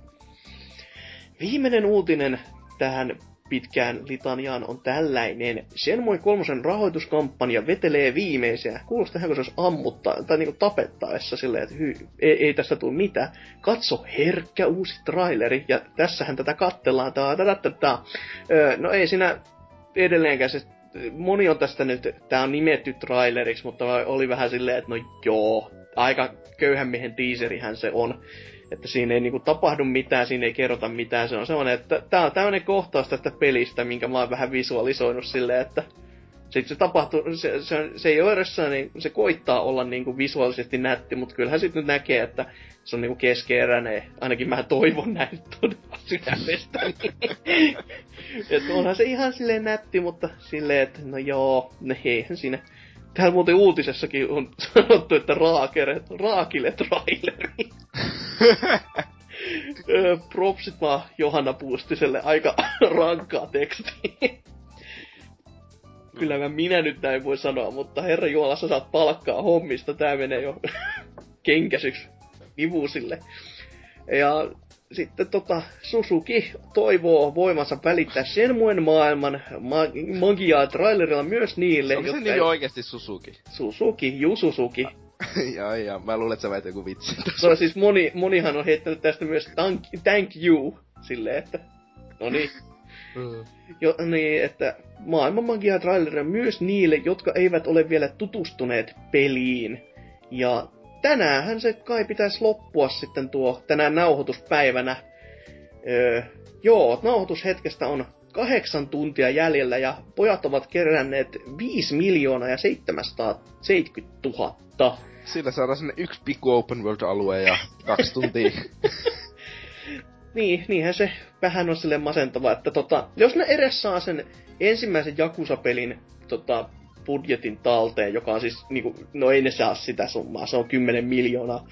Viimeinen uutinen tähän pitkään litaniaan on tällainen. Shenmue 3 rahoituskampanja vetelee viimeisiä. Kuulostaa ihan kuin se ammuttaa, tai niinku tapettaessa silleen, että hy, ei, ei tästä tule mitään. Katso herkkä uusi traileri, ja tässähän tätä kattellaan. Tää, tää. Öö, no ei siinä edelleenkään se moni on tästä nyt, tää on nimetty traileriksi, mutta oli vähän silleen, että no joo, aika köyhän miehen tiiserihän se on. Että siinä ei niinku tapahdu mitään, siinä ei kerrota mitään. Se on semmoinen, että tää on tämmönen kohtaus tästä pelistä, minkä mä oon vähän visualisoinut silleen, että sitten se tapahtuu, se, se, se ei ole edes sellainen, se koittaa olla niinku visuaalisesti nätti, mutta kyllähän sitten nyt näkee, että se on niinku keskeeräinen. Ainakin mä toivon näin todella sydämestäni. että onhan se ihan silleen nätti, mutta silleen, että no joo, no eihän siinä. Täällä muuten uutisessakin on sanottu, että raakere, raakille traileri. Propsit vaan Johanna Puustiselle aika rankkaa tekstiä. Kyllä mä minä nyt näin voi sanoa, mutta herra Jumala, sä saat palkkaa hommista. Tää menee jo kenkäsyksi vivusille. Ja sitten tota, Suzuki toivoo voimansa välittää Shenmuen maailman ma- magiaa trailerilla myös niille, Onko se jotka nimi ei- oikeesti Suzuki? Suzuki, Ju Suzuki. ja, ja, mä luulen, että sä väit joku vitsi. No siis moni, monihan on heittänyt tästä myös thank, thank you, silleen, että no niin. Jo, niin, että maailman magia traileri myös niille, jotka eivät ole vielä tutustuneet peliin. Ja tänäänhän se kai pitäisi loppua sitten tuo tänään nauhoituspäivänä. Öö, joo, nauhoitushetkestä on kahdeksan tuntia jäljellä ja pojat ovat keränneet 5 miljoonaa ja 770 000. Sillä saadaan sinne yksi pikku open world-alue ja kaksi tuntia. Niin, niinhän se vähän on sille masentava, että tota, jos ne edes saa sen ensimmäisen Jakusa-pelin tota, budjetin talteen, joka on siis, niinku, no ei ne saa sitä summaa, se on 10 miljoonaa.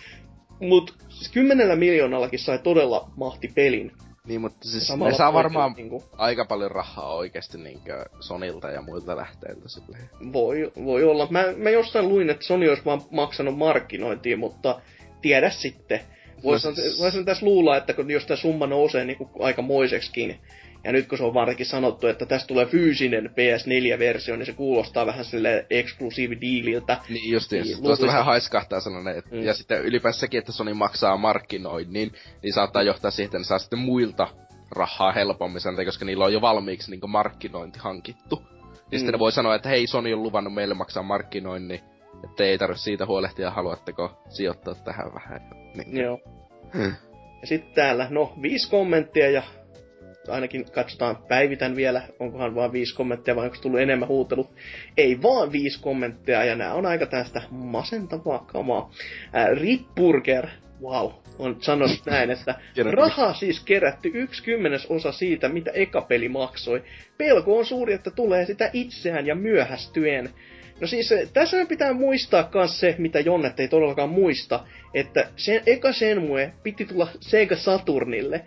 Mut siis 10 miljoonallakin sai todella mahti pelin. niin, mutta siis Samalla ne saa varmaan Niinku, aika paljon rahaa oikeesti niinkö Sonilta ja muilta lähteiltä silleen. voi, voi olla. Mä, mä jossain luin, että Sony olisi vaan maksanut markkinointiin, mutta tiedä sitten. Voisi No voisin tässä luulla, että kun jos tämä summa nousee niin aika moiseksikin, ja nyt kun se on varsinkin sanottu, että tästä tulee fyysinen PS4-versio, niin se kuulostaa vähän sille eksklusiividiililtä. Niin justiin, Niin, niin, tuosta vähän haiskahtaa sellainen, että, Mm. mm. ja sitten ylipäänsä sekin, että Sony maksaa markkinoinnin, niin saattaa johtaa siihen, että ne saa sitten muilta rahaa helpommin, sen koska niillä on jo valmiiksi niin markkinointi hankittu. Niin mm. sitten Mm. ne voi sanoa, että hei, Sony on luvannut meille maksaa markkinoinnin, että ei tarvitse siitä huolehtia, haluatteko sijoittaa tähän vähän. Niin. Joo. Hmm. Ja sitten täällä, no, viisi kommenttia ja ainakin katsotaan, päivitän vielä, onkohan vaan viisi kommenttia vai onko tullut enemmän huutelu. Ei vaan viisi kommenttia ja nämä on aika tästä masentavaa kamaa. Ää, Ripburger, wow, on sanonut näin, että rahaa siis kerätty yksi kymmenes osa siitä, mitä eka peli maksoi. Pelko on suuri, että tulee sitä itseään ja myöhästyen. No siis eh, tässä pitää muistaa myös se, mitä Jonnet ei todellakaan muista, että sen eka Shenmue piti tulla Sega Saturnille.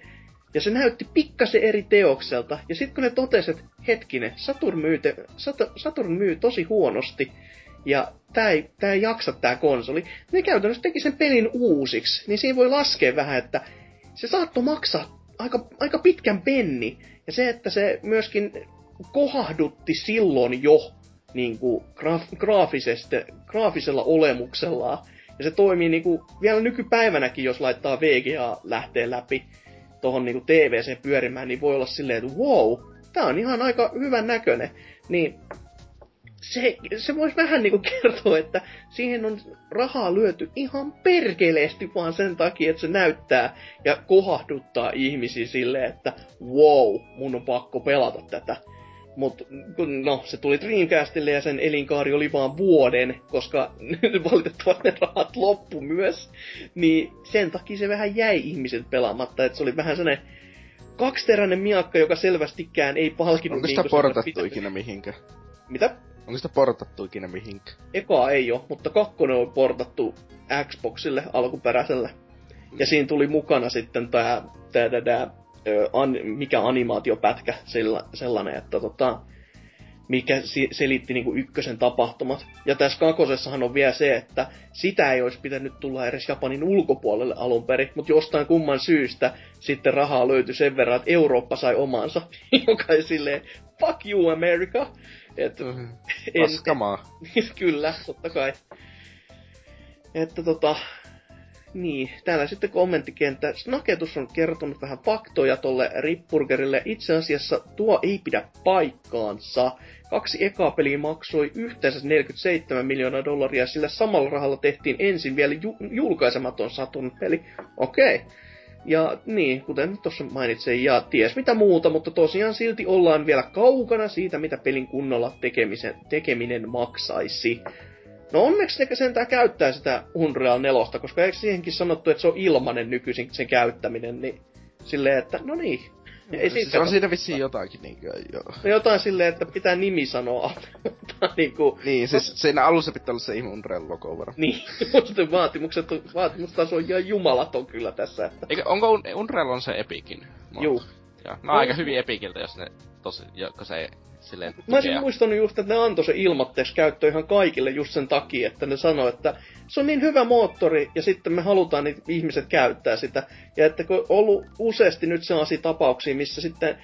Ja se näytti pikkasen eri teokselta. Ja sitten kun ne totesi, että hetkinen, Saturn myy, te, Sat- Saturn myy tosi huonosti. Ja tää ei, tää ei jaksa tää konsoli. Ne käytännössä teki sen pelin uusiksi. Niin siinä voi laskea vähän, että se saattoi maksaa aika, aika pitkän penni. Ja se, että se myöskin kohahdutti silloin jo niin kuin graaf- graafisella olemuksellaan. Ja se toimii niin kuin, vielä nykypäivänäkin, jos laittaa VGA lähtee läpi tuohon niin TVC pyörimään, niin voi olla silleen, että wow, tää on ihan aika hyvän näköinen. Niin se, se voisi vähän niinku kertoa, että siihen on rahaa lyöty ihan perkeleesti vaan sen takia, että se näyttää ja kohahduttaa ihmisiä silleen, että wow, mun on pakko pelata tätä. Mutta no, se tuli Dreamcastille ja sen elinkaari oli vaan vuoden, koska valitettavasti ne rahat loppu myös. Niin sen takia se vähän jäi ihmiset pelaamatta, että se oli vähän sellainen kaksiteräinen miakka, joka selvästikään ei palkinut Onko niin sitä portattu ikinä mihinkä? Mitä? Onko sitä portattu ikinä mihinkä? Eka ei ole, mutta kakkonen on portattu Xboxille alkuperäisellä. Ja siinä tuli mukana sitten tää, tää, tää, tää an, mikä animaatiopätkä sellainen, että tota, mikä selitti niinku ykkösen tapahtumat. Ja tässä kakosessahan on vielä se, että sitä ei olisi pitänyt tulla edes Japanin ulkopuolelle alun perin, mutta jostain kumman syystä sitten rahaa löytyi sen verran, että Eurooppa sai omansa, joka ei silleen, fuck you America. Et, mm, en, kyllä, totta kai. Että tota, niin, täällä sitten kommenttikenttä. Snaketus on kertonut vähän faktoja tolle Ripburgerille. Itse asiassa tuo ei pidä paikkaansa. Kaksi ekaa peliä maksoi yhteensä 47 miljoonaa dollaria, sillä samalla rahalla tehtiin ensin vielä ju- julkaisematon Saturn peli. Okei. Okay. Ja niin, kuten tuossa mainitsin, ja ties mitä muuta, mutta tosiaan silti ollaan vielä kaukana siitä, mitä pelin kunnolla tekemisen, tekeminen maksaisi. No onneksi ne sentään käyttää sitä Unreal 4, koska eikö siihenkin sanottu, että se on ilmanen nykyisin sen käyttäminen, niin silleen, että no niin. Ei siis se on siinä vissiin jotakin niinkö, joo. No jotain silleen, että pitää nimi sanoa. niinku, niin, siis siinä alussa pitää olla se Unreal logo varo. Niin, mutta vaatimukset, vaatimustaso on ihan jumalaton kyllä tässä. Että... Eikä, onko Unreal on se Epicin? Juu. Ja, no aika hyvin Epiciltä, jos ne tosi, jotka se silleen Mä olisin muistanut just, että ne antoi se ilmatteeksi käyttö ihan kaikille just sen takia, että ne sanoi, että se on niin hyvä moottori ja sitten me halutaan niitä ihmiset käyttää sitä. Ja että kun on ollut useasti nyt sellaisia tapauksia, missä sitten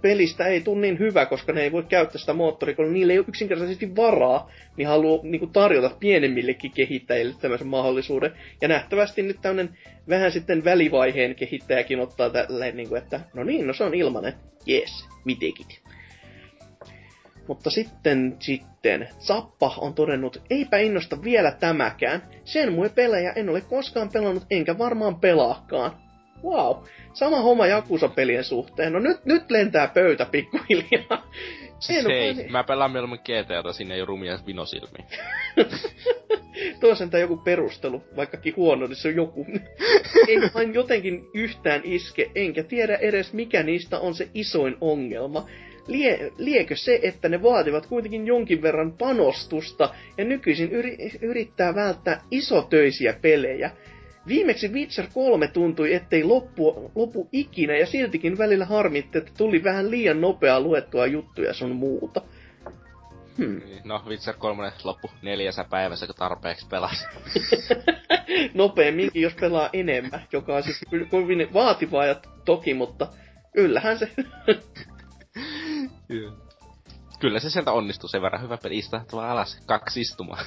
pelistä ei tule niin hyvä, koska ne ei voi käyttää sitä moottoria, kun niille ei ole yksinkertaisesti varaa, niin haluaa niin kuin tarjota pienemmillekin kehittäjille tämmöisen mahdollisuuden. Ja nähtävästi nyt tämmöinen vähän sitten välivaiheen kehittäjäkin ottaa tälleen, niin kuin, että no niin, no se on ilmanen. Yes, mitekit. Mutta sitten, sitten, Zappa on todennut, eipä innosta vielä tämäkään. Sen mui pelejä en ole koskaan pelannut, enkä varmaan pelaakaan. Wow, sama homma Jakusa-pelien suhteen. No nyt, nyt lentää pöytä pikkuhiljaa. Siis hei, vaan... mä pelaan mieluummin GTAta, sinne ei ole rumia vinosilmiä. Tuo on joku perustelu, vaikkakin huono, niin se on joku. ei vain jotenkin yhtään iske, enkä tiedä edes mikä niistä on se isoin ongelma lie, liekö se, että ne vaativat kuitenkin jonkin verran panostusta ja nykyisin yri, yrittää välttää isotöisiä pelejä. Viimeksi Witcher 3 tuntui, ettei loppu, lopu ikinä ja siltikin välillä harmitti, että tuli vähän liian nopeaa luettua juttuja sun muuta. Hmm. No, Witcher 3 loppu neljässä päivässä, kun tarpeeksi pelasi. Nopeamminkin, jos pelaa enemmän, joka on siis kovin vaativaa ja toki, mutta kyllähän se Kyllä se sieltä onnistuu sen verran hyvä peli istahtua alas kaksi istumaa.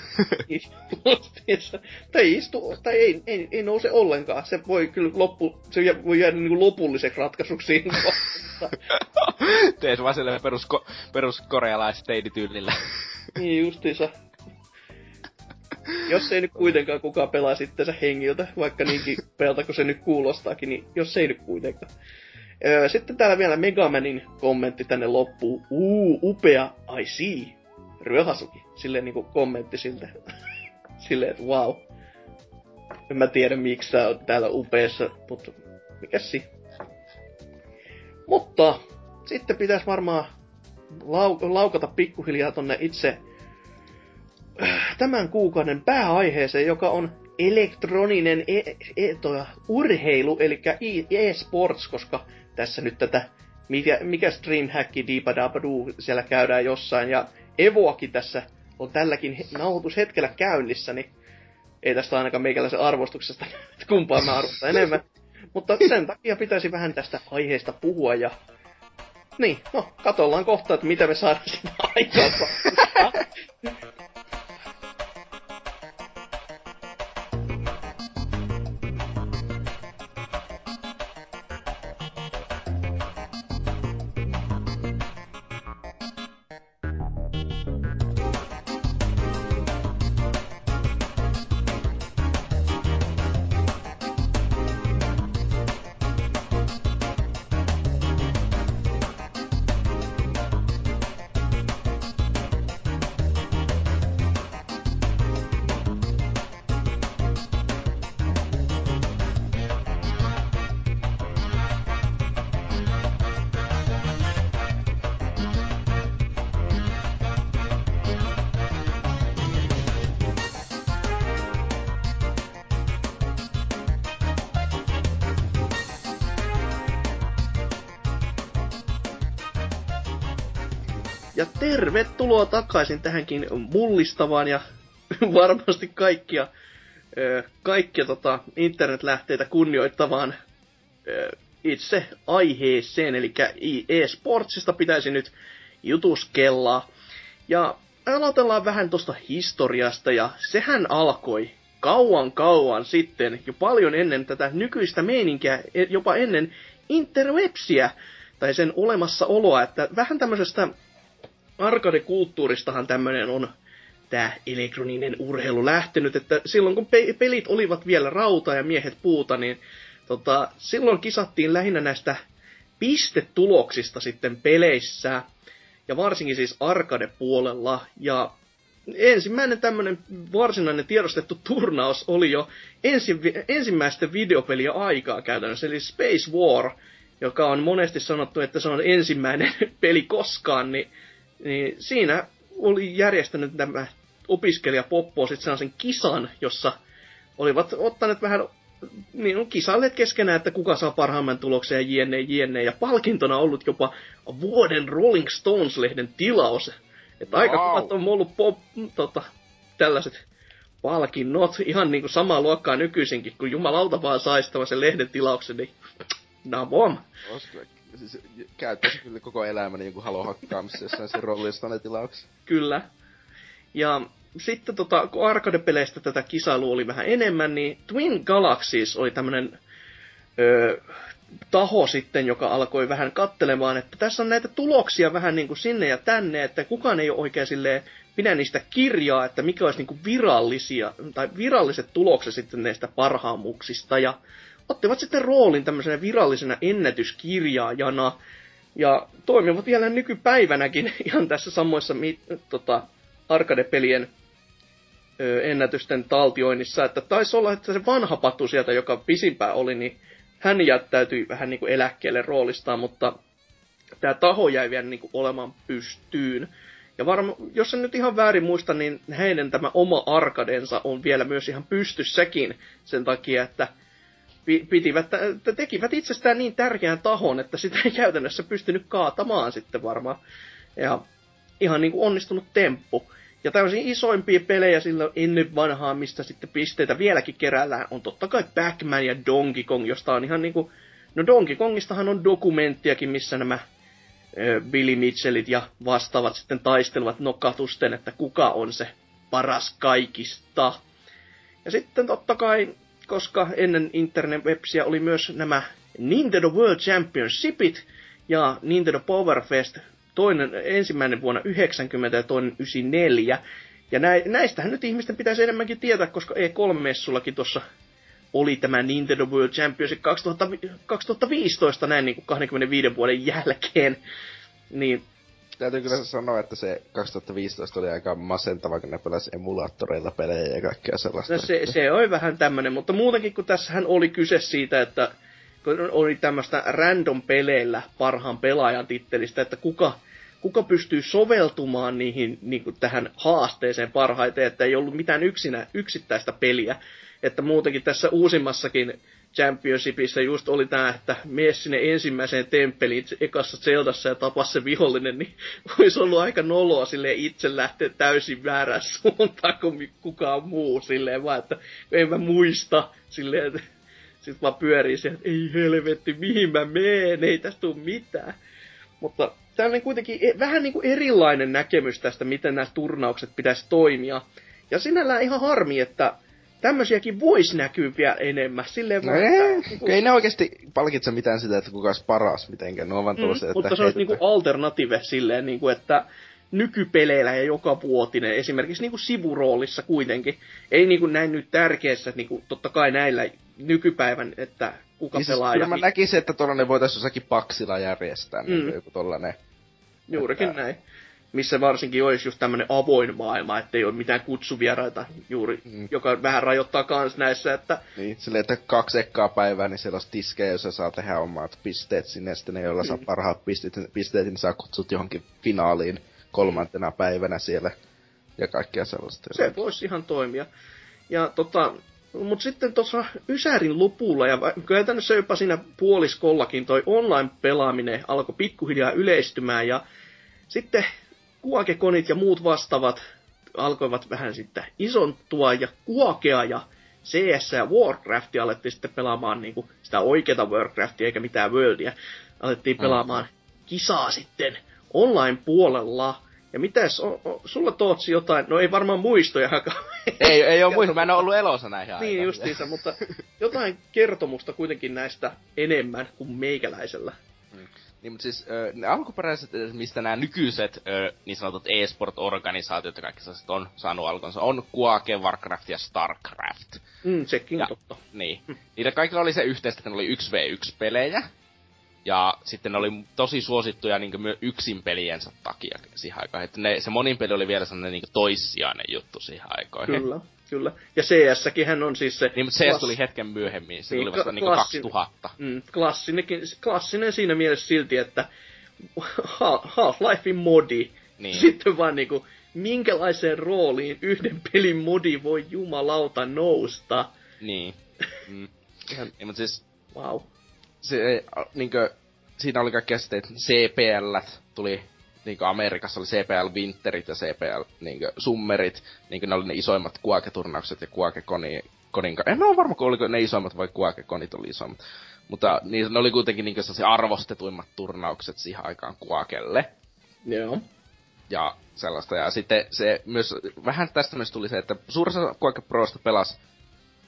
tai istu, tai ei, ei, ei, nouse ollenkaan. Se voi kyllä loppu, se voi jäädä niinku lopulliseksi ratkaisuksi Tees vaan silleen perus, perus korealaisteinityylillä. niin justiinsa. Jos ei nyt kuitenkaan kukaan pelaa sitten se hengiltä, vaikka niinkin pelta kun se nyt kuulostaakin, niin jos ei nyt kuitenkaan. Sitten täällä vielä Megamanin kommentti tänne loppuun. Uu, upea, I see. Ryöhasuki. Silleen niinku kommentti siltä. Silleen, että wow. En mä tiedä miksi sä oot täällä upeassa, mutta mikä si? Mutta sitten pitäisi varmaan lau- laukata pikkuhiljaa tonne itse äh, tämän kuukauden pääaiheeseen, joka on elektroninen e- e- urheilu, eli e-sports, koska tässä nyt tätä, mikä, mikä Streamhack Diipadabadu siellä käydään jossain, ja Evoakin tässä on tälläkin nauhoitushetkellä käynnissä, niin ei tästä ainakaan meikäläisen arvostuksesta kumpaan mä arvostan enemmän. Mutta sen takia pitäisi vähän tästä aiheesta puhua ja... Niin, no, katollaan kohta, että mitä me saadaan sitä aikaa. Tervetuloa takaisin tähänkin mullistavaan ja varmasti kaikkia, kaikkia tota, internetlähteitä kunnioittavaan itse aiheeseen, eli e-sportsista pitäisi nyt jutuskella. Ja aloitellaan vähän tuosta historiasta, ja sehän alkoi kauan kauan sitten, jo paljon ennen tätä nykyistä meininkiä, e, jopa ennen interwebsiä, tai sen olemassaoloa, että vähän tämmöisestä arcade-kulttuuristahan tämmöinen on tämä elektroninen urheilu lähtenyt, että silloin kun pe- pelit olivat vielä rauta ja miehet puuta, niin tota, silloin kisattiin lähinnä näistä pistetuloksista sitten peleissä, ja varsinkin siis arcade-puolella, ja ensimmäinen tämmöinen varsinainen tiedostettu turnaus oli jo ensi, ensimmäisten videopeliä aikaa käytännössä, eli Space War, joka on monesti sanottu, että se on ensimmäinen peli koskaan, niin, niin siinä oli järjestänyt tämä opiskelija Poppo sitten sellaisen kisan, jossa olivat ottaneet vähän niin on kisalleet keskenään, että kuka saa parhaimman tuloksen ja jne, jne. Ja palkintona ollut jopa vuoden Rolling Stones-lehden tilaus. Että wow. aika kovat on ollut pop, tota, tällaiset palkinnot. Ihan niin kuin samaa luokkaa nykyisinkin, kun jumalauta vaan saisi sen lehden tilauksen, niin Nabom. Siis käyttäisi kyllä koko elämäni joku halo hakkaamassa jossain se rollista ne tilauksia. Kyllä. Ja sitten tota, kun arcade-peleistä tätä kisailua oli vähän enemmän, niin Twin Galaxies oli tämmönen öö, taho sitten, joka alkoi vähän kattelemaan, että tässä on näitä tuloksia vähän niin kuin sinne ja tänne, että kukaan ei ole oikein silleen pidä niistä kirjaa, että mikä olisi niin kuin virallisia, tai viralliset tulokset sitten näistä parhaamuksista, ja ottivat sitten roolin tämmöisenä virallisena ennätyskirjaajana, ja toimivat vielä nykypäivänäkin ihan tässä samoissa tota, arcade-pelien ennätysten taltioinnissa, että taisi olla, että se vanha patu sieltä, joka pisimpää oli, niin hän jättäytyi vähän niin kuin eläkkeelle roolistaan, mutta tämä taho jäi vielä niin kuin olemaan pystyyn. Ja varma, jos en nyt ihan väärin muista, niin heidän tämä oma arkadensa on vielä myös ihan pystyssäkin sen takia, että pitivät, tekivät itsestään niin tärkeän tahon, että sitä ei käytännössä pystynyt kaatamaan sitten varmaan. Ja ihan niin kuin onnistunut temppu. Ja tämmöisiä isoimpia pelejä silloin ennen vanhaa, mistä sitten pisteitä vieläkin kerällään, on totta kai Pac-Man ja Donkey Kong, josta on ihan niinku... No Donkey Kongistahan on dokumenttiakin, missä nämä Billy Mitchellit ja vastaavat sitten taistelevat nokatusten, että kuka on se paras kaikista. Ja sitten totta kai, koska ennen internet-websiä oli myös nämä Nintendo World Championshipit ja Nintendo Power Fest toinen, ensimmäinen vuonna 90 ja toinen 94. Ja näistähän nyt ihmisten pitäisi enemmänkin tietää, koska E3-messullakin tuossa oli tämä Nintendo World Championship 2000, 2015 näin niin kuin 25 vuoden jälkeen. Niin täytyy kyllä sanoa, että se 2015 oli aika masentava, kun ne pelasi emulaattoreilla pelejä ja kaikkea sellaista. No se, se oli vähän tämmönen, mutta muutenkin kun tässähän oli kyse siitä, että kun oli tämmöistä random peleillä parhaan pelaajan tittelistä, että kuka, kuka pystyy soveltumaan niihin niin kuin tähän haasteeseen parhaiten, että ei ollut mitään yksinä, yksittäistä peliä. Että muutenkin tässä uusimmassakin Championshipissa just oli tämä, että mene sinne ensimmäiseen temppeliin ekassa Zeldassa ja tapa se vihollinen, niin olisi ollut aika noloa sille itse lähteä täysin väärään suuntaan kuin kukaan muu silleen, vaan että en mä muista silleen, että sitten vaan pyörii sieltä, että ei helvetti, mihin mä meen, ei tästä tule mitään. Mutta tällainen kuitenkin e- vähän niin kuin erilainen näkemys tästä, miten nämä turnaukset pitäisi toimia. Ja sinällään ihan harmi, että tämmöisiäkin voisi näkyä vielä enemmän. Silleen no vaan, ei, että, ei ne oikeasti palkitse mitään sitä, että kuka olisi paras mitenkään. Ne on vaan mm, että Mutta se olisi niinku alternative silleen, niinku, että nykypeleillä ja joka vuotinen, esimerkiksi niinku sivuroolissa kuitenkin, ei niinku näin nyt tärkeässä, niinku, totta kai näillä nykypäivän, että kuka niin pelaa. Kyllä mä näkisin, että tollanen voitaisiin jossakin paksilla järjestää, niin mm. niin joku tollanen. Juurikin että... näin. Missä varsinkin olisi just tämmönen avoin maailma, ettei ole mitään kutsuvieraita juuri, mm. joka vähän rajoittaa kans näissä, että... Niin, silleen, että kaksi ekkaa päivää, niin siellä olisi tiskejä, jossa saa tehdä omat pisteet sinne, ja sitten ne, joilla mm. saa parhaat pisteet, pisteet, niin saa kutsut johonkin finaaliin kolmantena päivänä siellä, ja kaikkea sellaista. Se voisi ihan toimia. Ja tota, mutta sitten tuossa Ysärin lopulla ja käytännössä jopa siinä puoliskollakin toi online-pelaaminen alkoi pikkuhiljaa yleistymään ja sitten kuakekonit ja muut vastaavat alkoivat vähän sitten isontua ja kuokea ja CS ja Warcraft alettiin sitten pelaamaan niin kuin sitä oikeata Warcraftia eikä mitään Worldia. Alettiin mm. pelaamaan kisaa sitten online-puolella. Ja mitäs, o, o, sulla Tootsi jotain, no ei varmaan muistoja Ei, ei ole muisto, mä en ole ollut elossa näihin Niin aikaan. justiinsa, mutta jotain kertomusta kuitenkin näistä enemmän kuin meikäläisellä. Niin, mutta siis äh, ne alkuperäiset, mistä nämä nykyiset äh, niin sanotut e-sport-organisaatiot ja kaikki sellaiset on saanut alkonsa, on Quake, Warcraft ja Starcraft. Mm, sekin ja, totta. Niin. Mm. Niillä kaikilla oli se yhteistä, että ne oli 1v1-pelejä. Ja sitten ne oli tosi suosittuja niin myös yksin peliensä takia siihen aikaan. Että ne, se monin peli oli vielä sellainen niin toissijainen juttu siihen aikaan. Kyllä, kyllä. Ja cs hän on siis se... Niin, mutta CS klass... tuli hetken myöhemmin. Se niin, tuli vasta niin 2000. Mm, klassinen siinä mielessä silti, että Half-Lifein modi. Niin. Sitten vaan niinku, minkälaiseen rooliin yhden pelin modi voi jumalauta nousta. Niin. Mm. Ihan... Niin, mutta siis... Wow se, niinkö, siinä oli kaikki sitten, CPL tuli niinkö Amerikassa oli CPL Winterit ja CPL niinkö Summerit, niinkö ne oli ne isoimmat kuaketurnaukset ja kuakekoni koninka. En ole varma, oliko ne isoimmat vai kuakekonit oli isoimmat. Mutta niin, ne oli kuitenkin niinkö arvostetuimmat turnaukset siihen aikaan kuakelle. Joo. Ja sellaista. Ja sitten se myös, vähän tästä myös tuli se, että suurissa Quake Prosta pelasi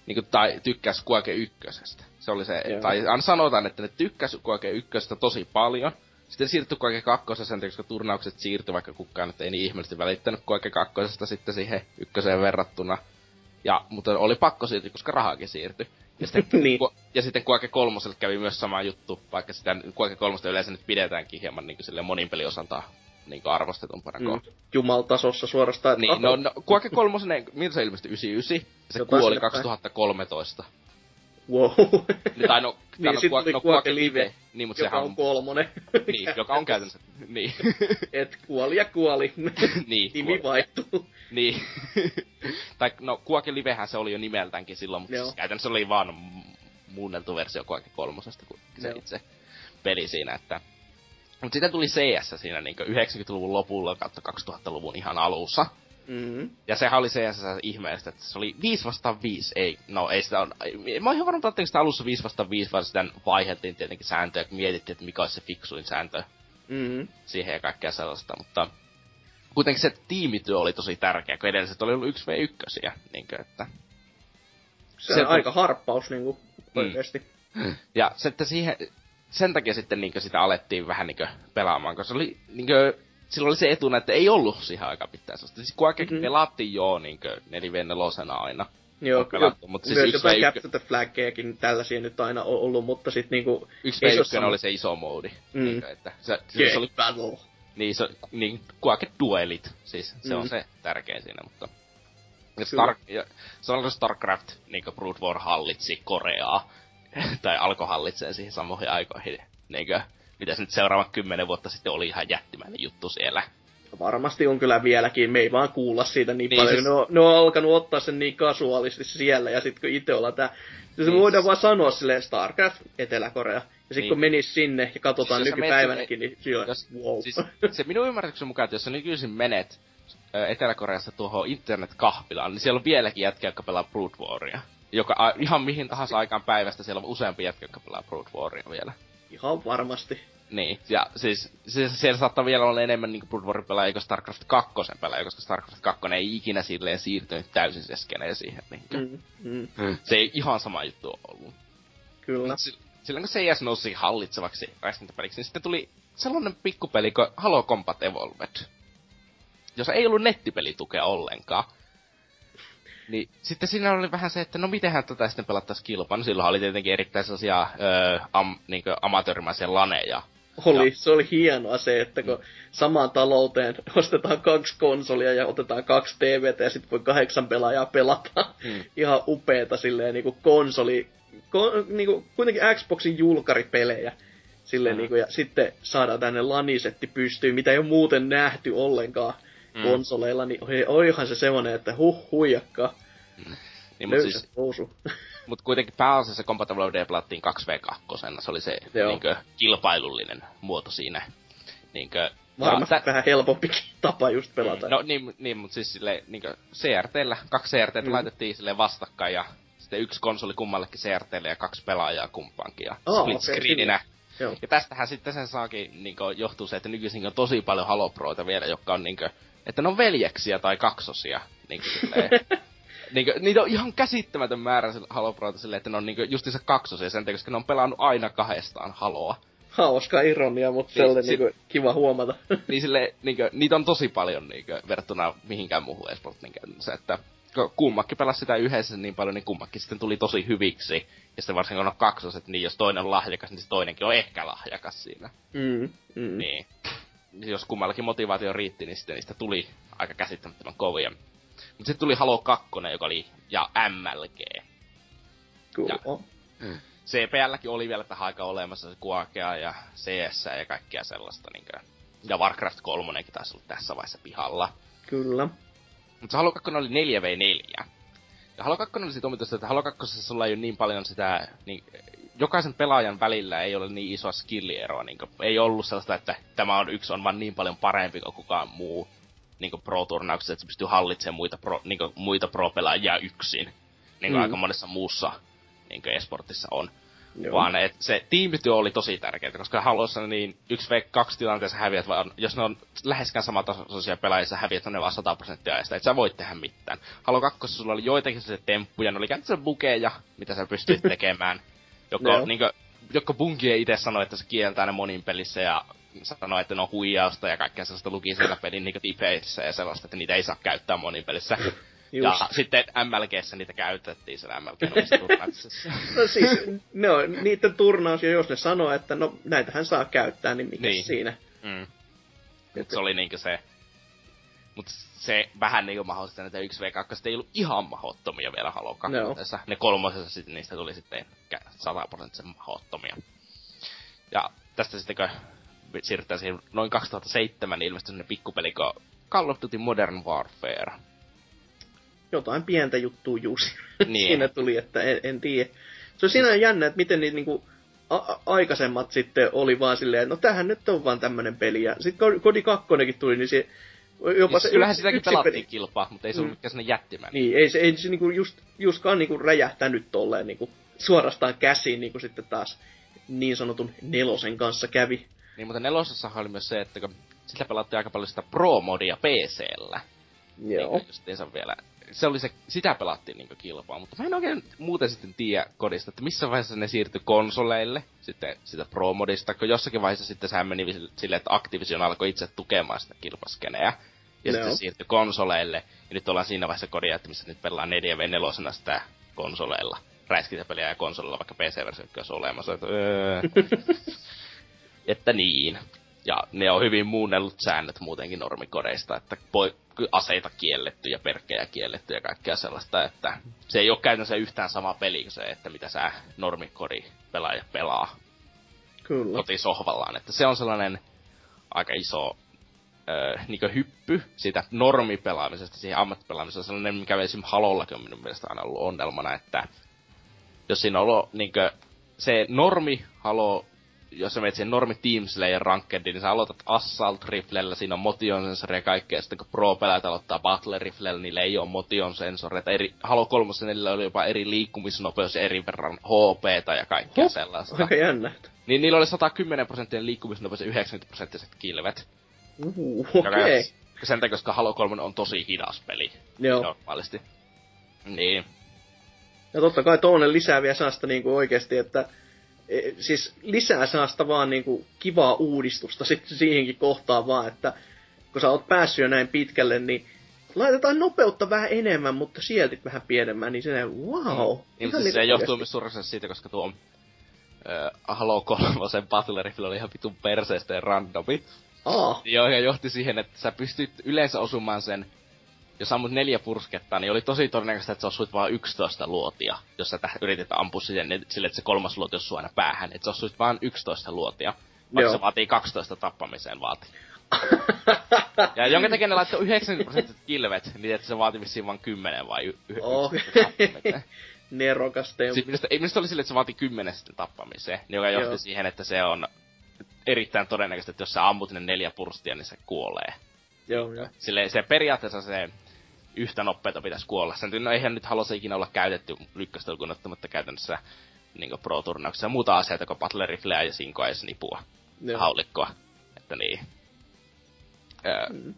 niinku, tai tykkäs Quake ykkösestä. Se oli se, Joo. tai sanotaan, että ne tykkäs Quake ykkösestä tosi paljon. Sitten siirtyi Quake kakkosesta sen koska turnaukset siirtyi, vaikka kukaan nyt ei niin ihmeellisesti välittänyt Quake kakkosesta sitten siihen ykköseen verrattuna. Ja, mutta oli pakko siirtyä, koska rahakin siirtyi. Ja sitten, niin. ku, ja sitten Quake kolmoselle kävi myös sama juttu, vaikka sitä Quake kolmosta yleensä nyt pidetäänkin hieman niin kuin monin peliosalta niin arvostetumpana mm. Jumaltasossa suorastaan. Niin, no, no Quake 3, miltä se ilmestyi 99? Se Jotain kuoli 2013. Wow. Niin, tai no, niin, no, tuli no, Quake Live, niin, mutta joka on kolmonen. niin, joka on käytännössä, niin. Et kuoli ja kuoli. niin. Nimi vaihtuu. niin. tai no, Quake Livehän se oli jo nimeltäänkin silloin, mutta siis käytännössä oli vaan muunneltu versio Quake kolmosesta kuin se Joo. itse peli siinä, että mutta sitten tuli CS siinä niin 90-luvun lopulla kautta 2000-luvun ihan alussa. Mm-hmm. Ja sehän oli CS ihmeellistä, että se oli 5 vastaan 5, ei, no ei sitä on, mä oon ihan varma, että sitä alussa 5 vastaan 5, vaan sitä vaiheltiin tietenkin sääntöjä, kun mietittiin, että mikä olisi se fiksuin sääntö mm-hmm. siihen ja kaikkea sellaista, mutta kuitenkin se tiimityö oli tosi tärkeä, kun edelliset oli ollut 1v1, niin kuin, että... Se, se on aika harppaus niinku oikeesti. Mm. Ja sitten siihen, sen takia sitten niinkö sitä alettiin vähän niinkö pelaamaan, koska se oli niinkö silloin oli se etuna, että ei ollut siihen aika pitää sellaista. Siis Quakekin mm-hmm. pelattiin joo niinkö 4 nelosena aina. Joo, pelattu, mutta siis myös jotain Capture the Flaggejakin tällaisia nyt aina on ollut, mutta sit niinku... Yksi v sama... oli se iso moodi. Mm. Niinkö, että se, se, se oli... Battle. Niin, se, niin Quake Duelit, siis se mm. on se tärkein siinä, mutta... Ja, Star, ja on Starcraft, niinku Brood War hallitsi Koreaa, tai alkoi hallitsee siihen samoihin aikoihin, niinkö, mitä se nyt seuraavat kymmenen vuotta sitten oli ihan jättimäinen juttu siellä. Varmasti on kyllä vieläkin, me ei vaan kuulla siitä niin, niin paljon, siis... ne, on, ne on alkanut ottaa sen niin kasuaalisti siellä, ja sitten kun itse ollaan tää, se niin, voidaan siis... vaan sanoa silleen Starcraft, Etelä-Korea, ja sitten niin. kun menis sinne ja katsotaan siis nykypäivänäkin, niin siellä, jos, wow. Siis, se minun ymmärryksen mukaan, että jos sä nykyisin menet Etelä-Koreassa tuohon internet-kahvilaan, niin siellä on vieläkin jätkiä, jotka pelaa Brood Waria joka a, ihan mihin tahansa aikaan päivästä siellä on useampi jätkä, jotka pelaa Brood Waria vielä. Ihan varmasti. Niin, ja siis, siis siellä saattaa vielä olla enemmän niin Brood Warin pelaaja kuin StarCraft 2 pelaaja, koska StarCraft 2 ei ikinä silleen siirtynyt täysin seskeneen siihen. Niin mm, mm. mm. Se ei ihan sama juttu ollut. Kyllä. S- silloin kun CS nousi hallitsevaksi räiskintäpeliksi, niin sitten tuli sellainen pikkupeli kuin Halo Combat Evolved. Jos ei ollut nettipelitukea ollenkaan. Niin sitten siinä oli vähän se, että no mitenhän tätä sitten pelattaisiin kilpaa. No silloin oli tietenkin erittäin sellaisia öö, am, niin amatöörimäisiä laneja. Oli, ja... se oli hienoa se, että kun samaan talouteen ostetaan kaksi konsolia ja otetaan kaksi TVtä ja sitten voi kahdeksan pelaajaa pelata. Mm. Ihan upeeta silleen niin kuin konsoli, ko, niin kuin, kuitenkin Xboxin julkaripelejä. Silleen, mm. niin kuin, ja sitten saadaan tänne lanisetti pystyyn, mitä ei ole muuten nähty ollenkaan mm. konsoleilla, niin oihan se semmonen, että huh huijakka. Mm. Niin, mut siis, mut kuitenkin pääasiassa Compatible Day pelattiin 2v2, se oli se niinkö, kilpailullinen muoto siinä. Niinkö, Varmasti tä- vähän helpompikin tapa just pelata. No niin, niin mutta siis silleen, niinkö CRTllä, kaksi CRTtä mm. laitettiin silleen vastakkain ja sitten yksi konsoli kummallekin CRTlle ja kaksi pelaajaa kumpaankin ja oh, split okay, screeninä. Joo. Ja tästähän sitten sen saakin niin johtuu se, että nykyisin on tosi paljon Halo Proita vielä, jotka on niinkö, että ne on veljeksiä tai kaksosia. Niinkö, niitä on ihan käsittämätön määrä Halo Proita silleen, että ne on niinkö justiinsa kaksosia sen takia, koska ne on pelannut aina kahdestaan Haloa. Hauska ironia, mutta niin, sellainen si- niinku, kiva huomata. niin sille, niinkö, niitä on tosi paljon niinkö, verrattuna mihinkään muuhun esport, niinkö, se, että kummakin pelasi sitä yhdessä niin paljon, niin kummakin sitten tuli tosi hyviksi. Ja sitten varsinkin kun on kaksoset, niin jos toinen on lahjakas, niin se toinenkin on ehkä lahjakas siinä. Mm, mm. Niin. Jos kummallakin motivaatio riitti, niin sitten niistä tuli aika käsittämättömän kovia. Mutta sitten tuli Halo 2, joka oli, ja MLG. Cool. Ja, mm. CPLkin oli vielä tähän aika olemassa se Kuakea ja CS ja kaikkea sellaista. Niin kuin, ja Warcraft 3 taisi olla tässä vaiheessa pihalla. Kyllä. Mutta Halo 2 oli 4v4. Ja Halo 2 oli siitä omituista, että Halo 2 sulla ei ole niin paljon sitä, niin, jokaisen pelaajan välillä ei ole niin isoa skillieroa, niin kuin, ei ollut sellaista, että tämä on yksi on vaan niin paljon parempi kuin kukaan muu niin pro-turnauksessa, että se pystyy hallitsemaan muita, pro, niin kuin, muita pro-pelaajia yksin. Niin kuin mm. aika monessa muussa niin kuin esportissa on. Joo. Vaan et se tiimityö oli tosi tärkeää, koska Halossa niin 1v2 tilanteessa häviät, vaan jos ne on läheskään samatasoisia pelaajia, sä häviät ne vaan 100 prosenttia ja sitä, et sä voit tehdä mitään. Halo 2 sulla oli joitakin se temppuja, ne oli käytännössä bukeja, mitä sä pystyt tekemään. Joko, no. niinkö, joko Bungie itse sanoi, että se kieltää ne monin pelissä ja sanoi, että ne on huijausta ja kaikkea sellaista luki siellä pelin niin tipeissä ja sellaista, että niitä ei saa käyttää monin pelissä. Just. Ja sitten MLGssä niitä käytettiin sen MLG no siis, ne on niiden turnaus, ja jos ne sanoo, että no näitähän saa käyttää, niin mikä niin. siinä? Mm. Mut se oli niinkö se... Mut se vähän niinku mahdollista, että 1v2 ei ollut ihan mahottomia vielä Halo 2. No. Ne kolmosessa sitten niistä tuli sitten 100 prosenttisen mahottomia. Ja tästä sitten kun siirrytään siihen noin 2007 niin ilmestyi sellainen pikkupeli kuin Call of Duty Modern Warfare jotain pientä juttua juuri niin. siinä tuli, että en, en tiedä. Se on siinä jännä, että miten niitä niinku, a- aikaisemmat sitten oli vaan silleen, no tähän nyt on vaan tämmönen peli. Ja sitten Kodi 2 tuli, niin se jopa siis se kyllähän sitäkin pelattiin peli. kilpaa, mutta ei se mm. ollut mikään sinne jättimäinen. Niin, ei se, ei se niinku just, justkaan niinku räjähtänyt tolleen niinku suorastaan käsiin, niinku sitten taas niin sanotun nelosen kanssa kävi. Niin, mutta nelosessa oli myös se, että kun sillä pelattiin aika paljon sitä Pro-modia PC-llä. Joo. Niin vielä se oli se, sitä pelattiin niinku kilpaa, mutta mä en oikein muuten sitten tiedä kodista, että missä vaiheessa ne siirtyi konsoleille, sitten sitä Pro-modista, kun jossakin vaiheessa sitten sehän meni silleen, että Activision alkoi itse tukemaan sitä kilpaskeneä, ja no. sitten siirtyi konsoleille, ja nyt ollaan siinä vaiheessa kodia, että missä nyt pelaa 4v4 sitä konsoleilla, räiskintäpeliä ja konsolilla, vaikka PC-versio olisi olemassa, että, öö. että niin. Ja ne on hyvin muunnellut säännöt muutenkin normikoreista, että poi, aseita kielletty ja perkkejä kielletty ja kaikkea sellaista, että se ei ole käytännössä yhtään sama peli kuin se, että mitä sä normikori pelaaja pelaa Kyllä. kotisohvallaan. Että se on sellainen aika iso öö, niin hyppy siitä normipelaamisesta siihen ammattipelaamiseen. Sellainen, mikä esimerkiksi Halollakin on minun mielestä aina ollut onnelmana, että jos siinä on ollut niin se normi Halo jos sä menet siihen normi Team Slayer Rankedin, niin sä aloitat Assault Riflellä, siinä on motion sensori ja kaikkea, sitten kun Pro-pelaajat aloittaa Battle Riflellä, niillä ei ole motion sensoreita. Eri, Halo 3 niillä oli jopa eri liikkumisnopeus ja eri verran HP ja kaikkea huh? sellaista. Aika jännä. Niin niillä oli 110 prosenttia liikkumisnopeus ja 90 prosenttiset kilvet. Uhu, okei. Okay. Sen takia, koska Halo 3 on tosi hidas peli. Joo. Normaalisti. Niin. Ja totta kai toinen lisää vielä sellaista niinku oikeesti, että siis lisää sellaista vaan niinku kivaa uudistusta sitten siihenkin kohtaan vaan, että kun sä oot päässyt jo näin pitkälle, niin laitetaan nopeutta vähän enemmän, mutta sieltä vähän pienemmän, niin se wow. Mm. Niin, siis se johtuu myös suurisesti siitä, koska tuo äh, Halo 3 Battle Rifle oli ihan vitun perseestä ja randomi. Aa. Joo, ja johti siihen, että sä pystyt yleensä osumaan sen jos ammut neljä pursketta, niin oli tosi todennäköistä, että sä osuit vaan 11 luotia, jos sä yritit ampua sille, niin sille, että se kolmas luoti osuu aina päähän. Että sä osuit vaan 11 luotia, vaikka se vaatii 12 tappamiseen vaati. ja jonka takia ne laittoi 90 prosenttia kilvet, niin että se vaati vissiin vain 10 vai y- y- oh. Nerokas temppu. Siis minusta, ei minusta oli sille, että se vaati 10 sitten tappamiseen, joka johti Joo. siihen, että se on erittäin todennäköistä, että jos sä ammut ne neljä purstia, niin se kuolee. Joo, joo. Silleen se periaatteessa se yhtä nopeeta pitäisi kuolla. Sen no eihän nyt halua se ikinä olla käytetty ykköstä lukuun ottamatta käytännössä niin pro-turnauksessa ja muuta aseita kuin battle rifleä ja sinkoa ja snipua. Joo. Haulikkoa. Että niin. Öö, mm.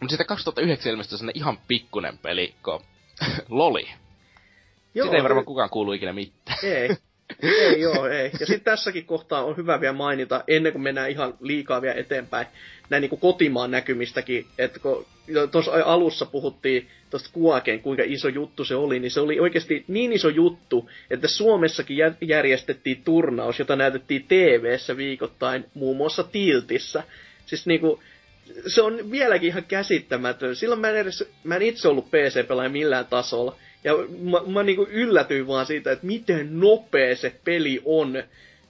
Mutta sitten 2009 ilmestyi sellainen ihan pikkunen peli, kun Loli. Joo, Sitä ei varmaan kukaan kuulu ikinä mitään. Ei. ei joo, ei. Ja sitten tässäkin kohtaa on hyvä vielä mainita, ennen kuin mennään ihan liikaa vielä eteenpäin, näin niin kuin kotimaan näkymistäkin, että kun tuossa alussa puhuttiin tuosta Kuaken, kuinka iso juttu se oli, niin se oli oikeasti niin iso juttu, että Suomessakin järjestettiin turnaus, jota näytettiin TV-ssä viikoittain, muun muassa Tiltissä. Siis niinku, se on vieläkin ihan käsittämätön. Silloin mä en, edes, mä en itse ollut PC-pelaaja millään tasolla. Ja mä, mä niinku yllätyin vaan siitä, että miten nopea se peli on.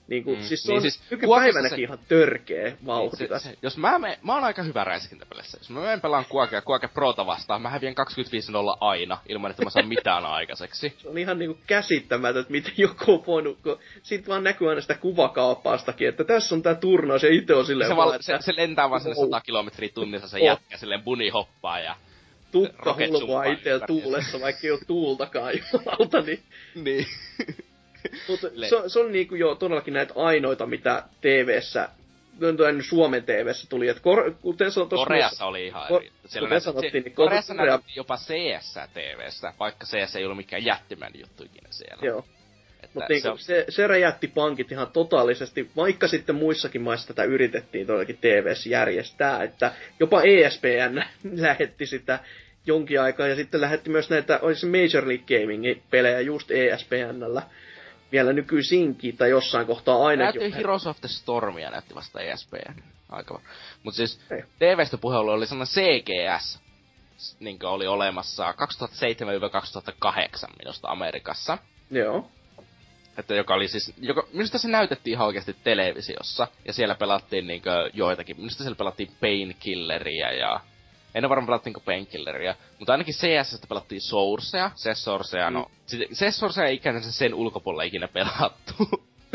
Niinku, mm. Siis se niin on siis, nykypäivänäkin se... ihan törkeä vauhdikas. Niin, se, se, jos mä, me, mä oon aika hyvä räiskintäpelissä. Jos mä menen pelaan Kuake ja Kuake Prota vastaan, mä häviän 25-0 aina, ilman että mä saan mitään aikaiseksi. Se on ihan niinku käsittämätöntä, että miten joku on voinut, kun siitä vaan näkyy aina sitä kuvakaappaastakin, että tässä on tää turnaus ja itse on silleen se, vaan, se, se, lentää vaan sinne 100 kilometriä tunnissa se oh. jätkä, silleen buni hoppaa ja tukka hulvua itse tuulessa, vaikka ei ole tuultakaan jumalta, niin... niin. Mutta se, se, on niinku jo todellakin näitä ainoita, mitä TV-ssä no, Suomen TV-ssä tuli, että kor, kuten se on tossa Koreassa myös, oli ihan eri. Siellä näyt, sanottiin, niin Koreassa Korea... jopa CS TV-ssä, vaikka CS ei ollut mikään jättimän juttu ikinä siellä. Joo. Mutta niin, se, on... se, se räjähti pankit ihan totaalisesti, vaikka sitten muissakin maissa tätä yritettiin todellakin TVS järjestää, että jopa ESPN lähetti sitä jonkin aikaa, ja sitten lähetti myös näitä, olisi Major League Gaming-pelejä just ESPNllä vielä nykyisinkin, tai jossain kohtaa ainakin. Näytti Heroes of the Stormia näytti vasta ESPN. Aika Mutta siis TV-stä puhelu oli sellainen CGS, niin oli olemassa 2007-2008 minusta Amerikassa. Joo. Että joka oli siis, joka, minusta se näytettiin ihan oikeasti televisiossa, ja siellä pelattiin niinkö joitakin, minusta siellä pelattiin Painkilleria ja en ole varmaan pelattiinko Painkilleria, mutta ainakin CS pelattiin Sourcea. CS Sourcea, no, mm. CS Sourcea ei ikään sen ulkopuolella ikinä pelattu.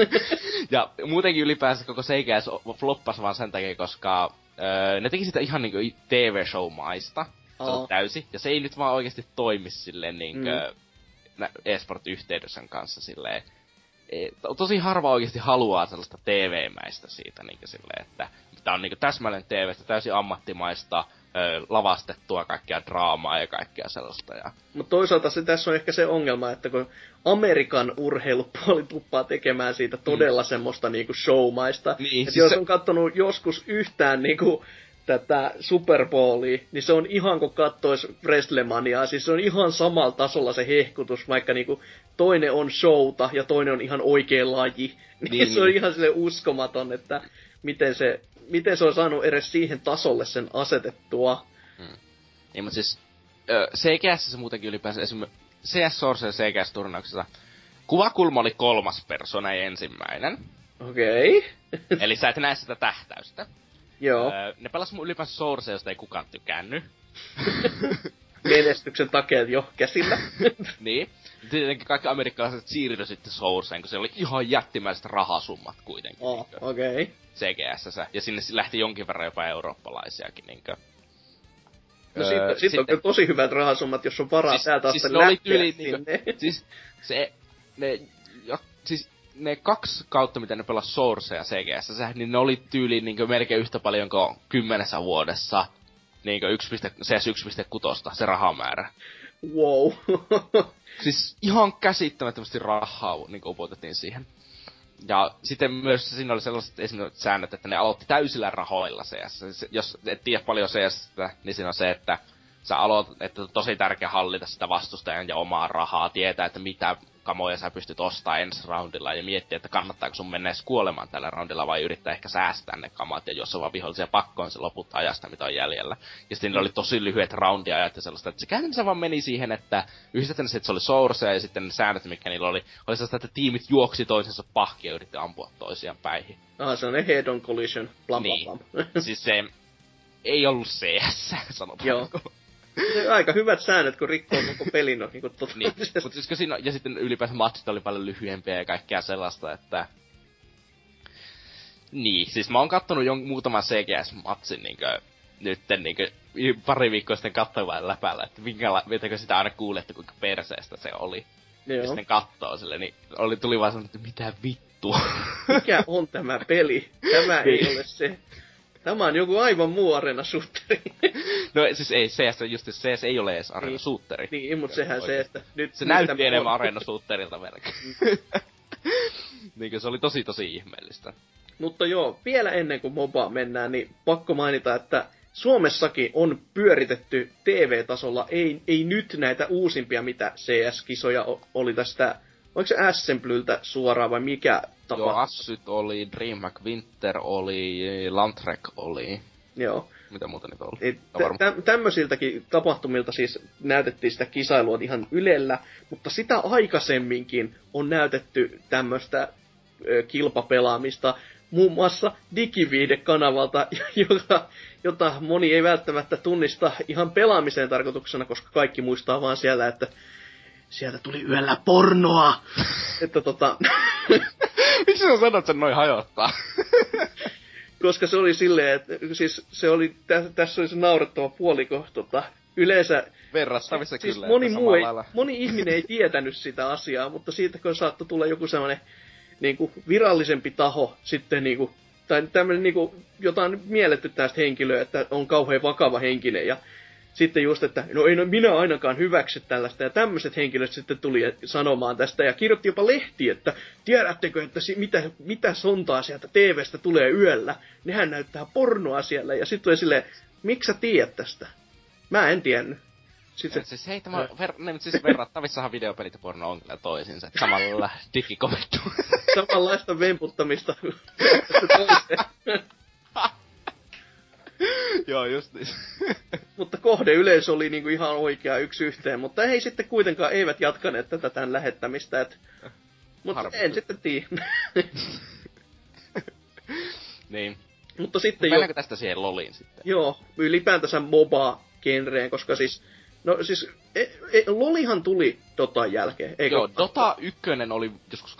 ja muutenkin ylipäänsä koko CGS floppas vaan sen takia, koska öö, ne teki sitä ihan niinku TV-show-maista. Se on täysi. Ja se ei nyt vaan oikeasti toimi silleen niinkö mm. esport-yhteydessä kanssa silleen. E, tosi harva oikeasti haluaa sellaista TV-mäistä siitä niinkö silleen, että tää on niinku täsmälleen TV-stä, täysin ammattimaista, ö, lavastettua kaikkea draamaa ja kaikkea sellaista. Ja... Mutta toisaalta se tässä on ehkä se ongelma, että kun Amerikan urheilupuoli tuppaa tekemään siitä todella mm. semmoista niinku showmaista. Niin, siis jos se... on kattonut joskus yhtään niinku tätä Super Bowlia, niin se on ihan kuin kattois Wrestlemaniaa. Siis se on ihan samalla tasolla se hehkutus, vaikka niinku toinen on showta ja toinen on ihan oikea laji. Niin, niin se on niin. ihan sille uskomaton, että miten se miten se on saanut edes siihen tasolle sen asetettua. Hmm. Niin, mutta siis CGS se muutenkin ylipäänsä esimerkiksi CS Source ja CGS-turnauksessa kuvakulma oli kolmas persona ja ensimmäinen. Okei. Okay. Eli sä et näe sitä tähtäystä. Joo. Öö, ne pelas mun ylipäänsä Source, josta ei kukaan tykännyt. Menestyksen takia jo käsillä. niin. Tietenkin kaikki amerikkalaiset siirtyi sitten Sourceen, kun se oli ihan jättimäiset rahasummat kuitenkin. Oh, okei. Okay. CGS. Ja sinne lähti jonkin verran jopa eurooppalaisiakin niinkö. No öö, sit, sit sitten, on tosi hyvät rahasummat, jos on varaa siis, täältä siis oli tyyli, niinkö, siis se, ne, jo, siis ne kaksi kautta, mitä ne pelas Source ja CGS, niin ne oli tyyliin niinkö melkein yhtä paljon kuin kymmenessä vuodessa niinkö 1, CS 1.6, se rahamäärä. Wow. siis ihan käsittämättömästi rahaa niin upotettiin siihen. Ja sitten myös siinä oli sellaiset esimerkiksi säännöt, että ne aloitti täysillä rahoilla CS. Jos et tiedä paljon CS, niin siinä on se, että sä aloitat, että on tosi tärkeä hallita sitä vastustajan ja omaa rahaa, tietää, että mitä kamoja sä pystyt ostaa ensi roundilla ja miettiä, että kannattaako sun mennä edes kuolemaan tällä roundilla vai yrittää ehkä säästää ne kamat ja jos on vaan vihollisia pakkoon se loput ajasta, mitä on jäljellä. Ja sitten oli tosi lyhyet roundiajat ja sellaista, että se käytännössä vaan meni siihen, että yhdistetään se, että se oli source ja sitten ne säännöt, mikä niillä oli, oli sellaista, että tiimit juoksi toisensa pahki ja yritti ampua toisiaan päihin. Ah, se on head on collision, blam, niin. blam, blam. siis se ei ollut CS, sanotaan. Joo. Aika hyvät säännöt, kun rikkoo koko pelin no, niin niin, mutta siis siinä, ja sitten ylipäänsä matsit oli paljon lyhyempiä ja kaikkea sellaista, että... Niin, siis mä oon kattonut jon muutaman CGS-matsin niinkö, nytten niinkö pari viikkoa sitten katsoin vain läpällä, että minkäla, mitäkö sitä aina kuulette, kuinka perseestä se oli. Joo. Ja sitten kattoo sille, niin oli, tuli vaan sanottu, että mitä vittua. Mikä on tämä peli? Tämä ei niin. ole se. Tämä on joku aivan muu arena suutteri. no siis ei, CS, just CS ei ole edes arena niin. suutteri. Niin, mutta sehän se, että nyt... Se näytti enemmän arena suutterilta melkein. niin se oli tosi tosi ihmeellistä. Mutta joo, vielä ennen kuin MOBA mennään, niin pakko mainita, että Suomessakin on pyöritetty TV-tasolla, ei, ei nyt näitä uusimpia, mitä CS-kisoja oli tästä, oliko se Assemblyltä suoraan vai mikä tapa? Joo, Assyt oli, DreamHack Winter oli, Landtrek oli. Joo. Mitä muuta niitä oli? Et tä- tämmöisiltäkin tapahtumilta siis näytettiin sitä kisailua ihan ylellä, mutta sitä aikaisemminkin on näytetty tämmöistä kilpapelaamista muun muassa digiviide-kanavalta, joka, jota moni ei välttämättä tunnista ihan pelaamiseen tarkoituksena, koska kaikki muistaa vaan siellä, että sieltä tuli yöllä pornoa. että tota... Miksi sä sanot sen noin hajottaa? koska se oli silleen, että siis se oli, tä, tässä oli se naurettava puoliko, tota, yleensä... Verrattavissa siis kyllä. Moni, muu ei, moni ihminen ei tietänyt sitä asiaa, mutta siitä kun saattoi tulla joku sellainen niin kuin virallisempi taho sitten niin kuin, tai tämmöinen niin kuin, jota on mielletty tästä henkilöä, että on kauhean vakava henkinen ja sitten just, että no ei no minä ainakaan hyväksy tällaista, ja tämmöiset henkilöt sitten tuli sanomaan tästä, ja kirjoitti jopa lehti, että tiedättekö, että si- mitä, mitä sontaa sieltä TVstä tulee yöllä, nehän näyttää pornoa siellä, ja sitten tuli silleen, miksi sä tiedät tästä? Mä en tiennyt. Sitten. Siis hei, tämä ver... ne, siis verrattavissahan videopelit ja porno on kyllä toisinsa. Että samalla digikomettu. Samanlaista vemputtamista. Joo, just niin. mutta kohde yleisö oli niinku ihan oikea yksi yhteen, mutta ei sitten kuitenkaan eivät jatkaneet tätä tämän lähettämistä, et... Mutta en sitten tiedä. niin. Mutta sitten jo... tästä siihen loliin sitten? Joo, ylipäätänsä MOBA-genreen, koska siis No siis, e, e, Lolihan tuli Dotan jälkeen, eikö? Joo, Dota 1 oli joskus 2004-2005.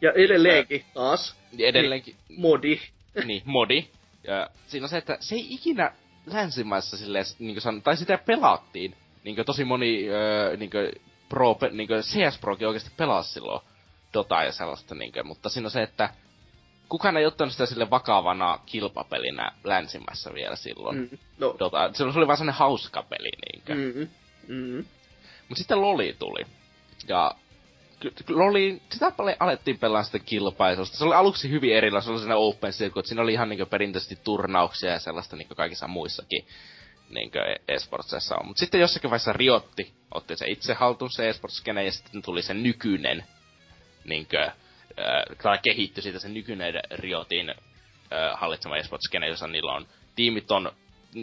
Ja edelleenkin taas. Edelleenkin. Niin, modi. Niin, modi. Ja siinä on se, että se ei ikinä länsimaissa silleen, niin san, tai sitä pelattiin. Niin tosi moni öö, niin pro, niin CS Prokin oikeasti pelasi silloin Dota ja sellaista, niin kuin, mutta siinä on se, että kukaan ei ottanut sitä sille vakavana kilpapelinä länsimässä vielä silloin. Mm, no. Dota, se oli vaan sellainen hauska peli, niinkö. Mm, mm. Mut sitten Loli tuli. Ja Loli, sitä paljon alettiin pelaa sitä kilpailusta. Se oli aluksi hyvin erilainen, se oli sellainen open circuit, siinä oli ihan niinku perinteisesti turnauksia ja sellaista niinku kaikissa muissakin niinkö esportsissa on. Mut sitten jossakin vaiheessa Riotti otti se itse haltuun se esports ja sitten tuli se nykyinen niinkö äh, kehittyi siitä se nykyinen Riotin äh, hallitsema esports-skene, jossa niillä on, tiimit on,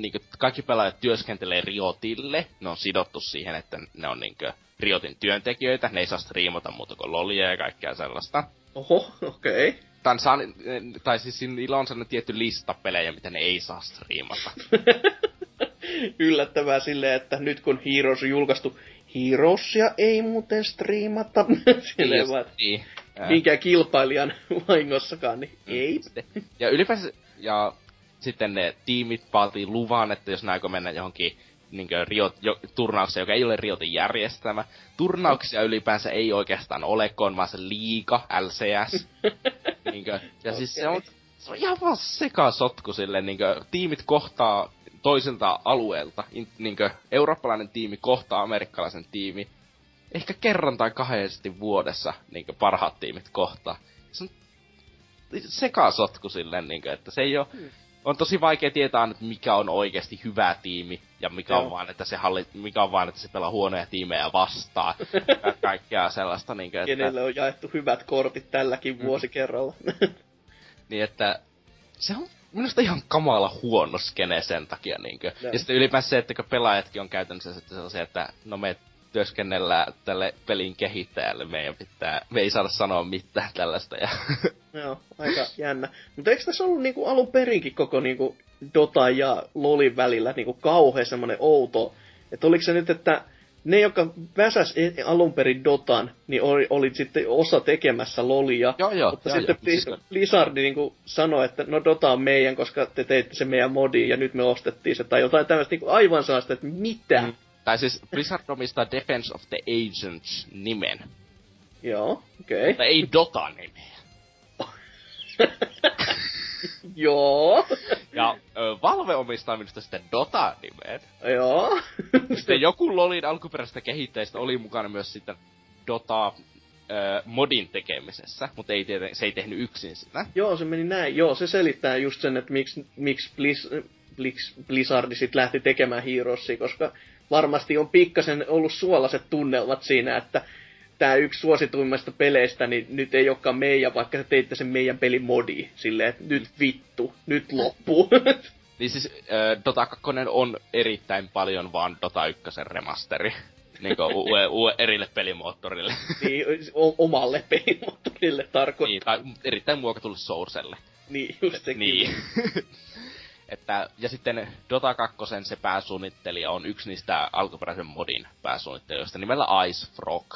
niinku, kaikki pelaajat työskentelee Riotille, ne on sidottu siihen, että ne on niinku, Riotin työntekijöitä, ne ei saa striimata muuta kuin lolia ja kaikkea sellaista. Oho, okei. Okay. Tän saa, tai siis niillä on sellainen tietty lista pelejä, mitä ne ei saa striimata. Yllättävää silleen, että nyt kun Heroes on julkaistu, Heroesia ei muuten striimata. Silleen niin, niin minkään kilpailijan vahingossakaan, niin mm. ei. Ja ylipäänsä, ja sitten ne tiimit vaatii luvan, että jos näikö mennä johonkin niin Riot, jo, turnaukseen, joka ei ole Riotin järjestämä. Turnauksia ylipäänsä ei oikeastaan ole, kun vaan se liika, LCS. niin kuin, ja okay. siis se on, se on ihan vaan sekasotku sille, niin kuin, tiimit kohtaa toiselta alueelta. In, niin kuin, eurooppalainen tiimi kohtaa amerikkalaisen tiimi ehkä kerran tai kahdesti vuodessa niin parhaat tiimit kohtaa. Se on sekasotku silleen, niin kuin, että se ei ole... Hmm. On tosi vaikea tietää että mikä on oikeasti hyvä tiimi, ja mikä Joo. on vaan, että se halli, mikä on vaan, että se pelaa huonoja tiimejä vastaan. ja kaikkea sellaista. Niin kuin, että... Kenelle on jaettu hyvät kortit tälläkin mm. vuosikerralla. niin että se on minusta ihan kamala huono skene sen takia. Niin kuin. Ja sitten ylipäänsä se, että pelaajatkin on käytännössä se, että no me työskennellään tälle pelin kehittäjälle. Meidän pitää, me ei saada sanoa mitään tällaista. Ja... Joo, aika jännä. Mutta eikö tässä ollut niinku alun perinkin koko niinku Dota ja Lolin välillä niinku kauhean semmoinen outo, että oliko se nyt, että ne, jotka väsäs e- alun perin Dotan, niin oli, olit sitten osa tekemässä Lolia. Joo, joo. Mutta joo, sitten joo. Siis, Blizz- Blizzard niin sanoi, että no Dota on meidän, koska te teitte se meidän modi ja nyt me ostettiin se. Tai jotain tämmöistä niin aivan sellaista, että mitä? Mm. Tai siis Blizzard omistaa Defense of the Agents nimen, Joo, okei. mutta ei Dota nimeä. Joo. Ja ö, Valve omistaa minusta sitten Dota nimen. Joo. Sitten joku LoLin alkuperäisestä kehittäjistä oli mukana myös sitten Dota ö, modin tekemisessä, mutta ei tieten, se ei tehnyt yksin sitä. Joo, se meni näin. Joo, se selittää just sen, että miksi, miksi Blizz, Blizz, Blizzard sit lähti tekemään Heroesia, koska varmasti on pikkasen ollut suolaset tunnelmat siinä, että tämä yksi suosituimmista peleistä, niin nyt ei olekaan meidän, vaikka sä teitte sen meidän pelin modi. Silleen, että nyt vittu, nyt loppuu. Niin siis ö, Dota 2 on erittäin paljon vaan Dota 1 remasteri. Niinku uue, uue erille pelimoottorille. niin, o- omalle pelimoottorille tarkoittaa. niin, tai erittäin muokatulle Sourcelle. Niin, just sekin. Niin. että, ja sitten Dota 2 se pääsuunnittelija on yksi niistä alkuperäisen modin pääsuunnittelijoista nimellä Ice Frog.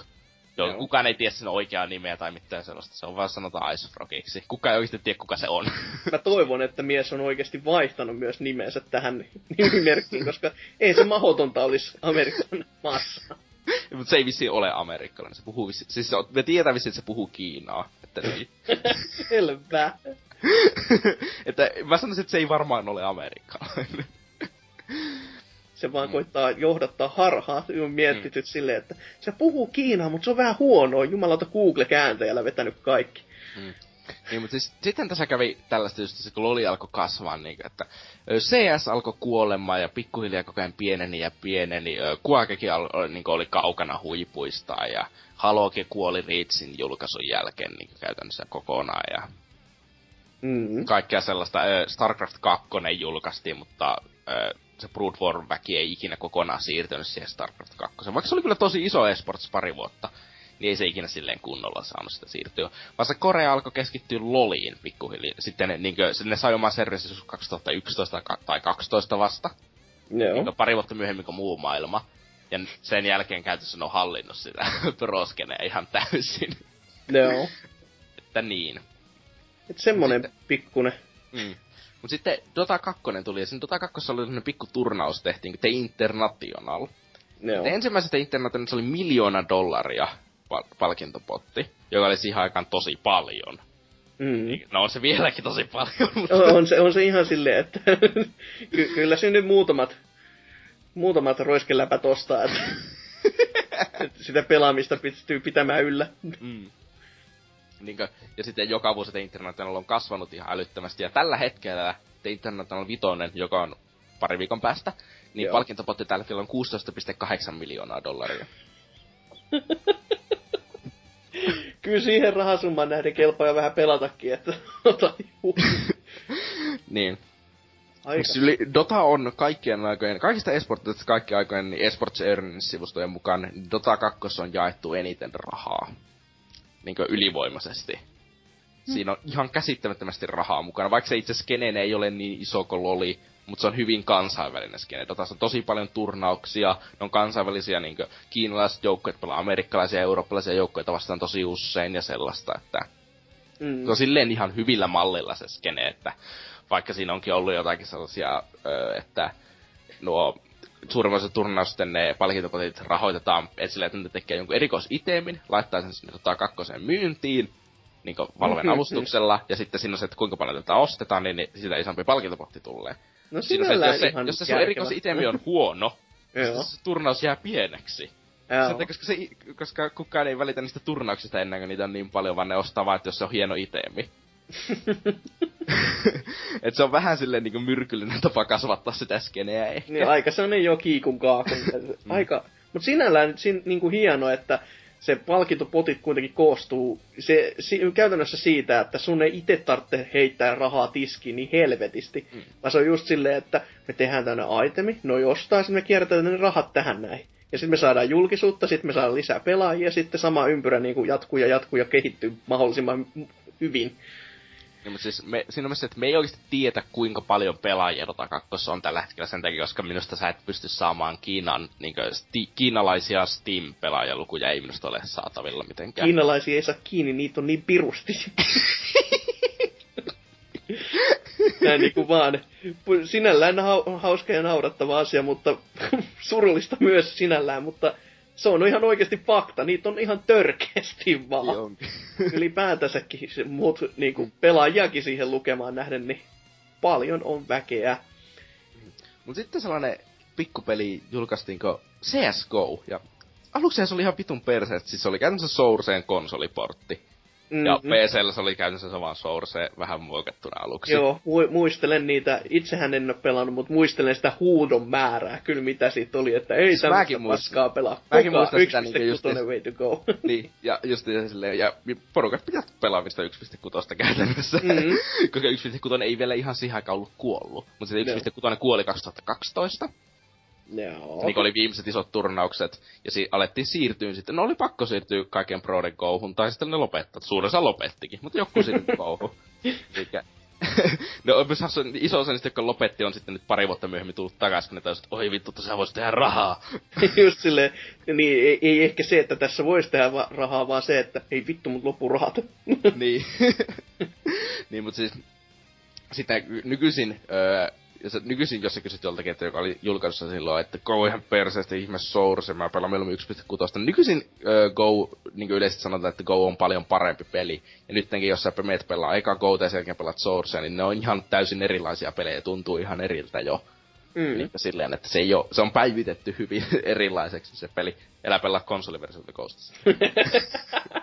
Jo, Joo. kukaan ei tiedä sen oikeaa nimeä tai mitään sellaista, se on vaan sanotaan Ice Frogiksi. Kukaan ei oikeasti tiedä kuka se on. Mä toivon, että mies on oikeasti vaihtanut myös nimensä tähän nimimerkkiin, koska ei se mahdotonta olisi Amerikan maassa. Mutta se ei vissi ole amerikkalainen, se puhuu vissi, siis se on, me tietää vissi, että se puhuu Kiinaa. Että, niin. Selvä. että mä sanoisin, että se ei varmaan ole amerikkalainen. Se vaan koittaa johdattaa harhaa. Olen miettityt mm. silleen, että se puhuu Kiinaa, mutta se on vähän huonoa. Jumalauta Google-kääntäjällä vetänyt kaikki. Niin, mutta siis sitten tässä kävi tällaista just kun Loli alkoi kasvaa, niin että CS alkoi kuolemaan ja pikkuhiljaa koko ajan pieneni ja pieneni. Kuakekin al, niin oli kaukana huipuistaan ja Halokin kuoli Reachin julkaisun jälkeen niin käytännössä kokonaan ja Mm. kaikkea sellaista. StarCraft 2 julkaistiin, mutta se Brood War-väki ei ikinä kokonaan siirtynyt siihen StarCraft 2. Vaikka se oli kyllä tosi iso esports pari vuotta, niin ei se ikinä silleen kunnolla saanut sitä siirtyä. Vaan se Korea alkoi keskittyä LOLiin pikkuhiljaa. Sitten ne, niin kuin, ne sai oman servisin joskus 2011 ka- tai 2012 vasta. Joo. Niin pari vuotta myöhemmin kuin muu maailma. Ja sen jälkeen käytössä ne on hallinnut sitä proskenea ihan täysin. Joo. että niin. Et semmonen Sitten- pikkunen. Mm. Mut sitten Dota 2 tuli, ja sen Dota 2 oli sellainen pikku turnaus tehtiin, The International. Joo. Ja ensimmäisestä Internationalista oli miljoona dollaria pal- palkintopotti, joka oli siihen aikaan tosi paljon. Mm. No on se vieläkin tosi paljon, mutta... On, on, se, on se ihan silleen, että ky- kyllä se nyt muutamat, muutamat roiskeläpät ostaa, että, että sitä pelaamista pystyy pitämään yllä. Mm. Niinkö, ja sitten joka vuosi The International on kasvanut ihan älyttömästi, ja tällä hetkellä The International 5, joka on pari viikon päästä, niin Joo. palkintopotti tällä hetkellä on 16,8 miljoonaa dollaria. Kyllä siihen rahasumman nähden kelpaa jo vähän pelatakin, että ota niin. Aika. Yli, Dota on kaikkien aikojen, kaikista esportista kaikkien aikojen niin Esports Earnings-sivustojen mukaan Dota 2 on jaettu eniten rahaa. Niinkö ylivoimaisesti. Siinä on ihan käsittämättömästi rahaa mukana, vaikka se itse skeneen ei ole niin iso kuin Loli, mutta se on hyvin kansainvälinen skene. Dotassa on tosi paljon turnauksia, ne on kansainvälisiä, niinkö kiinalaiset joukkueet pelaa amerikkalaisia ja eurooppalaisia joukkueita vastaan tosi usein ja sellaista, että Mm. se on silleen ihan hyvillä mallilla se skene, että vaikka siinä onkin ollut jotakin sellaisia, että nuo suurimman turnausten ne palkintopotit rahoitetaan et silleen, että ne tekee jonkun erikoisitemin, laittaa sen sinne tota kakkoseen myyntiin, niin Valven Mhm. avustuksella, ja sitten siinä on se, että kuinka paljon tätä ostetaan, niin, niin sitä isompi palkintopotti tulee. No Siinä on se, jos se, jos se sun erikoisitemi on huono, Joo. se turnaus jää pieneksi. Sitten, koska, se, koska kukaan ei välitä niistä turnauksista ennen kuin niitä on niin paljon, vaan ne ostaa vaan, että jos se on hieno itemi. Et se on vähän silleen niinku myrkyllinen tapa kasvattaa sitä skeneä ehkä. Niin aika sellainen jo kiikun kaakun. aika, mutta sinällään sin, niinku hieno, että se palkintopotit kuitenkin koostuu se, si, käytännössä siitä, että sun ei itse tarvitse heittää rahaa tiskiin niin helvetisti. Mm. Vaan se on just silleen, että me tehdään tänne itemi, no jostain, sitten me kierrätetään ne rahat tähän näin. Ja sitten me saadaan julkisuutta, sitten me saadaan lisää pelaajia, ja sitten sama ympyrä niin kuin jatkuu ja jatkuu ja kehittyy mahdollisimman hyvin. Niin, mutta siis me, siinä on myös se, että me ei oikeasti tiedä, kuinka paljon pelaajia Dota 2 on tällä hetkellä sen takia, koska minusta sä et pysty saamaan Kiinan, niin kuin, sti, kiinalaisia Steam-pelaajalukuja ei minusta ole saatavilla mitenkään. Kiinalaisia ei saa kiinni, niitä on niin pirusti. Näin niinku vaan. Sinällään hauska ja naurattava asia, mutta surullista myös sinällään, mutta se on ihan oikeasti fakta. Niitä on ihan törkeästi vaan. Joo. Ylipäätänsäkin se muut niinku, pelaajakin siihen lukemaan nähden, niin paljon on väkeä. Mut sitten sellainen pikkupeli julkaistiinko CSGO, ja aluksi se oli ihan vitun perse, siis se oli käytännössä Sourceen konsoliportti. Mm-hmm. Ja PCllä se oli käytännössä vaan Source vähän muokattuna aluksi. Joo, mu- muistelen niitä, itsehän en ole pelannut, mutta muistelen sitä huudon määrää, kyllä mitä siitä oli, että ei siis tämmöistä paskaa pelaa. Mäkin muistan sitä niin just way to go. niin, ja just silleen, ja porukat pitää pelaamista 1.6 käytännössä. Mm-hmm. Koska 1.6 ei vielä ihan siihen aikaan ollut kuollut. Mutta sitten 1.6 kuoli 2012. Joo. Niin oli viimeiset isot turnaukset, ja si- alettiin siirtyä sitten. No oli pakko siirtyä kaiken Proden kouhun, tai sitten ne lopettaa. Suurin osa lopettikin, mutta joku sitten kouhu. Elikkä, no myös iso osa niistä, jotka lopetti, on sitten nyt pari vuotta myöhemmin tullut takaisin, kun ne taisi, että oi vittu, tässä voisi tehdä rahaa. Just silleen, niin ei, ei, ehkä se, että tässä voisi tehdä va- rahaa, vaan se, että ei vittu, mut loppu rahat. niin. niin, mutta siis sitä nykyisin öö, nykyisin jos sä kysyt joltakin, että joka oli julkaisussa silloin, että Go ihan perseestä ihme Source, mä pelaan mieluummin 1.6. Nykyisin uh, Go, niin yleisesti sanotaan, että Go on paljon parempi peli. Ja nyttenkin, jos sä meet pelaa eka Go ja sen jälkeen pelaat Source, niin ne on ihan täysin erilaisia pelejä ja tuntuu ihan eriltä jo. Mm. Niin silleen, että se, ei ole, se on päivitetty hyvin erilaiseksi se peli. Elä pelaa konsoliversiota Ghostissa.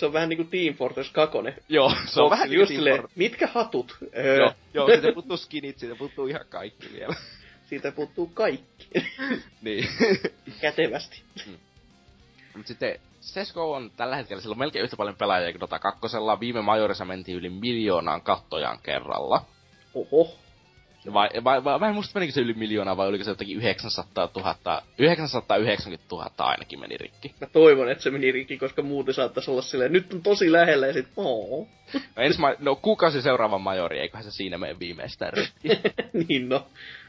se on vähän niinku Team Fortress 2. Joo, se on vähän just silleen, mitkä hatut? Öö. Joo, joo, siitä puuttuu skinit, siitä puuttuu ihan kaikki vielä. Siitä puuttuu kaikki. niin. Kätevästi. Mm. Mut sitten Sesko on tällä hetkellä, sillä on melkein yhtä paljon pelaajia kuin Dota 2. Viime majorissa mentiin yli miljoonaan kattojaan kerralla. Oho. Vai, vai, vai, mä en muista menikö se yli miljoonaa vai oliko se jotenkin 900 000, 990 000 ainakin meni rikki. Mä toivon, että se meni rikki, koska muuten saattaisi olla silleen, nyt on tosi lähellä ja sit ooo. No, ensi ma- no kuukausi seuraavan majori, eiköhän se siinä mene viimeistään rikki. niin no,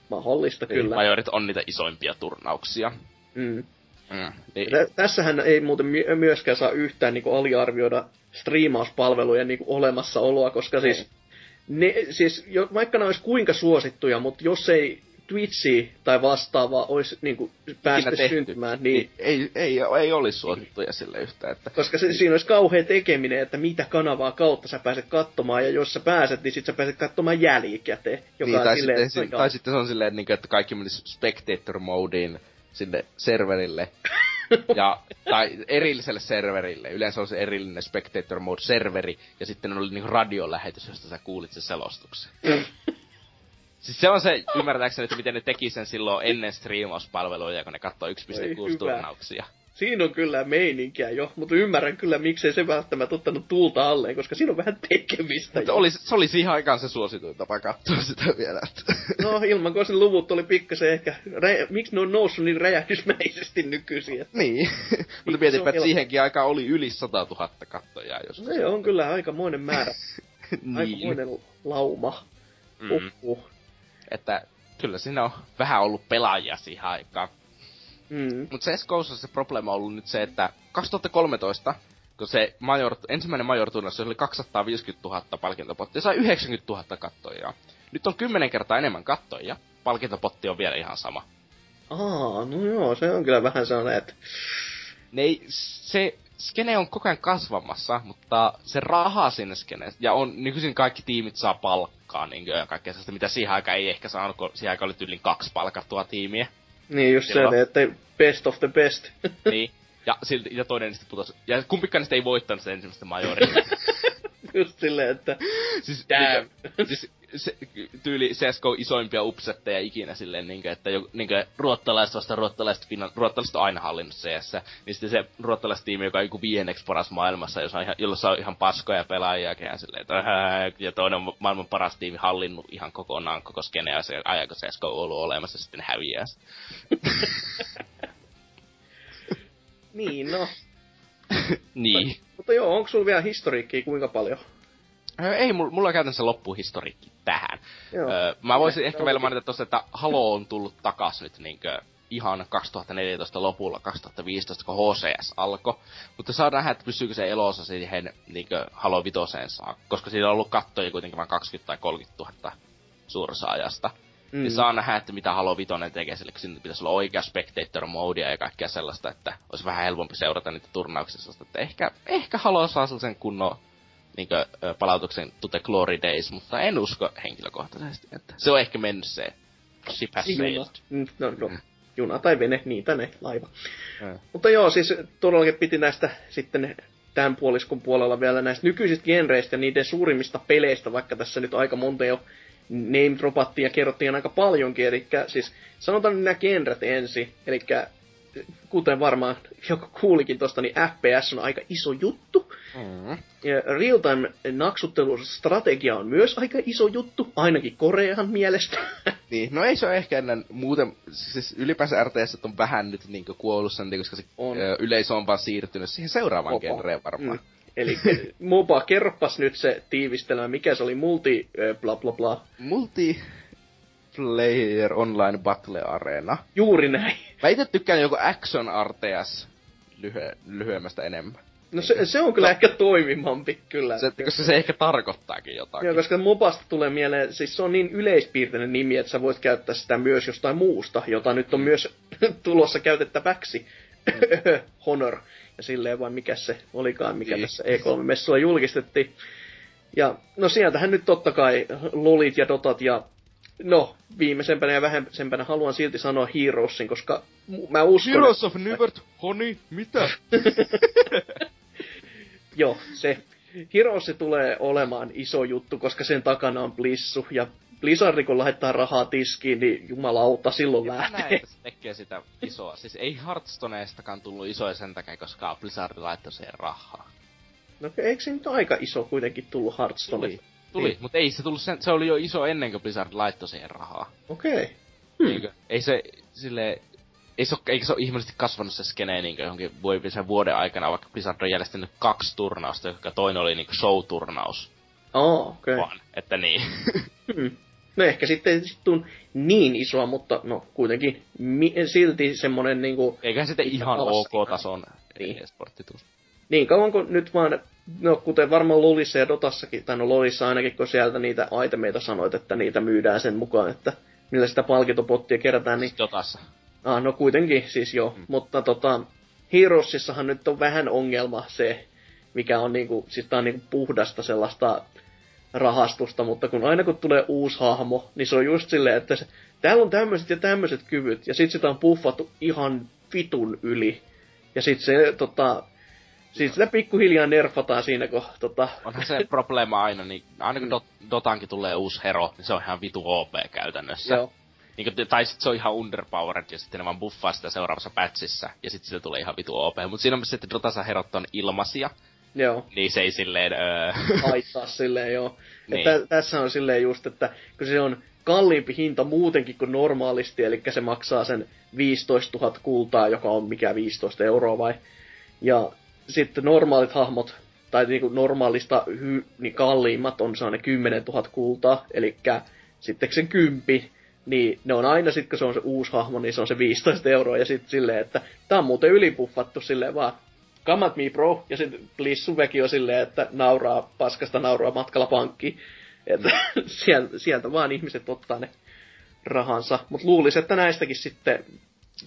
mahdollista niin, kyllä. Majorit on niitä isoimpia turnauksia. Mm. Mm, niin. Tässähän ei muuten myöskään saa yhtään niin kuin, aliarvioida striimauspalvelujen niin kuin, olemassaoloa, koska siis ne, siis jo, vaikka ne olisi kuinka suosittuja, mutta jos ei Twitchi tai vastaava olisi niin kuin, päästy syntymään, niin... niin ei, ei, ei olisi suosittuja sille yhtään. Että... Koska se, siinä olisi kauhea tekeminen, että mitä kanavaa kautta sä pääset katsomaan, ja jos sä pääset, niin sit sä pääset katsomaan jälkikäteen. Joka niin, tai, silleen, sitten, tai sitten se on silleen, että kaikki menisi spectator modeen sinne serverille. Ja, tai erilliselle serverille. Yleensä on se erillinen Spectator Mode-serveri, ja sitten oli niinku radiolähetys, josta sä kuulit sen selostuksen. siis se on se, ymmärtääkseni, että miten ne teki sen silloin ennen striimauspalveluja, kun ne katsoi 1.6 turnauksia. Siinä on kyllä meininkiä jo, mutta ymmärrän kyllä, miksei se välttämättä ottanut tuulta alleen, koska siinä on vähän tekemistä. Mutta oli, se oli siihen aikaan se suosituin tapa katsoa sitä vielä. no ilman, kun luvut oli pikkasen ehkä, miksi ne on noussut niin räjähdysmäisesti nykyisin? Että... Niin, mutta mietinpä, että siihenkin aikaan oli yli 100 000 kattojaa. Jos se on kyllä aikamoinen määrä. niin. Aikamoinen lauma. Mm. Että kyllä siinä on vähän ollut pelaajia siihen aikaan. Mm. Mutta CSGOssa se probleema on ollut nyt se, että 2013, kun se major, ensimmäinen major se oli 250 000 palkintopottia, sai 90 000 kattoja. Nyt on 10 kertaa enemmän kattoja, palkintopotti on vielä ihan sama. Aa, no joo, se on kyllä vähän sellainen, että... Ne ei, se skene on koko ajan kasvamassa, mutta se raha sinne skene, ja on nykyisin kaikki tiimit saa palkkaa, niin ja kaikkea sellaista, mitä siihen aikaan ei ehkä saanut, kun siihen aikaan oli yli kaksi palkattua tiimiä. Niin, just Silloin. se, että best of the best. niin, ja, silti, ja toinen sitten putosi. Ja kumpikaan niistä ei voittanut sitä ensimmäistä majoria. just silleen, että... Siis, Damn. Niin, siis se, tyyli CSGO isoimpia upsetteja ikinä silleen, niin kuin, että jo, niin kuin, ruottalaiset vasta ruottalaiset, finna, ruottalaiset on aina hallinnut CS. Niin sitten se ruottalaiset tiimi, joka on joku viienneksi paras maailmassa, jossa on ihan, jolla on ihan paskoja pelaajia, ja silleen, että ja toinen on maailman paras tiimi hallinnut ihan kokonaan koko skeneä, se ajako CSGO on ollut olemassa, sitten häviää. niin, no. niin. Mutta joo, onko sulla vielä historiikkiä kuinka paljon? Ei, mulla on käytännössä loppuhistoriikki tähän. Joo. Öö, mä voisin Ja, ehkä vielä mainita tossa, että Halo on tullut takas nyt niinkö ihan 2014 lopulla, 2015, kun HCS alkoi. Mutta saa nähdä, että pysyykö se elossa siihen niinkö Halo Vitoseen saakka, koska siinä on ollut kattoja kuitenkin vain 20 tai 30 000 suurissa ajasta. Mm. Mm. Niin saa nähdä, että mitä Halo Vitoinen tekee sille, kun siinä pitäisi olla oikea spectator modea ja kaikkea sellaista, että olisi vähän helpompi seurata niitä turnauksia. Että ehkä, ehkä Halo saa sellaisen kunnon niinkö, palautuksen to the glory days, mutta en usko henkilökohtaisesti, että se on ehkä mennyt se ship has Juna. Mm, No, no, juna tai vene, niin tai ne, laiva. Mm. Mutta joo, siis todellakin piti näistä sitten tämän puoliskon puolella vielä näistä nykyisistä genreistä ja niiden suurimmista peleistä, vaikka tässä nyt aika monta jo name dropattiin ja kerrottiin aika paljonkin. Eli siis sanotaan nämä genret ensin. Eli kuten varmaan joku kuulikin tosta, niin FPS on aika iso juttu. Mm. Ja real-time naksuttelustrategia on myös aika iso juttu, ainakin Korean mielestä. Niin, no ei se ole ehkä ennen muuten, siis ylipäänsä RTS on vähän nyt niinku kuollut sen, koska se On. Yleisö on vaan siirtynyt siihen seuraavaan Mopa. genreen varmaan. Mm. Eli Moba, kerropas nyt se tiivistelmä, mikä se oli multi ö, bla bla bla. Multiplayer Online Battle Arena. Juuri näin. Mä itse tykkään joku Action RTS lyhy- lyhyemmästä enemmän. No se, se on kyllä ehkä toimivampi, kyllä. Se, koska se ehkä tarkoittaakin jotakin. Joo, koska Mobasta tulee mieleen, siis se on niin yleispiirteinen nimi, että sä voit käyttää sitä myös jostain muusta, jota nyt on myös tulossa käytettäväksi. Honor. Ja silleen vaan mikä se olikaan, mikä Niin. tässä E3-messuilla julkistettiin. Ja no sieltähän nyt totta kai lolit ja dotat ja no viimeisempänä ja vähäisempänä haluan silti sanoa Heroesin, koska mä uskon... Heroes of Nivert, honi, mitä? Joo, se Heroes tulee olemaan iso juttu, koska sen takana on Blissu. Ja Blizzard, kun laittaa rahaa tiskiin, niin jumalauta, silloin Mä näen, lähtee. että se tekee sitä isoa. Siis ei Hearthstoneestakaan tullut isoja sen takia, koska Blizzard laittoi siihen rahaa. No eikö se nyt aika iso kuitenkin tullut Hearthstone? Tuli. Niin. mutta ei se tullut sen, se oli jo iso ennen kuin Blizzard laittoi siihen rahaa. Okei. Okay. Hmm. Eikö, ei se sille ei se, eikä se ole ihmeellisesti kasvanut se skene niin johonkin voi sen vuoden aikana, vaikka Blizzard on järjestänyt kaksi turnausta, joka toinen oli niin show-turnaus Oh, okei. Okay. vaan. Että niin. Hmm. No ehkä sitten ei sit tuu niin isoa, mutta no kuitenkin mi- silti semmonen niinku... Eiköhän sitten ihan ok-tason Niin. e-sportti tuu. Niin kauan kuin nyt vaan, no kuten varmaan Lolissa ja Dotassakin, tai no Lolissa ainakin, kun sieltä niitä itemeita sanoit, että niitä myydään sen mukaan, että millä sitä palkintopottia kerätään, niin Dotassa. Ah, no kuitenkin, siis joo. Mm. Mutta tota, Heroesissahan nyt on vähän ongelma se, mikä on niinku, siis tää on niinku puhdasta sellaista rahastusta, mutta kun aina kun tulee uusi hahmo, niin se on just silleen, että se, täällä on tämmöiset ja tämmöiset kyvyt, ja sit sitä on puffattu ihan vitun yli. Ja sit se, tota, siis sitä pikkuhiljaa nerfataan siinä, kun tota, Onhan se probleema aina, niin aina kun. Dot- Dotankin tulee uusi hero, niin se on ihan vitu OP käytännössä. joo, Niin kuin, tai sit se on ihan underpowered ja sitten ne vaan buffaa sitä seuraavassa patchissa ja sitten siitä tulee ihan vitu OP. Mutta siinä on myös se, että Dotassa herot on ilmaisia, joo. niin se ei silleen... Öö, haittaa silleen, joo. Niin. Että tässä on silleen just, että kun se on kalliimpi hinta muutenkin kuin normaalisti, eli se maksaa sen 15 000 kultaa, joka on mikä 15 euroa vai. Ja sitten normaalit hahmot, tai niinku normaalista hy, niin kalliimmat on saa ne 10 000 kultaa, eli sitten sen kympi, niin ne on aina sitten, kun se on se uusi hahmo, niin se on se 15 euroa, ja sitten silleen, että tää on muuten ylipuffattu silleen vaan, come at me bro, ja sitten Blissuväki on silleen, että nauraa, paskasta nauraa matkalla pankkiin. Että sieltä, sieltä vaan ihmiset ottaa ne rahansa. Mutta luulisin, että näistäkin sitten...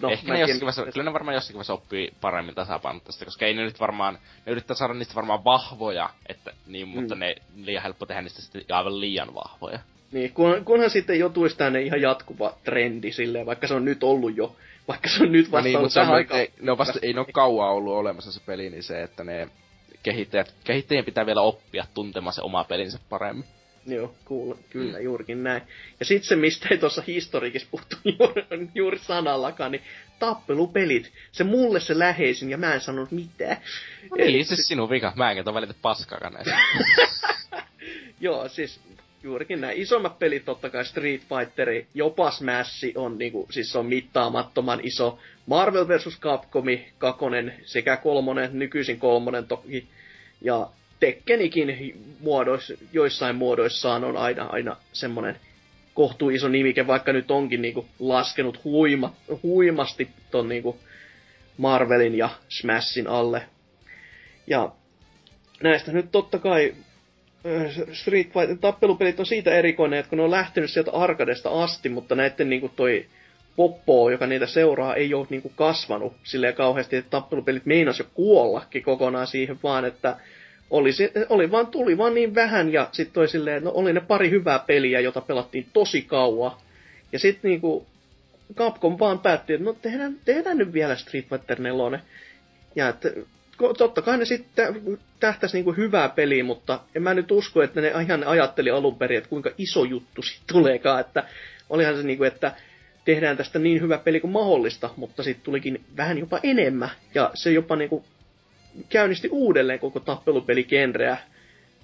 No, Ehkä ne jossakin vaiheessa, kyllä ne varmaan jossakin vaiheessa oppii paremmin tasapainottaa sitä, koska ei ne nyt varmaan, ne yrittää saada niistä varmaan vahvoja, että niin, mutta Mm. ne liian helppo tehdä niistä sitten aivan liian vahvoja. Niin, kun, kunhan sitten jo tulisi tänne ihan jatkuva trendi silleen, vaikka se on nyt ollut jo, vaikka se on nyt vasta No niin, ollut mutta aikaan. ei, ne on vasta, ei ne ole kauan ollut olemassa se peli, niin se, että ne kehittäjät, kehittäjien pitää vielä oppia tuntemaan se oma pelinsä paremmin. Joo, kuule, kyllä, Mm. juurikin näin. Ja sitten se, mistä ei tuossa historiikissa puhuttu juuri, juuri sanallakaan, niin tappelupelit. Se mulle se läheisin, ja mä en sanonut mitään. Niin, siis sinun vika. Mä enkä välitä paskaakaan näistä. Joo, siis juurikin näin. Isommat pelit totta kai Street Fighter, jopa Smash on niinku, siis se on mittaamattoman iso. Marvel vs. Capcom, kakonen sekä kolmonen, nykyisin kolmonen toki. Ja Tekkenikin muodoissa, joissain muodoissaan on aina, aina semmonen kohtuu iso nimike, vaikka nyt onkin niinku laskenut huima, huimasti ton niinku Marvelin ja Smashin alle. Ja näistä nyt totta kai Street Fighter tappelupelit on siitä erikoinen, että kun ne on lähtenyt sieltä arkadesta asti, mutta näiden niinku toi poppo, joka niitä seuraa, ei ole niinku kasvanut silleen kauheasti, että tappelupelit meinas jo kuollakin kokonaan siihen, vaan että oli, se, oli vaan, tuli vaan niin vähän ja sitten toi silleen, no oli ne pari hyvää peliä, jota pelattiin tosi kauan. Ja sitten niinku Capcom vaan päätti, että no tehdään, tehdään nyt vielä Street Fighter 4. Ja että totta kai ne sitten tähtäisi niinku hyvää peliä, mutta en mä nyt usko, että ne ihan ajatteli alun perin, että kuinka iso juttu siitä tuleekaan, että olihan se niinku, että tehdään tästä niin hyvä peli kuin mahdollista, mutta sitten tulikin vähän jopa enemmän, ja se jopa niinku käynnisti uudelleen koko tappelupeligenreä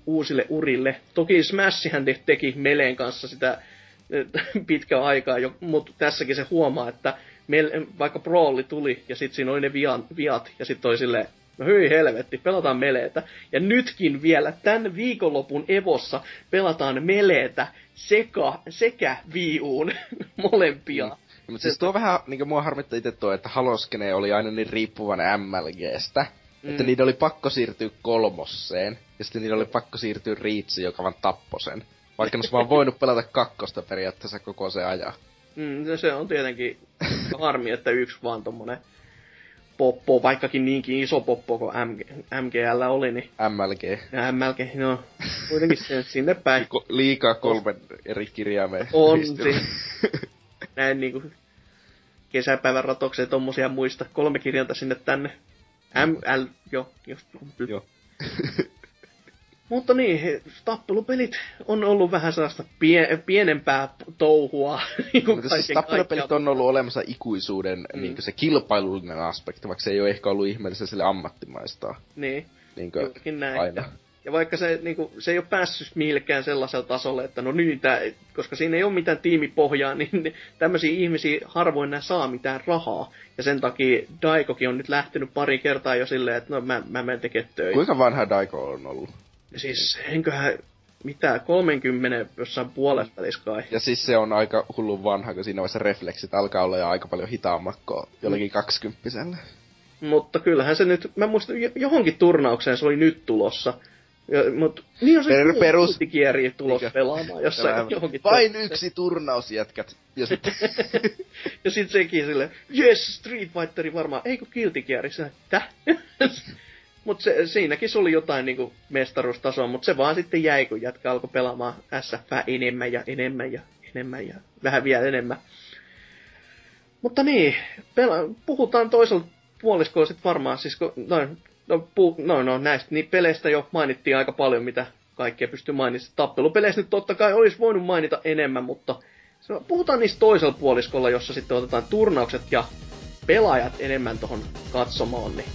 uusille urille. Toki Smashihän teki Meleen kanssa sitä pitkää aikaa, jo, mutta tässäkin se huomaa, että meille, vaikka Brawli tuli ja sitten siinä oli ne viat, viat ja sitten toi silleen, no hyi helvetti, pelataan meleetä. Ja nytkin vielä tämän viikonlopun Evossa pelataan meleetä sekä, sekä viuun molempia. Mm. Mutta siis tuo vähän, niin mua harmittaa itse tuo, että Haloskene oli aina niin riippuvainen MLGstä. Mm. Että niiden oli pakko siirtyä kolmosseen, ja sitten niiden oli pakko siirtyä Riitsiin, joka vaan tappoi sen. Vaikka ne vaan voinut pelata kakkosta periaatteessa koko se ajan. Mm, se on tietenkin harmi, että yksi vaan tommonen poppo, vaikkakin niinkin iso poppo kuin MG, MGL oli, niin... MLG. Ja MLG, no, kuitenkin sen, sinne päin. Ko- liikaa kolmen eri kirjaimeen. On, si- näin niinku kesäpäivän ratoksia tommosia muista. Kolme kirjainta sinne tänne. ML, jo, just. Joo. Mutta niin, he, tappelupelit on ollut vähän sellaista pie, pienempää touhua. niin Mutta siis tappelupelit on ollut olemassa ikuisuuden mm. niin se kilpailullinen aspekti, vaikka se ei ole ehkä ollut ihmeellistä sille ammattimaista. Niin, niin kuin näin. aina. Ja vaikka se, niin kuin, se ei ole päässyt millekään sellaisella tasolla, että no niin, tää, koska siinä ei ole mitään tiimipohjaa, niin tämmöisiä ihmisiä harvoin nää saa mitään rahaa. Ja sen takia Daikokin on nyt lähtenyt pari kertaa jo silleen, että no mä, mä menen tekemään töitä. Kuinka vanha Daiko on ollut? Siis enköhän mitä 30 jossain puolesta kai. Ja siis se on aika hullu vanha, kun siinä vaiheessa refleksit alkaa olla jo aika paljon hitaammakkoa jollekin kaksikymppiselle. Mutta kyllähän se nyt, mä muistan, johonkin turnaukseen se oli nyt tulossa. Ja, mut, niin on se per, perus kieri tulos Mikä? pelaamaan jossain Tämä, johonkin. Vain tulossa. yksi turnaus jätkät. Ja sitten ja sit sekin sille, yes, Street Fighteri varmaan, eikö Guilty Gear? Että? Mutta se, siinäkin se oli jotain niinku mestaruustasoa, mutta se vaan sitten jäi, kun jätkä alkoi pelaamaan SF enemmän ja enemmän ja enemmän ja vähän vielä enemmän. Mutta niin, pela- puhutaan toisella puoliskolla sitten varmaan, siis kun, no, no, pu, no, no, näistä niin peleistä jo mainittiin aika paljon, mitä kaikkea pystyy mainitsemaan. Tappelupeleissä nyt totta kai olisi voinut mainita enemmän, mutta puhutaan niistä toisella puoliskolla, jossa sitten otetaan turnaukset ja pelaajat enemmän tuohon katsomaan, niin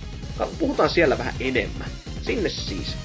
puhutaan siellä vähän enemmän. Sinne siis.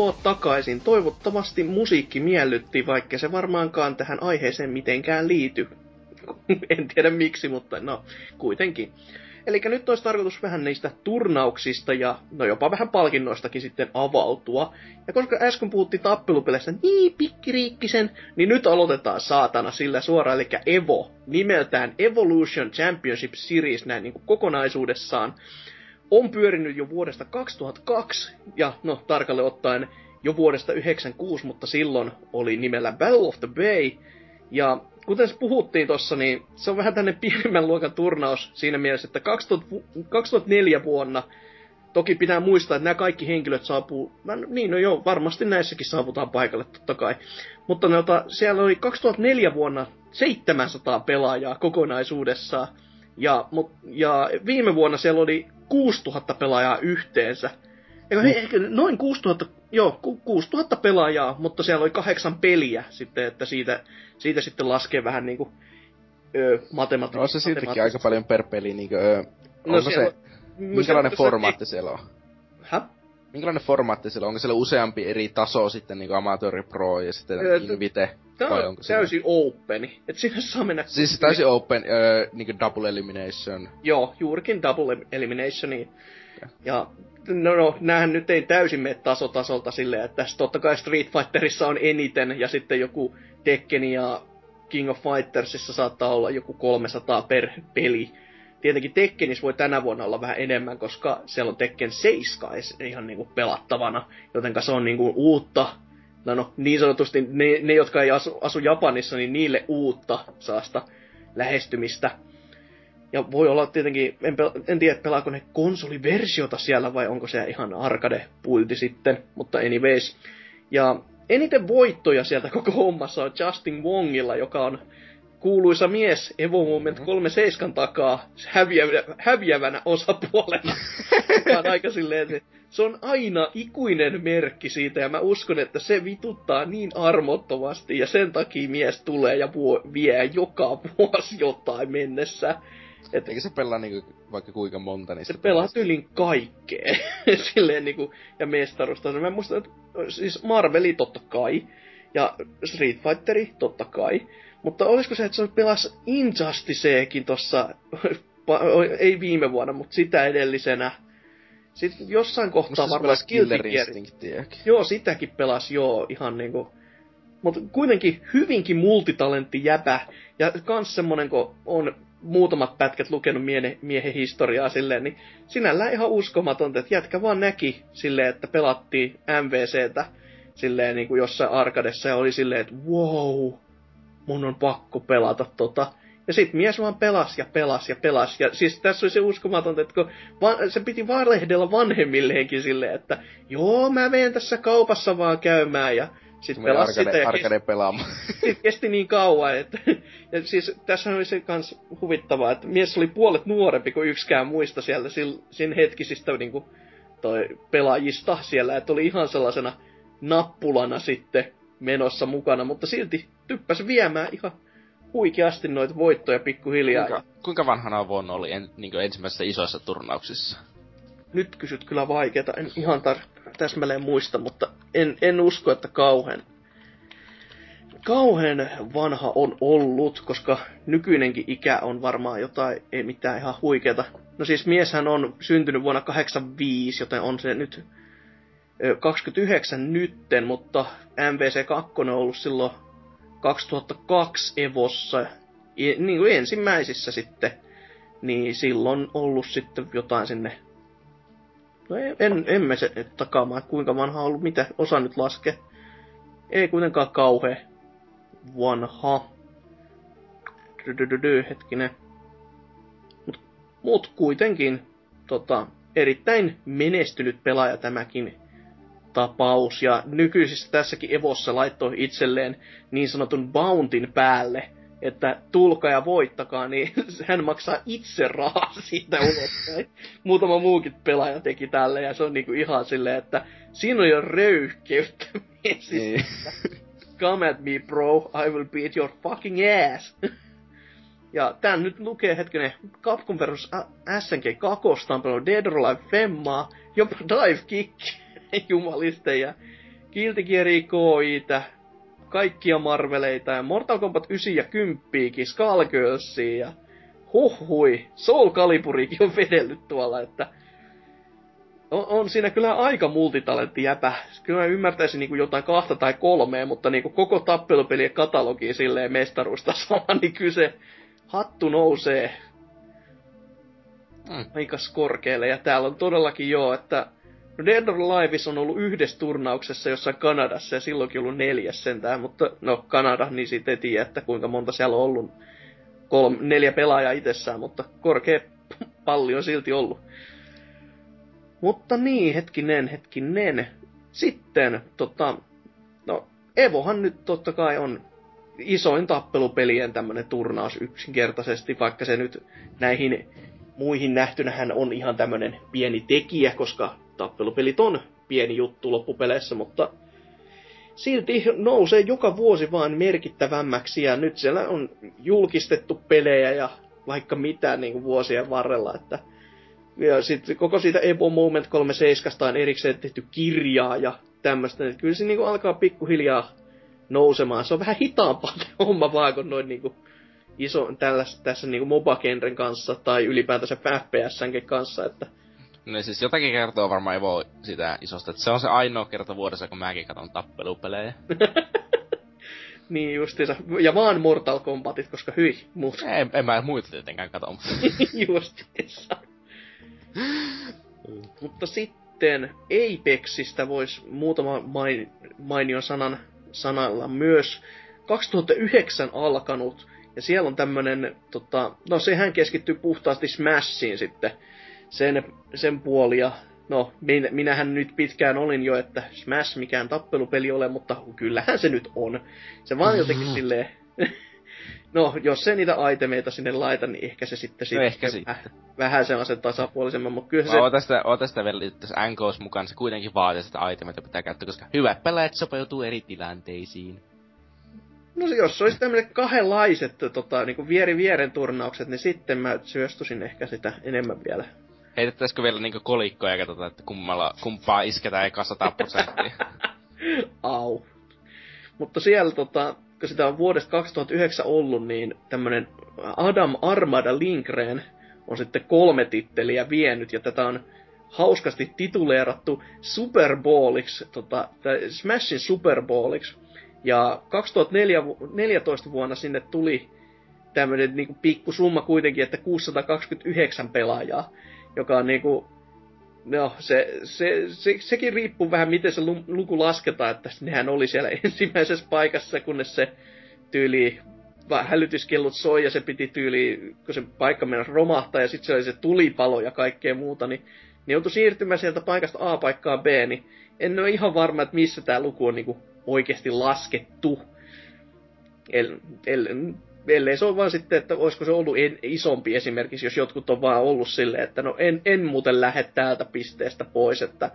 Tervetuloa takaisin. Toivottavasti musiikki miellytti, vaikka se varmaankaan tähän aiheeseen mitenkään liity. en tiedä miksi, mutta no, kuitenkin. Eli nyt olisi tarkoitus vähän niistä turnauksista ja no jopa vähän palkinnoistakin sitten avautua. Ja koska äsken puhuttiin tappelupeleistä niin pikkiriikkisen, niin nyt aloitetaan saatana sillä suoraan, eli Evo, nimeltään Evolution Championship Series näin niin kuin kokonaisuudessaan on pyörinyt jo vuodesta 2002, ja no tarkalle ottaen jo vuodesta 96, mutta silloin oli nimellä Battle of the Bay. Ja kuten puhuttiin tuossa, niin se on vähän tänne pienemmän luokan turnaus siinä mielessä, että 2000, 2004 vuonna Toki pitää muistaa, että nämä kaikki henkilöt saapuu, niin no joo, varmasti näissäkin saavutaan paikalle totta kai. Mutta noita, siellä oli 2004 vuonna 700 pelaajaa kokonaisuudessaan. Ja, mut, ja viime vuonna siellä oli 6000 pelaajaa yhteensä. Eikö, mm. ehkä noin 6000, joo, 6000 pelaajaa, mutta siellä oli kahdeksan peliä sitten, että siitä, siitä sitten laskee vähän niinku matematiikkaa. No se siitäkin aika paljon per peli, niinkö, ö, no, onko se, minkälainen formaatti siellä on? Minkälainen formaatti siellä on? Onko siellä useampi eri taso sitten, niinku amatööri pro ja sitten öö, invite? Tämä on onko täysin open. Et sinne saa mennä... Siis täysin open, öö, niinku double elimination. Joo, juurikin double eliminationi. Ja, ja no, no, näähän nyt ei täysin mene taso tasolta silleen, että totta kai Street Fighterissa on eniten, ja sitten joku Tekken ja King of Fightersissa saattaa olla joku 300 per peli. Tietenkin Tekkenis voi tänä vuonna olla vähän enemmän, koska siellä on Tekken 7 ihan niinku pelattavana, joten se on niinku uutta no, no niin sanotusti ne, ne jotka ei asu, asu Japanissa, niin niille uutta saasta lähestymistä. Ja voi olla tietenkin, en, pel- en tiedä pelaako ne konsoliversiota siellä vai onko se ihan arcade-pulti sitten, mutta anyways. Ja eniten voittoja sieltä koko hommassa on Justin Wongilla, joka on kuuluisa mies Evo Moment 37 takaa häviävänä, häviävänä osapuolena. on aika silleen, että se on aina ikuinen merkki siitä, ja mä uskon, että se vituttaa niin armottomasti, ja sen takia mies tulee ja vuo, vie joka vuosi jotain mennessä. Et, Eikä se pelaa niinku vaikka kuinka monta niistä? Se pelaa tyylin kaikkea. Silleen niinku, ja mestarusta. Mä muistan, että siis Marveli totta kai, ja Street Fighteri totta kai. Mutta olisiko se, että se pelasi Injusticeekin tossa, ei viime vuonna, mutta sitä edellisenä. Sitten jossain kohtaa Musta varmaan Killer Joo, sitäkin pelasi joo ihan niinku. Mutta kuitenkin hyvinkin multitalentti jäpä. Ja kans semmonen, kun on muutamat pätkät lukenut miehen, miehen historiaa silleen, niin sinällään ihan uskomatonta, että jätkä vaan näki silleen, että pelattiin MVCtä silleen niin kuin jossain arkadessa ja oli silleen, että wow, mun on pakko pelata tota. Ja sit mies vaan pelas ja pelas ja pelas. Ja siis tässä oli se uskomatonta, että kun va- se piti valehdella vanhemmilleenkin silleen, että joo, mä menen tässä kaupassa vaan käymään ja sit pelas arkade, sitä. Ja arkade pelaamaan. Sit kesti niin kauan, että... Ja siis tässä oli se kans huvittavaa, että mies oli puolet nuorempi kuin yksikään muista siellä siinä hetkisistä niinku, toi pelaajista siellä, että oli ihan sellaisena nappulana sitten menossa mukana, mutta silti typpäsi viemään ihan huikeasti noita voittoja pikkuhiljaa. Kuinka, kuinka vanhana vuonna oli en, niin ensimmäisissä isoissa turnauksissa? Nyt kysyt kyllä vaikeeta, en ihan tar- täsmälleen muista, mutta en, en usko, että kauhean kauhean vanha on ollut, koska nykyinenkin ikä on varmaan jotain, ei mitään ihan huikeeta. No siis mieshän on syntynyt vuonna 85, joten on se nyt 29 nytten, mutta MVC2 on ollut silloin 2002 Evossa, niin kuin ensimmäisissä sitten, niin silloin ollut sitten jotain sinne No en, emme se takaamaan, kuinka vanha on ollut, mitä osa nyt laske. Ei kuitenkaan kauhe vanha. Dydydydy, hetkinen. Mut, mut kuitenkin tota, erittäin menestynyt pelaaja tämäkin tapaus. Ja nykyisissä tässäkin Evossa laittoi itselleen niin sanotun bountin päälle, että tulkaa ja voittakaa, niin hän maksaa itse rahaa siitä ulospäin. Muutama muukin pelaaja teki tälle, ja se on niinku ihan silleen, että siinä on jo röyhkeyttä niin. Come at me, bro, I will beat your fucking ass. ja tää nyt lukee hetkinen Capcom vs. SNK 2 on Dead or Alive Femmaa, jopa Dive Kick jumaliste ja Guilty Gear KItä, kaikkia Marveleita ja Mortal Kombat 9 ja 10 Skullgirlsia ja huhui, Soul Caliburikin on vedellyt tuolla, että on, on siinä kyllä aika multitalentti jäpä. Kyllä mä ymmärtäisin niin kuin jotain kahta tai kolmea, mutta niin kuin koko tappelupelien katalogi silleen mestaruustasolla, niin kyllä se hattu nousee mm. aika korkealle. Ja täällä on todellakin joo, että No Dead or Alive on ollut yhdessä turnauksessa jossain Kanadassa ja silloinkin ollut neljäs sentään, mutta no Kanada, niin siitä ei tiedä, että kuinka monta siellä on ollut. Kolme, neljä pelaajaa itsessään, mutta korkea palli on silti ollut. Mutta niin, hetkinen, hetkinen. Sitten, tota, no, Evohan nyt totta kai on isoin tappelupelien tämmönen turnaus yksinkertaisesti, vaikka se nyt näihin muihin nähtynähän on ihan tämmönen pieni tekijä, koska tappelupelit on pieni juttu loppupeleissä, mutta silti nousee joka vuosi vaan merkittävämmäksi ja nyt siellä on julkistettu pelejä ja vaikka mitä niin kuin vuosien varrella, että ja sitten koko siitä Evo Moment 37 on erikseen tehty kirjaa ja tämmöistä, että kyllä se niin kuin alkaa pikkuhiljaa nousemaan. Se on vähän hitaampaa homma vaan kuin noin niin kuin iso, tällä, tässä niin kuin kanssa tai ylipäätänsä FPSnkin kanssa, että No siis jotakin kertoo varmaan Evo sitä isosta, että se on se ainoa kerta vuodessa, kun mäkin katson tappelupelejä. niin justiinsa. Ja vaan Mortal Kombatit, koska hyi, muut. En, en mä muita tietenkään katso. justiinsa. Mutta sitten Apexista voisi muutama main, mainion sanan sanalla myös 2009 alkanut. Ja siellä on tämmönen, tota, no sehän keskittyy puhtaasti Smashiin sitten sen, sen puolia. No, min, minähän nyt pitkään olin jo, että Smash mikään tappelupeli ole, mutta kyllähän se nyt on. Se vaan jotenkin mm. silleen... no, jos se niitä itemeita sinne laita, niin ehkä se sitten, no, ehkä sitten. Väh, vähän sellaisen tasapuolisemman, mutta kyllä se... Oota sitä, oota sitä vielä tässä NKs mukaan, se kuitenkin vaatii sitä itemeita pitää käyttää, koska hyvät pelaajat sopeutuu eri tilanteisiin. No jos olisi tämmöiset kahdenlaiset tota, niin vieri vieren turnaukset, niin sitten mä syöstusin ehkä sitä enemmän vielä Heitettäisikö vielä niinku kolikkoja ja katsotaan, että kummalla, kumpaa isketään eka 100 prosenttia? Au. Mutta siellä tota, kun sitä on vuodesta 2009 ollut, niin tämmönen Adam Armada Lindgren on sitten kolme titteliä vienyt, ja tätä on hauskasti tituleerattu Super Bowliksi, tota, Smashin Super Bowliksi. Ja 2014 vuonna sinne tuli tämmönen niinku pikku summa kuitenkin, että 629 pelaajaa joka on niinku, no se, se, se, sekin riippuu vähän miten se luku lasketaan, että nehän oli siellä ensimmäisessä paikassa, kunnes se tyyli hälytyskellut soi ja se piti tyyli, kun se paikka mennä romahtaa ja sitten se oli se tulipalo ja kaikkea muuta, niin ne joutui siirtymään sieltä paikasta A paikkaan B, niin en ole ihan varma, että missä tämä luku on niinku oikeasti laskettu. El, el, ellei se ole vaan sitten, että olisiko se ollut en, isompi esimerkiksi, jos jotkut on vaan ollut silleen, että no en, en muuten lähde täältä pisteestä pois, että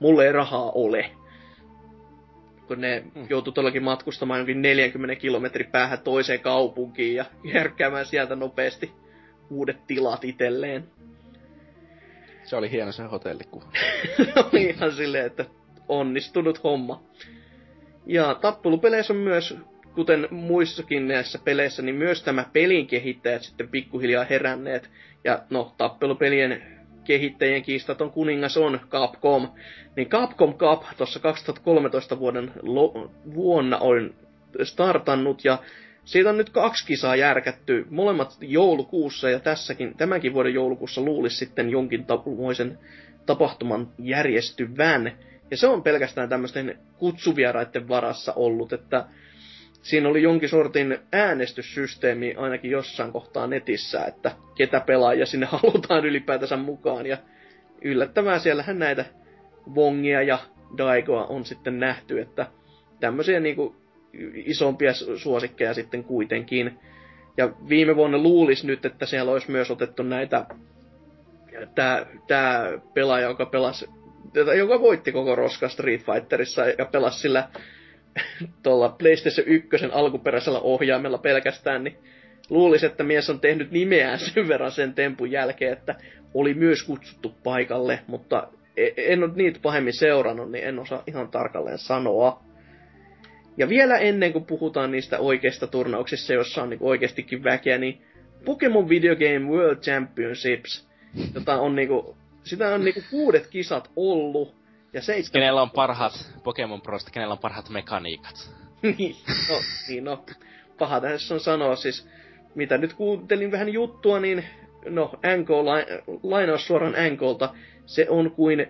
mulle ei rahaa ole. Kun ne hmm. joutuu todellakin matkustamaan jonkin 40 kilometrin päähän toiseen kaupunkiin ja järkkäämään sieltä nopeasti uudet tilat itselleen. Se oli hieno se hotellikuva. oli ihan silleen, että onnistunut homma. Ja tappelupeleissä on myös kuten muissakin näissä peleissä, niin myös tämä pelin kehittäjät sitten pikkuhiljaa heränneet. Ja no, tappelupelien kehittäjien kiistaton kuningas on Capcom. Niin Capcom Cup tuossa 2013 vuoden lo- vuonna on startannut ja siitä on nyt kaksi kisaa järkätty, molemmat joulukuussa ja tässäkin, tämänkin vuoden joulukuussa luulisi sitten jonkin tapumoisen tapahtuman järjestyvän. Ja se on pelkästään tämmöisten kutsuvieraiden varassa ollut, että siinä oli jonkin sortin äänestyssysteemi ainakin jossain kohtaa netissä, että ketä pelaajia sinne halutaan ylipäätänsä mukaan. Ja yllättävää siellähän näitä Vongia ja Daigoa on sitten nähty, että tämmöisiä niinku isompia suosikkeja sitten kuitenkin. Ja viime vuonna luulisi nyt, että siellä olisi myös otettu näitä, tämä tää pelaaja, joka pelasi, joka voitti koko Roska Street Fighterissa ja pelasi sillä tuolla PlayStation 1 alkuperäisellä ohjaimella pelkästään, niin luulisi, että mies on tehnyt nimeään sen verran sen tempun jälkeen, että oli myös kutsuttu paikalle, mutta e- en ole niitä pahemmin seurannut, niin en osaa ihan tarkalleen sanoa. Ja vielä ennen kuin puhutaan niistä oikeista turnauksista, joissa on niinku oikeastikin väkeä, niin Pokemon Video Game World Championships, jota on niinku, sitä on niinku kuudet kisat ollut, ja seitsemän... Kenellä on parhaat Pokemon Prosta, kenellä on parhaat mekaniikat? niin, no, niin no. Paha tässä on sanoa siis, mitä nyt kuuntelin vähän juttua, niin no, NK, lainaus suoraan NKlta, se on kuin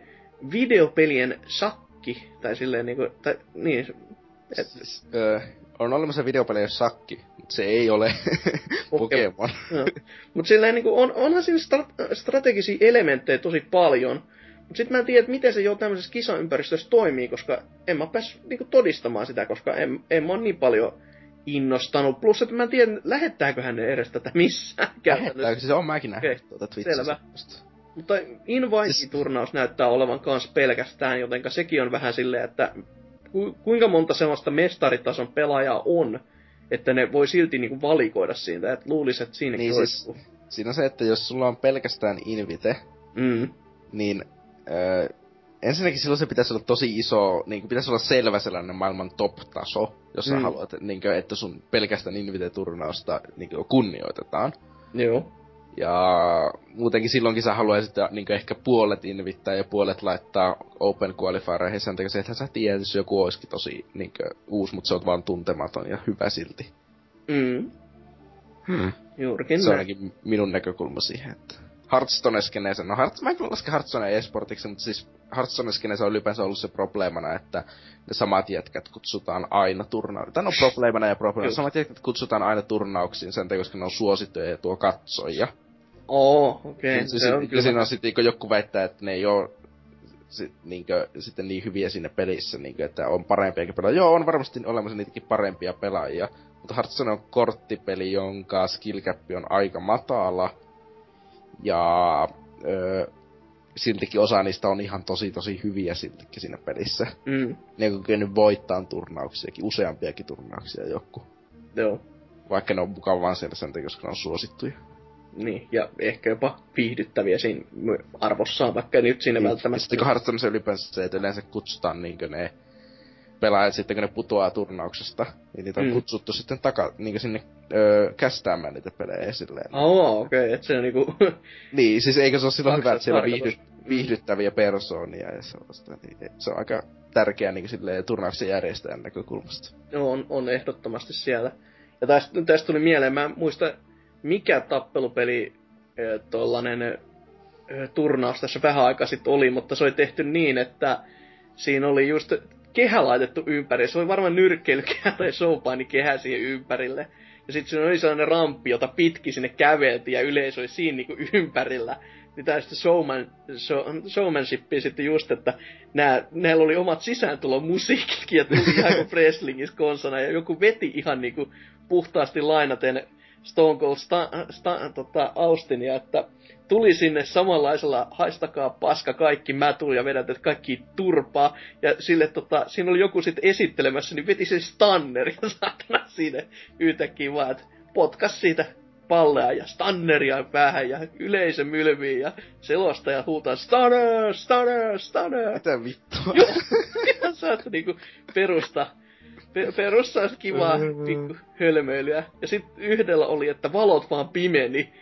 videopelien sakki, tai silleen niinku, tai niin, et, siis, öö, on olemassa videopelejä sakki, mutta se ei ole Pokemon. no. Mutta silleen niinku, on, onhan siinä stra- strategisia elementtejä tosi paljon, mutta sitten mä en tiedä, että miten se jo tämmöisessä kisaympäristössä toimii, koska en mä päässyt niinku todistamaan sitä, koska en, en mä ole niin paljon innostanut. Plus, että mä en tiedä, lähettääkö hän edes tätä missään Lähettääkö se on mäkin nähnyt okay. tuota Twitchissä. Selvä. Mutta Invite-turnaus näyttää olevan kans pelkästään, jotenka sekin on vähän silleen, että ku, kuinka monta sellaista mestaritason pelaajaa on, että ne voi silti niinku valikoida siitä, että luulisi, että siinäkin niin olisi. Siis, siinä on se, että jos sulla on pelkästään Invite, mm. niin öö, ensinnäkin silloin se pitäisi olla tosi iso, niin kuin pitäisi olla selvä sellainen maailman top-taso, jos mm. sä haluat, niin kuin, että sun pelkästään Invite-turnausta niin kuin, kunnioitetaan. Joo. Ja muutenkin silloinkin sä haluaisit niin ehkä puolet invittää ja puolet laittaa Open Qualifiereihin sen takia, että sä tiedät, jos joku olisikin tosi niin uusi, mutta se on vaan tuntematon ja hyvä silti. Mm. Hmm. Juurikin Se on ainakin minun näkökulma siihen, että Hearthstone-skeneessä, no Hearth, mä en laske Hearthstone esportiksi, mutta siis Hearthstone-skeneessä on ylipäänsä ollut se probleemana, että ne samat jätkät kutsutaan aina turnauksiin. Tai no probleemana ja probleemana, samat jätkät kutsutaan aina turnauksiin sen takia, koska ne on suosittuja ja tuo katsoja. Oo, okei. Okay. Se, se, on kyllä. siinä on sitten, kun joku väittää, että ne ei ole sit, niinkö, sitten niin hyviä siinä pelissä, niinkö, että on parempiakin pelaajia. Joo, on varmasti olemassa niitäkin parempia pelaajia. Mutta Hearthstone on korttipeli, jonka skill cap on aika matala. Ja öö, siltikin osa niistä on ihan tosi tosi hyviä siltikin siinä pelissä. Mm. Ne on kykennyt voittaa turnauksiakin, useampiakin turnauksia joku. Joo. Vaikka ne on mukaan vaan siellä sen takia, koska ne on suosittuja. Niin, ja ehkä jopa viihdyttäviä siinä arvossaan, vaikka nyt siinä niin. välttämättä... Sitten kun Hearthstone ylipäänsä se, että yleensä kutsutaan niinkö ne pelaajat sitten, kun ne putoaa turnauksesta, niin niitä on mm. kutsuttu sitten taka, niin sinne öö, kästäämään niitä pelejä silleen. Oh, okei, okay, että se on niinku... niin, siis eikö se ole silloin hyvä, että siellä on viihdy, viihdyttäviä persoonia ja sellaista, niin se on aika tärkeää niin silleen turnauksen järjestäjän näkökulmasta. No, on, on ehdottomasti siellä. Ja tästä, tästä tuli mieleen, mä muista mikä tappelupeli tuollainen turnaus tässä vähän aikaa sitten oli, mutta se oli tehty niin, että siinä oli just kehä laitettu ympäri. Se oli varmaan nyrkkeilykehä tai kehä siihen ympärille. Ja sitten siinä oli sellainen ramppi, jota pitki sinne käveltiin ja yleisö oli siinä niinku ympärillä. Niin tää sitten showman, show, sitten just, että nää, näillä oli omat sisääntulon musiikkikin ja tuli ihan kuin Wrestlingissä konsana. Ja joku veti ihan niinku puhtaasti lainaten Stone Cold Sta, Sta, tota, Austinia, että tuli sinne samanlaisella haistakaa paska kaikki, mä tulin ja vedät kaikki turpaa. Ja sille tota, siinä oli joku sitten esittelemässä, niin veti sen Stanner ja saatana siinä yhtäkkiä vaan, että potkas siitä pallea ja Stanneria päähän ja yleisö mylvii ja selostaja huutaa Stanner, Stanner, Stanner. Mitä vittua? Joo, saat niinku perusta perussa kivaa pikku hölmöilyä. Ja sitten yhdellä oli, että valot vaan pimeni.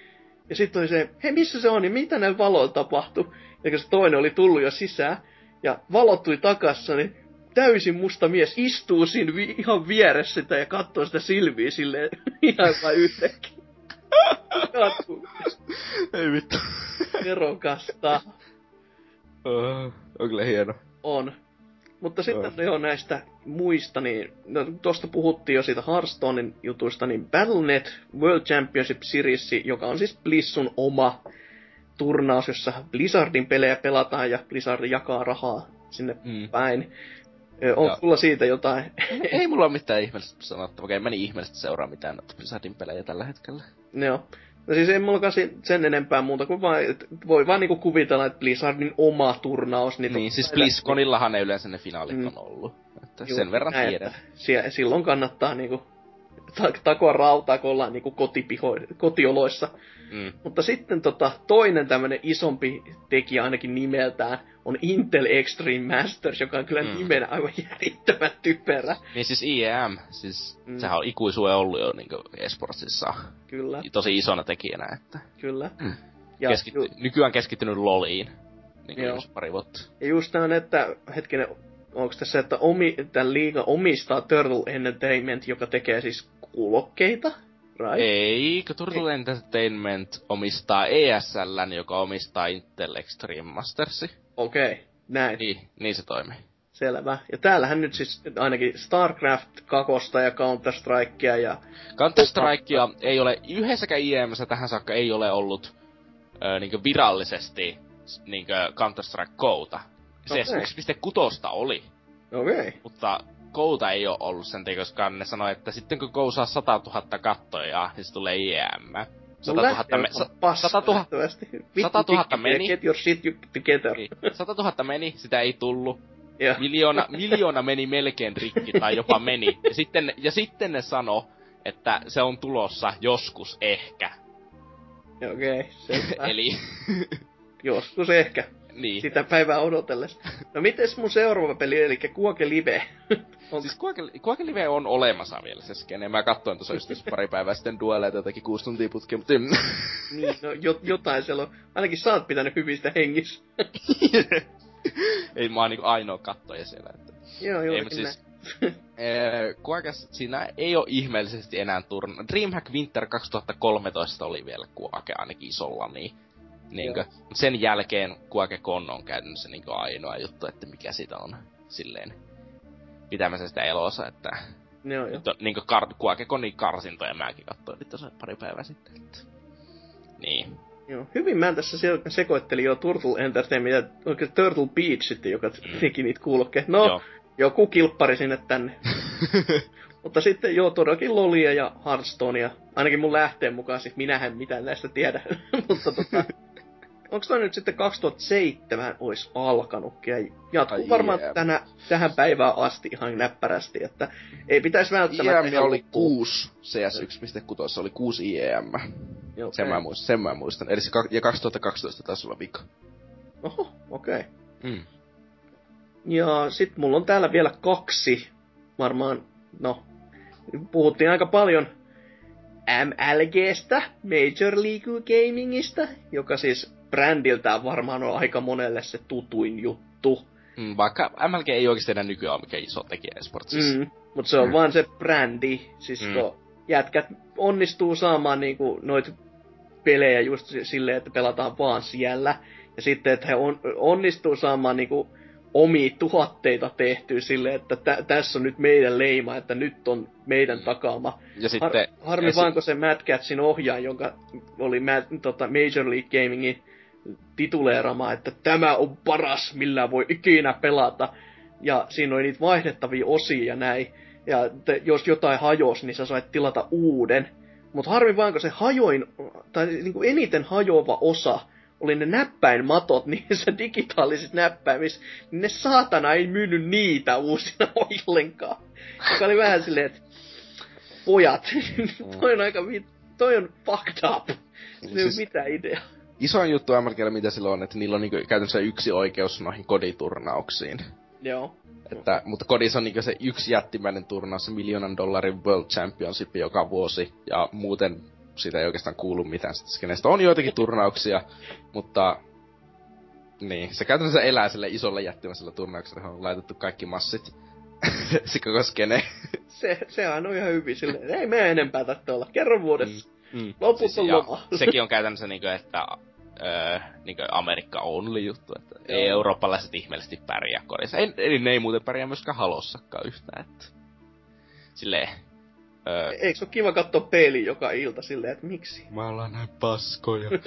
Ja sitten oli se, hei missä se on, niin mitä näin valoilla tapahtui? Ja kun se toinen oli tullut jo sisään, ja valot tuli takassa, niin täysin musta mies istuu siinä vi- ihan vieressä sitä ja katsoo sitä silmiä silleen ihan vain yhtäkkiä. Ei vittu. Nerokasta. Uh, on kyllä hieno. On. Mutta sitten oh. jo näistä muista, niin no, tuosta puhuttiin jo siitä Hearthstonein jutuista, niin Battle.net World Championship Series, joka on siis Blissun oma turnaus, jossa Blizzardin pelejä pelataan ja Blizzard jakaa rahaa sinne mm. päin. On ja. sulla siitä jotain? Ei mulla ole mitään ihmeellistä sanottavaa, okei, meni ihmeellistä seuraa mitään Blizzardin pelejä tällä hetkellä. Joo. No siis ei mulla sen enempää muuta kuin vaan, voi vaan niinku kuvitella, että Blizzardin oma turnaus. Niin, niin siis BlizzConillahan ne yleensä ne finaalit mm. on ollut. Että Juh, sen verran näin, tiedän. Siellä, silloin kannattaa niinku takoa rautaa, kun ollaan niinku kotipiho, kotioloissa. Mm. Mutta sitten tota, toinen tämmönen isompi tekijä ainakin nimeltään on Intel Extreme Masters, joka on kyllä mm. nimenä aivan järjettömän typerä. Niin siis IEM, siis mm. sehän on ikuisuuden ollut jo niinku esportsissa. Kyllä. Tosi isona tekijänä, että... Kyllä. Mm. Ja Keskitty, ju- nykyään keskittynyt LOLiin. Niin Joo. pari vuotta. Ja just on, että hetkinen, onko tässä, että omi, tämän liiga omistaa Turtle Entertainment, joka tekee siis kuulokkeita, right? Ei, Turtle Ei. Entertainment omistaa ESLn, joka omistaa Intel Extreme Mastersi. Okei. Okay. näin. Niin, niin se toimii. Selvä. Ja täällähän nyt siis ainakin StarCraft 2 ja Counter-Strikea ja... Counter-Strikea ei ole, yhdessäkään IEMssä tähän saakka ei ole ollut ö, niinkö virallisesti niinkö Counter-Strike Kouta. CS Okei. 1.6 oli, Okei. Okay. mutta Kouta ei ole ollut sen koska ne sanoi, että sitten kun Kou saa 100 000 kattoja, niin se tulee IEM. 100 000, me, sa, 100 000, 100 000 meni. Get your shit together. niin, 100 000 meni, sitä ei tullut. Ja, Miljoona, miljoona meni melkein rikki tai jopa meni. Ja sitten, ja sitten ne sano, että se on tulossa joskus ehkä. okei, okay. Eli, Joskus ehkä. Niin. Sitä päivää odotellessa. No mites mun seuraava peli, eli Kuoke Live? On, Siis Quake, Quake Live on olemassa vielä se skene. Mä katsoin tuossa just pari päivää sitten dueleita jotakin kuusi tuntia putkeen, mutta niin, no, jo, jotain siellä on. Ainakin sä oot pitänyt hyvistä hengissä. ei mä oon niinku ainoa kattoja siellä. Että. Joo, joo. Ei, mut siis, siinä ei ole ihmeellisesti enää turna. Dreamhack Winter 2013 oli vielä Quake ainakin isolla, niin Niinkö, mut sen jälkeen Quake Con on käytännössä niinkö ainoa juttu, että mikä siitä on silleen pitämässä sitä elossa, että Joo, joo. on niinkö kar- Quake Conin karsintoja mäkin katsoin nyt tuossa pari päivää sitten. Että. Niin. Joo. Hyvin mä tässä se- sekoittelin jo Turtle Entertainment ja oikein Turtle Beach sitten, joka teki niitä kuulokkeja. No, Joo. joku kilppari sinne tänne. Mutta sitten joo, todellakin Lolia ja Hearthstonea. Ainakin mun lähteen mukaan, siis minähän mitään näistä tiedä. Mutta tota, onko toi nyt sitten 2007 olisi alkanut ja jatkuu Ai varmaan jee. tänä, tähän päivään asti ihan näppärästi, että ei pitäisi välttämättä... IEM oli loppuun. 6, CS 1.6 oli 6 IEM. Joo, Sen mä muistan, sen mä muistan. Eli se, ka- ja 2012 taisi olla vika. Oho, okei. Okay. Mm. Ja sit mulla on täällä vielä kaksi, varmaan, no, puhuttiin aika paljon MLGstä, Major League Gamingista, joka siis brändiltään varmaan on aika monelle se tutuin juttu. Mm, vaikka MLG ei oikeasti enää nykyään ole mikään iso tekijä esportsissa. Mm, mutta se on vaan se brändi, siis Mm. mm. kun jätkät onnistuu saamaan niinku noita pelejä just si- silleen, että pelataan vaan siellä. Ja sitten, että he on, onnistuu saamaan niinku omia tuotteita tehtyä silleen, että tä, tässä on nyt meidän leima, että nyt on meidän takaama. Ja sitten... Har, harmi ja vaan, kun se Matt Catsin ohjaaja, jonka oli Matt, tota, Major League Gamingin tituleerama, että tämä on paras, millä voi ikinä pelata. Ja siinä oli niitä vaihdettavia osia ja näin. Ja te, jos jotain hajosi, niin sä sait tilata uuden. Mutta harmi vaan, kun se hajoin, tai niinku eniten hajoava osa oli ne näppäinmatot niissä digitaalisissa näppäimissä, niin ne saatana ei myynyt niitä uusina ollenkaan. Joka oli vähän silleen, että pojat, toi on aika vi- toi on fucked up. Sillä ei Siis- siis... mitään idea. Isoin juttu MLGllä mitä sillä on, että niillä on niinku käytännössä yksi oikeus noihin koditurnauksiin. Joo. Että, mutta kodissa on niinku se yksi jättimäinen turnaus, se miljoonan dollarin World Championship joka vuosi, ja muuten siitä ei oikeastaan kuulu mitään skenestä. On joitakin turnauksia, mutta niin, se käytännössä elää sille isolle jättimäisellä turnauksella, johon on laitettu kaikki massit. se koko skene. Se, sehän on ihan hyvin silleen, ei me enempää tästä olla. Kerran vuodessa. Mm. Loput on ja loma. sekin on käytännössä niinku, että öö, niinku Amerikka only juttu, että ei Joo. eurooppalaiset ihmeellisesti pärjää kodissa. Ei, eli ne ei muuten pärjää myöskään halossakaan yhtään, että silleen, öö, Eikö se ole kiva katsoa peiliin joka ilta silleen, että miksi? Mä ollaan näin paskoja.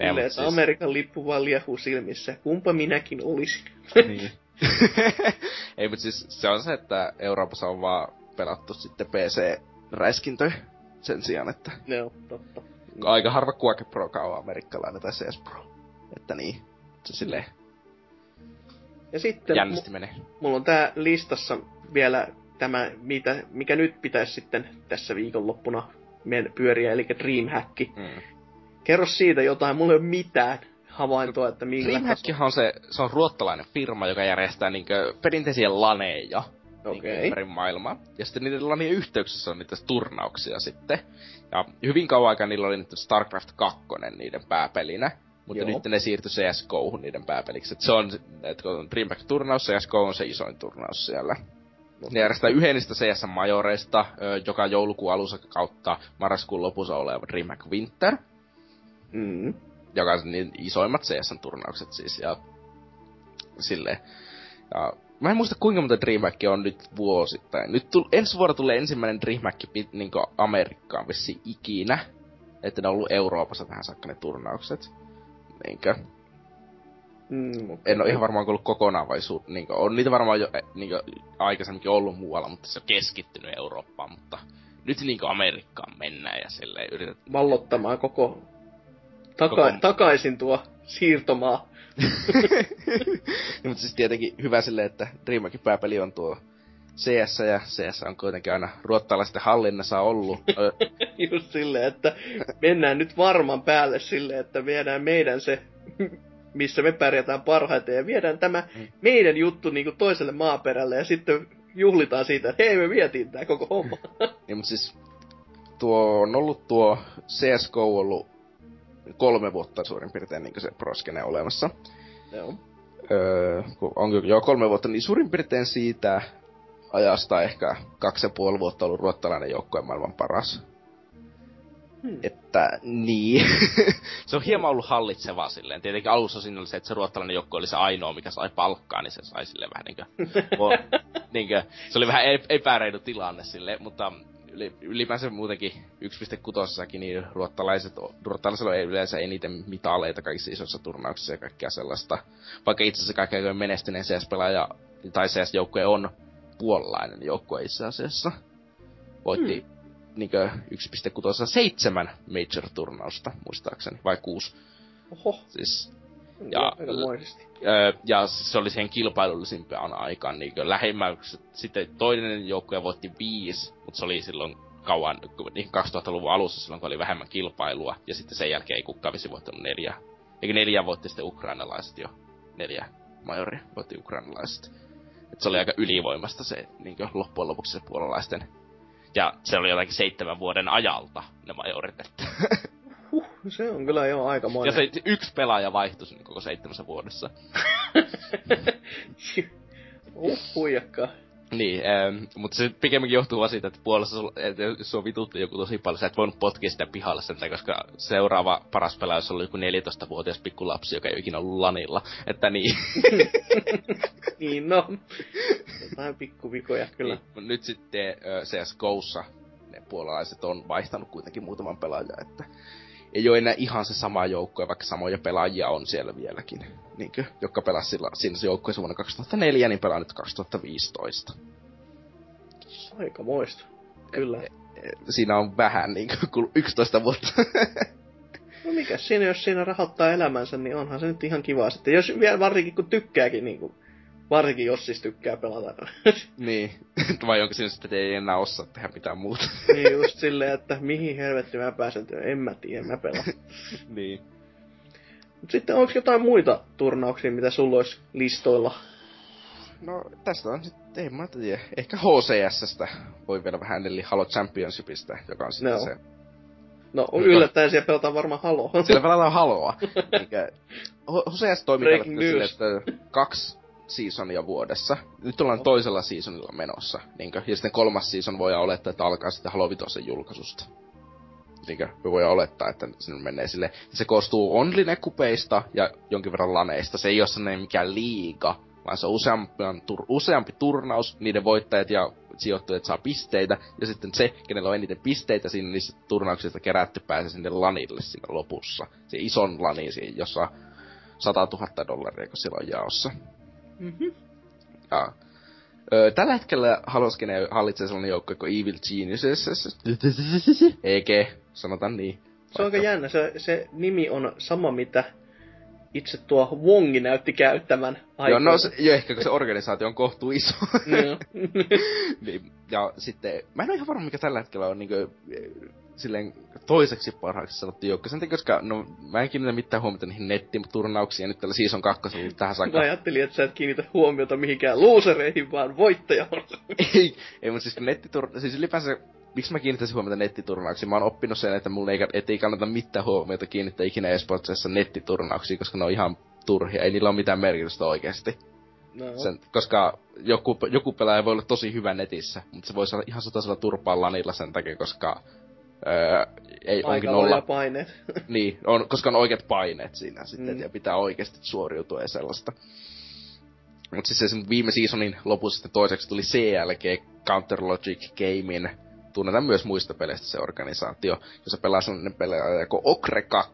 Ei, Silleen, että siis- Amerikan lippu vaan liehuu silmissä. Kumpa minäkin olisin. niin. Ei, mutta siis se on se, että Euroopassa on vaan pelattu sitten PC-räiskintöjä sen sijaan, että Joo, totta. aika harva Quake Pro on amerikkalainen tai CS Pro. Että niin, se silleen Ja sitten jännisti menee. mu- mulla on tää listassa vielä tämä, mitä, mikä nyt pitäisi sitten tässä viikonloppuna pyöriä, eli Dreamhack. Mm. Kerro siitä jotain, mulla ei ole mitään havaintoa, että millä Dreamhackhan on se, se on ruottalainen firma, joka järjestää niinkö perinteisiä laneja niinkö Okei. ympäri maailmaa. Ja sitten niiden lanien yhteyksissä on niitä turnauksia sitten. Ja hyvin kauan aikaa niillä oli nyt StarCraft 2 niiden pääpelinä. Mutta Joo. nyt ne siirtyi CSGOhun niiden pääpeliksi. Et se on, että kun on Dreamhack-turnaus, CSGO on se isoin turnaus siellä. Ne järjestää yhden niistä CS-majoreista, joka joulukuun alussa kautta marraskuun lopussa oleva Dreamhack Winter. Mm. joka on niin isoimmat CS-turnaukset siis, ja silleen. Ja mä en muista kuinka monta DreamHack on nyt vuosittain. Nyt tull, ensi vuonna tulee ensimmäinen DreamHack niin Amerikkaan vissi ikinä. Että ne on ollut Euroopassa tähän saakka ne turnaukset. Niinkö? Mm, okay. En ole ihan varmaan ollut kokonaan vai su, niinkö, on niitä varmaan jo niinkö, aikaisemminkin ollut muualla, mutta se on keskittynyt Eurooppaan, mutta nyt niinkö Amerikkaan mennään ja silleen yritetään... Vallottamaan koko, taka- koko... takaisin tuo siirtomaa. no, mutta siis tietenkin hyvä silleen, että Dreamhackin pääpeli on tuo CS ja CS on kuitenkin aina ruottalaisten hallinnassa ollut. Just silleen, että mennään nyt varman päälle silleen, että viedään meidän se, missä me pärjätään parhaiten ja viedään tämä mm. meidän juttu niin kuin toiselle maaperälle ja sitten juhlitaan siitä, että hei me vietiin tää koko homma. niin, mutta siis tuo on ollut tuo CSGO ollut kolme vuotta suurin piirtein niin se proskene olemassa. Joo. Öö, on jo kolme vuotta, niin suurin piirtein siitä ajasta ehkä kaksi ja puoli vuotta ollut ruottalainen joukkojen maailman paras. Hmm. Että niin. se on hieman ollut hallitsevaa silleen. Tietenkin alussa siinä oli se, että se ruottalainen joukko oli se ainoa, mikä sai palkkaa, niin se sai silleen vähän niinkö... niinkö se oli vähän epäreilu tilanne silleen, mutta ylipäänsä muutenkin 1.6 niin ruottalaiset, ruottalaisilla on yleensä eniten mitaleita kaikissa isoissa turnauksissa ja kaikkea sellaista. Vaikka itse asiassa kaikkein menestyneen CS-pelaaja tai CS-joukkue on puolalainen joukkue itse asiassa. Voitti hmm. niinkö 1.6 seitsemän major-turnausta, muistaakseni, vai kuusi. Oho. Siis, ja, ja, ja se oli siihen kilpailullisimpaan aikaan niin lähimmäksi. Sitten toinen joukkue voitti viisi, mutta se oli silloin kauan, niin 2000-luvun alussa silloin, kun oli vähemmän kilpailua. Ja sitten sen jälkeen ei kukaan visi voittanut neljä. Eikä neljä voitti sitten ukrainalaiset jo. Neljä majoria voitti ukrainalaiset. Et se oli aika ylivoimasta se niin loppujen lopuksi se puolalaisten. Ja se oli jotakin seitsemän vuoden ajalta ne majorit, että... Se on kyllä jo aika monen. Ja se yksi pelaaja vaihtui niin koko seitsemässä vuodessa. uh, huijakka. Niin, ähm, mutta se pikemminkin johtuu vaan siitä, että puolessa, että jos on vituttu joku tosi paljon, sä et voinut potkia sitä pihalle sen, koska seuraava paras pelaaja oli joku 14-vuotias pikkulapsi, joka ei ole ikinä ollut lanilla. Että niin. niin no. Jotain pikkuvikoja kyllä. Niin, nyt sitten CSGOssa ne puolalaiset on vaihtanut kuitenkin muutaman pelaajan, että ei ole enää ihan se sama joukkue, vaikka samoja pelaajia on siellä vieläkin. Niinkö, jotka pelasi sillä, siinä joukkueessa vuonna 2004, niin pelaa nyt 2015. Aika moista. Kyllä. E, e, siinä on vähän niinku 11 vuotta. no mikä siinä, jos siinä rahoittaa elämänsä, niin onhan se nyt ihan kiva sitten. Jos vielä varsinkin kun tykkääkin niinku Varsinkin jos siis tykkää pelata. niin. Vai onko siinä sitten, että ei enää osaa tehdä mitään muuta. niin just silleen, että mihin helvettiin mä pääsen työn. En mä tiedä, mä pelaan. niin. Mut sitten onko jotain muita turnauksia, mitä sulla olisi listoilla? No tästä on sitten, ei mä tiedä. Ehkä HCSstä voi vielä vähän, eli Halo Championshipista, joka on sitten no. se No yllättäen siellä pelataan varmaan Halo. Siellä pelataan Haloa. HCS toimii tällä että kaksi seasonia vuodessa. Nyt ollaan toisella seasonilla menossa. Niinkö? Ja sitten kolmas season voi olettaa, että alkaa sitten Halo Vitosen julkaisusta. Niinkö? Me voi olettaa, että sinne menee sille. Se koostuu online-kupeista ja jonkin verran laneista. Se ei ole sellainen mikään liiga, vaan se on useampi, tur, useampi turnaus, niiden voittajat ja sijoittujat saa pisteitä, ja sitten se, kenellä on eniten pisteitä siinä niissä turnauksista kerätty, pääsee sinne lanille siinä lopussa. Se ison lani, jossa on 100 000 dollaria, kun siellä on jaossa. Mm-hmm. Ja, Öö, tällä hetkellä Haloskene hallitsee sellainen joukko kuin Evil Geniuses. EG, sanotaan niin. Se on aika jännä. Se, se nimi on sama, mitä itse tuo Wongi näytti käyttämän Joo, no se, jo ehkä kun se organisaatio on kohtuu iso. niin, ja sitten, mä en ole ihan varma mikä tällä hetkellä on niinkö silleen toiseksi parhaaksi sanottu joukko. Sen takia, koska no, mä en kiinnitä mitään huomiota niihin nettiturnauksiin ja nyt tällä season kakkosella tähän saakka. Mä ajattelin, että sä et kiinnitä huomiota mihinkään losereihin, vaan voittaja ei, ei, mutta siis nettitur... Siis ylipäänsä, miksi mä kiinnittäisin huomiota nettiturnauksiin? Mä oon oppinut sen, että mulla ei, et ei kannata mitään huomiota kiinnittää ikinä esportsissa nettiturnauksiin, koska ne on ihan turhia. Ei niillä ole mitään merkitystä oikeasti. No. Sen, koska joku, joku pelaaja voi olla tosi hyvä netissä, mutta se voi saada ihan satasella turpaa lanilla sen takia, koska Öö, ei Aika onkin nolla. paineet. Niin, on, koska on oikeat paineet siinä sitten, Mm. ja pitää oikeasti suoriutua ja sellaista. Mutta siis se viime seasonin lopussa sitten toiseksi tuli CLG, Counter Logic Gamein, tunnetaan myös muista peleistä se organisaatio, jossa pelaa sellainen pelaaja kuin Okre 2,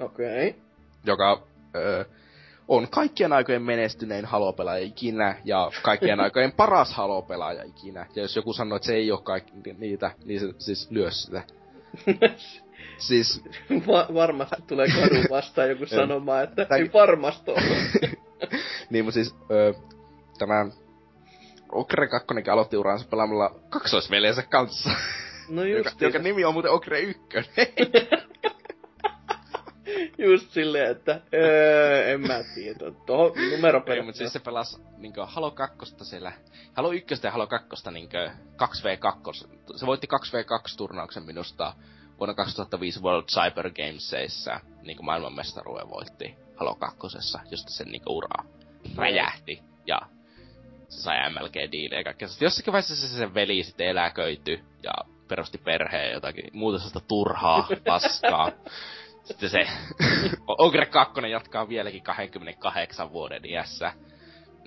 Okei. Okay. joka öö, on kaikkien aikojen menestynein halopelaaja ikinä ja kaikkien aikojen paras halopelaaja ikinä. Ja jos joku sanoo, että se ei ole kaikki niitä, niin se siis lyö sitä. Siis Va- varmasti tulee kadun vastaan joku sanomaan, että Tai- ei varmasti ole. niin, mutta siis öö, tämä Okre 2 aloitti uransa pelaamalla kaksoisveljensä kanssa, No joka, just, joka nimi on muuten Okre 1. just silleen, että öö, en mä tiedä. Tuohon numero Ei, mutta siis se pelasi niinkö Halo 2 siellä, Halo 1 ja Halo 2 niinkö 2v2. Se voitti 2v2 turnauksen minusta vuonna 2005 World Cyber Gamesissa, niinkö maailmanmestaruuden voitti Halo 2, josta sen niinkö ura räjähti. Ja se sai MLG-diilejä ja kaikkea. Jossakin vaiheessa se sen veli sitten eläköityi ja perusti perheen jotakin muuta sellaista turhaa paskaa. Sitten se Ogre 2 jatkaa vieläkin 28 vuoden iässä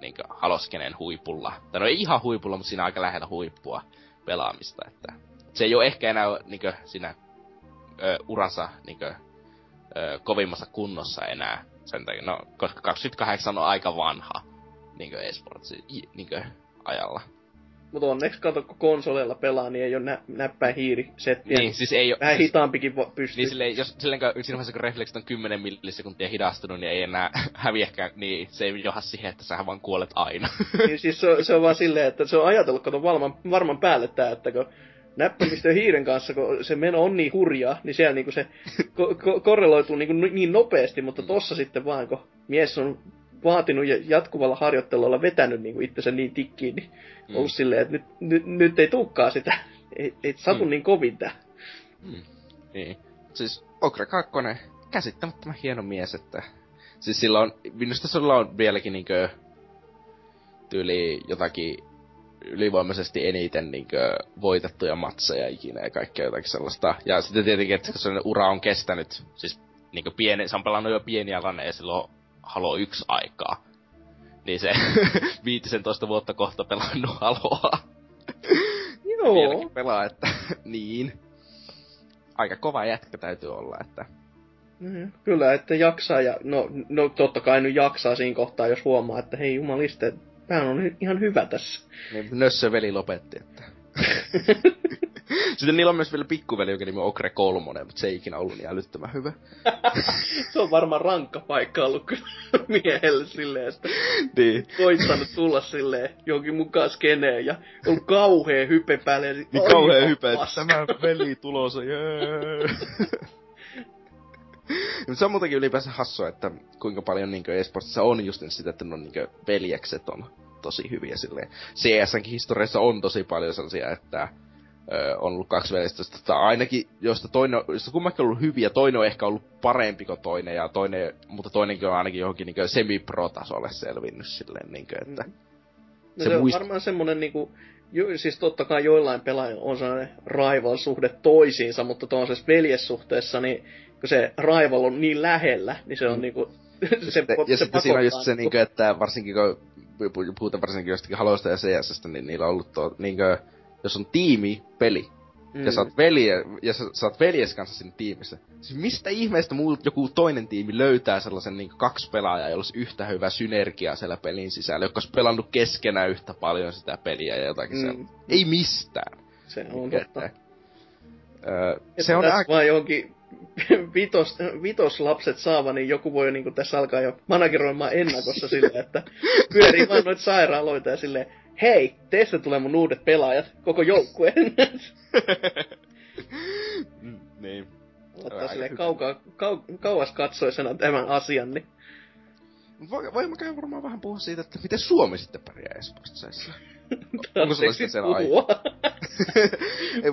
niin haloskenen huipulla. Tai no ei ihan huipulla, mutta siinä aika lähellä huippua pelaamista. Että se ei ole ehkä enää niin siinä ö, uransa niin kuin, ö, kovimmassa kunnossa enää. Sen takia, no, koska 28 on aika vanha niin esportsi niin ajalla. Mutta onneksi kato, kun konsoleilla pelaa, niin ei ole nä- näppäin hiirisettiä. Niin, siis ei oo, Vähän siis, hitaampikin vo- pystyy. Niin silleen, jos silleen, kun, siinä vaiheessa kun refleksit on 10 millisekuntia hidastunut, niin ei enää häviäkään, niin se ei joha siihen, että sähän vaan kuolet aina. niin siis se, on, se on vaan silleen, että se on ajatellut, kato varman, varman päälle tää, että kun näppäimistö hiiren kanssa, kun se meno on niin hurjaa, niin siellä niinku se ko- ko- korreloituu niinku niin nopeasti, mutta tossa sitten vaan, kun mies on vaatinut ja jatkuvalla harjoittelulla vetänyt niinku itsensä niin tikkiin, niin mm. ollut silleen, että nyt, nyt, nyt ei tukkaa sitä. Ei, ei satu Mm. niin kovin tää. Mm. Niin. Siis Okra 2, käsittämättömän hieno mies, että... Siis sillä on, minusta sulla on vieläkin niinkö tyyli jotakin ylivoimaisesti eniten niinkö voitettuja matseja ikinä ja kaikkea jotakin sellaista. Ja sitten tietenkin, että kun ura on kestänyt, siis niinkö pieni, se on pelannut jo pieniä laneja silloin Halo 1 aikaa. Niin se 15 vuotta kohta pelannut Haloa. Joo. Vieläkin pelaa, että niin. Aika kova jätkä täytyy olla, että Mm, Kyllä, että jaksaa ja no, no totta kai nyt jaksaa siinä kohtaa, jos huomaa, että hei jumaliste, pää on ihan hyvä tässä. Niin, Nössö veli lopetti, että... Sitten niillä on myös vielä pikkuveli, joka nimi on Okre kolmonen, mutta se ei ikinä ollut niin älyttömän hyvä. Se on varmaan rankka paikka ollut kyllä miehelle silleen, että niin. koittanut tulla silleen jonkin mukaan skeneen ja on kauhea hype päälle. Niin aivan kauhea hype, että tämä veli tulossa, jee. Mutta se on muutenkin ylipäänsä hassua, että kuinka paljon niin esportissa on just sitä, että no, niin veljekset on tosi hyviä silleen. CSNkin historiassa on tosi paljon sellaisia, että on ollut kaksi veljestä, josta ainakin, josta toinen, josta kummakin on ollut hyviä, toinen on ehkä ollut parempi kuin toinen, ja toinen, mutta toinenkin on ainakin johonkin niin semi-pro-tasolle selvinnyt silleen, niin kuin, että... No se se, on muist- varmaan semmonen niinku, jo, siis totta kai joillain pelaajilla on sellainen rival-suhde toisiinsa, mutta tuollaisessa veljessuhteessa, niin kun se rival on niin lähellä, niin se on Mm. niinku, se, ja, ja se sitten siinä on just se, niinkö, että varsinkin kun pu- puhutaan varsinkin jostakin Halosta ja CSstä, niin niillä on ollut tuo, niinkö, jos on tiimi, peli, Mm. ja sä oot, velje, ja sä, sä oot veljes kanssa siinä tiimissä. Siis mistä ihmeestä muu joku toinen tiimi löytää sellaisen niin kaksi pelaajaa, jolla olisi yhtä hyvä synergia siellä pelin sisällä, jotka olisi pelannut keskenään yhtä paljon sitä peliä ja jotakin Mm. mm. Ei mistään. Se on Että, totta. öö, Että se on tässä aika... vaan johonkin vitos, vitoslapset saava, niin joku voi niinku tässä alkaa jo manageroimaan ennakossa silleen, että pyörii vaan noita sairaaloita ja silleen, hei, teistä tulee mun uudet pelaajat, koko joukkueen. Niin. Ottaa silleen kaukaa, kau, kauas katsoisena tämän asian, niin Voi, voimme käydä varmaan vähän puhua siitä, että miten Suomi sitten pärjää esportsissa. Onko siellä mutta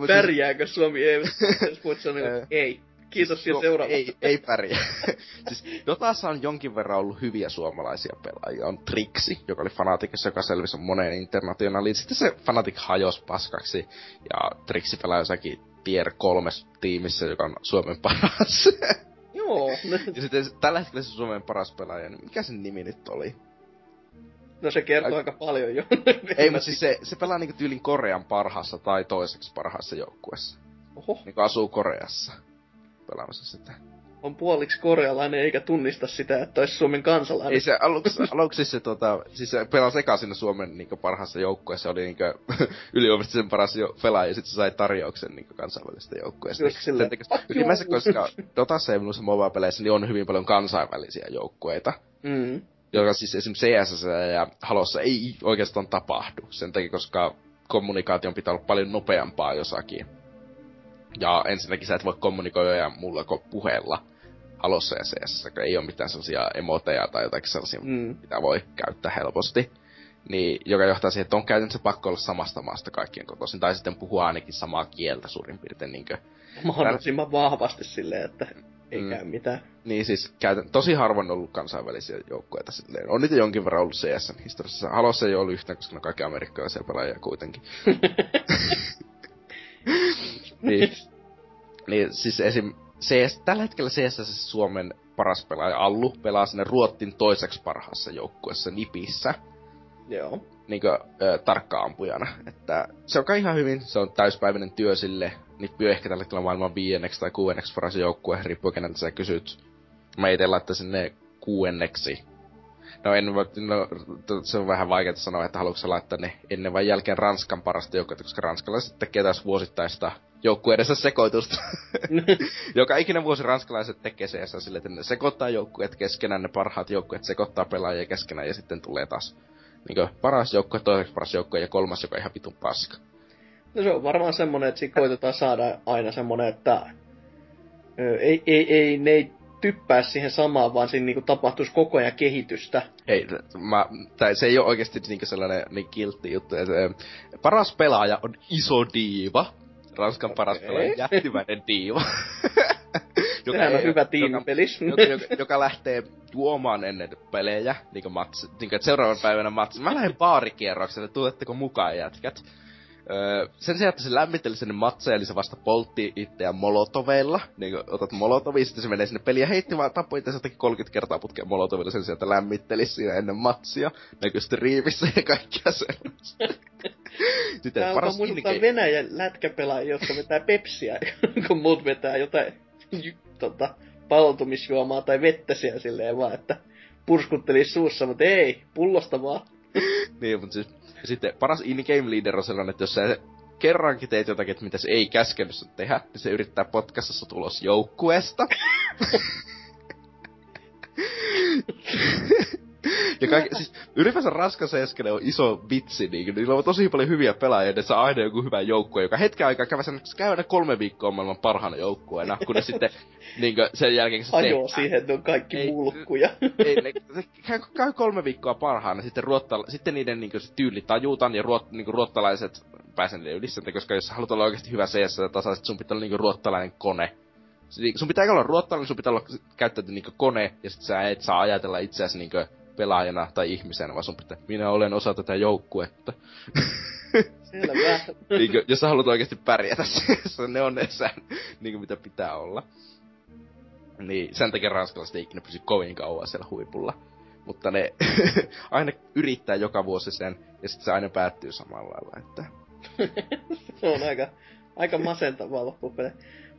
siis- Pärjääkö Suomi että ei. Kiitos ja Suo- seuraava. Ei, ei pärjää. siis Dotassa on jonkin verran ollut hyviä suomalaisia pelaajia. On Trixi, joka oli Fanaticissa, joka selvisi moneen internationaaliin. Sitten se Fanatic hajosi paskaksi. Ja Trixi pelaa jossakin tier kolmes tiimissä, joka on Suomen paras. Joo. ja sitten tällä hetkellä se Suomen paras pelaaja, niin mikä sen nimi nyt oli? No se kertoo aika paljon jo. Ei, mutta siis se, se pelaa niinku tyylin Korean parhaassa tai toiseksi parhaassa joukkuessa. Oho. Niinku asuu Koreassa pelaamassa sitä. On puoliksi korealainen eikä tunnista sitä, että olisi Suomen kansalainen. Ei se aluksi, aluksi se tota, siis se pelasi eka siinä Suomen niinku parhaassa joukkueessa, oli niinku yliopistollisen sen paras jo pelaaja, ja sitten se sai tarjouksen niinku kansainvälisestä joukkueesta. Ylimäänsä, koska Dotassa ja minussa mobile-peleissä niin on hyvin paljon kansainvälisiä joukkueita. Mm. Joka siis esimerkiksi CS ja Halossa ei oikeastaan tapahdu. Sen takia, koska kommunikaation pitää olla paljon nopeampaa jossakin. Ja ensinnäkin sä et voi kommunikoida mulla puheella Halossa ja CS, ei ole mitään sellaisia emoteja tai jotakin sellaisia, mm. mitä voi käyttää helposti. Niin, joka johtaa siihen, että on käytännössä pakko olla samasta maasta kaikkien kotoisin, tai sitten puhua ainakin samaa kieltä suurin piirtein niinkö. Mahdollisimman vahvasti silleen, että ei mm. käy mitään. Niin siis käytän, tosi harvoin ollut kansainvälisiä joukkueita silleen. On niitä jonkin verran ollut CS historiassa. Halossa ei ollut yhtään, koska ne on kaikki amerikkalaisia pelaajia kuitenkin. niin. niin siis esim. CS, tällä hetkellä CS Suomen paras pelaaja Allu pelaa sinne Ruottin toiseksi parhaassa joukkueessa Nipissä. Joo. Niinkö ö, tarkka-ampujana. Että se on kai ihan hyvin, se on täyspäiväinen työ sille. Nippi on ehkä tällä hetkellä maailman viienneksi tai kuuenneksi paras joukkue, riippuu keneltä sä kysyt. Mä itse laittaisin ne kuuenneksi. No en no, se on vähän vaikeaa sanoa, että haluatko laittaa ne ennen vai jälkeen Ranskan parasta joukkuetta, koska ranskalaiset tekee taas vuosittaista joukkueidessa sekoitusta. Joka ikinen vuosi ranskalaiset tekee se sille, että ne sekoittaa joukkueet keskenään, ne parhaat joukkueet sekoittaa pelaajia keskenään ja sitten tulee taas niin paras joukkue, toiseksi paras joukkue ja kolmas, joka on ihan vitun paska. No se on varmaan semmonen, että siinä koitetaan saada aina semmonen, että ö, ei, ei, ei, ne ei typpää siihen samaan, vaan siinä niinku tapahtuisi koko ajan kehitystä. Ei, mä, tai se ei ole oikeasti niinku sellainen niin kiltti juttu. Että, paras pelaaja on iso diiva. Ranskan okay. paras pelaaja, jättimäinen diiva. joka Sehän on ei, hyvä tiimipeli. Joka, joka, joka, joka, lähtee juomaan ennen pelejä, niin niin kuin, että seuraavan päivänä matsi. Mä lähden baarikierrokselle, tuletteko mukaan jätkät? Öö, sen sijaan, että se lämmitteli sinne matseja, eli se vasta poltti itseään molotoveilla. Niin kun otat molotovia, sitten se menee sinne peliin ja heitti vaan tappoi itse 30 kertaa putkeen molotovilla sen sijaan, että lämmitteli siinä ennen matsia. Näkyy sitten riivissä ja kaikkea sellaista. sitten Tää paras muistuttaa Venäjän lätkäpelaajia, jotka vetää pepsiä, kun muut vetää jotain tota, palautumisjuomaa tai vettä siellä silleen vaan, että purskuttelisi suussa, mutta ei, pullosta vaan. niin, mutta siis sitten paras in-game leader on sellainen, että jos sä kerrankin teet jotakin, mitä se ei käskenyt tehdä, niin se yrittää potkassa tulos joukkueesta. ja kaikki, siis ylipäänsä raskas eskele on iso vitsi, niin niillä on tosi paljon hyviä pelaajia, ja saa aina joku hyvä joukkue, joka hetken aikaa käy sen käydä kolme viikkoa maailman parhaana joukkueena, kun ne sitten niin kuin, sen jälkeen se Ajoo siihen, että on kaikki ei, mulkkuja. Ei, ne, käy, käy, kolme viikkoa parhaana, sitten, ruotta, sitten niiden niin kuin, se tyyli tajutaan, ja ruot, niin kuin, ruottalaiset pääsen niiden yli koska jos haluat olla oikeasti hyvä CS tasaisesti, sun pitää olla niin kuin, ruottalainen kone. Sun pitää olla ruottalainen, sun pitää olla käyttäytyä niin kone, ja sit sä et saa ajatella itseäsi niin kuin, pelaajana tai ihmisenä, vaan sun pitää, minä olen osa tätä joukkuetta. Selvä. niin kuin, jos sä haluat oikeasti pärjätä se, ne on ne sään, niin kuin mitä pitää olla. Niin, sen takia ranskalaiset ei ikinä pysy kovin kauan siellä huipulla. Mutta ne aina yrittää joka vuosi sen, ja sitten se aina päättyy samalla lailla, että... se on aika, aika masentavaa loppupeli.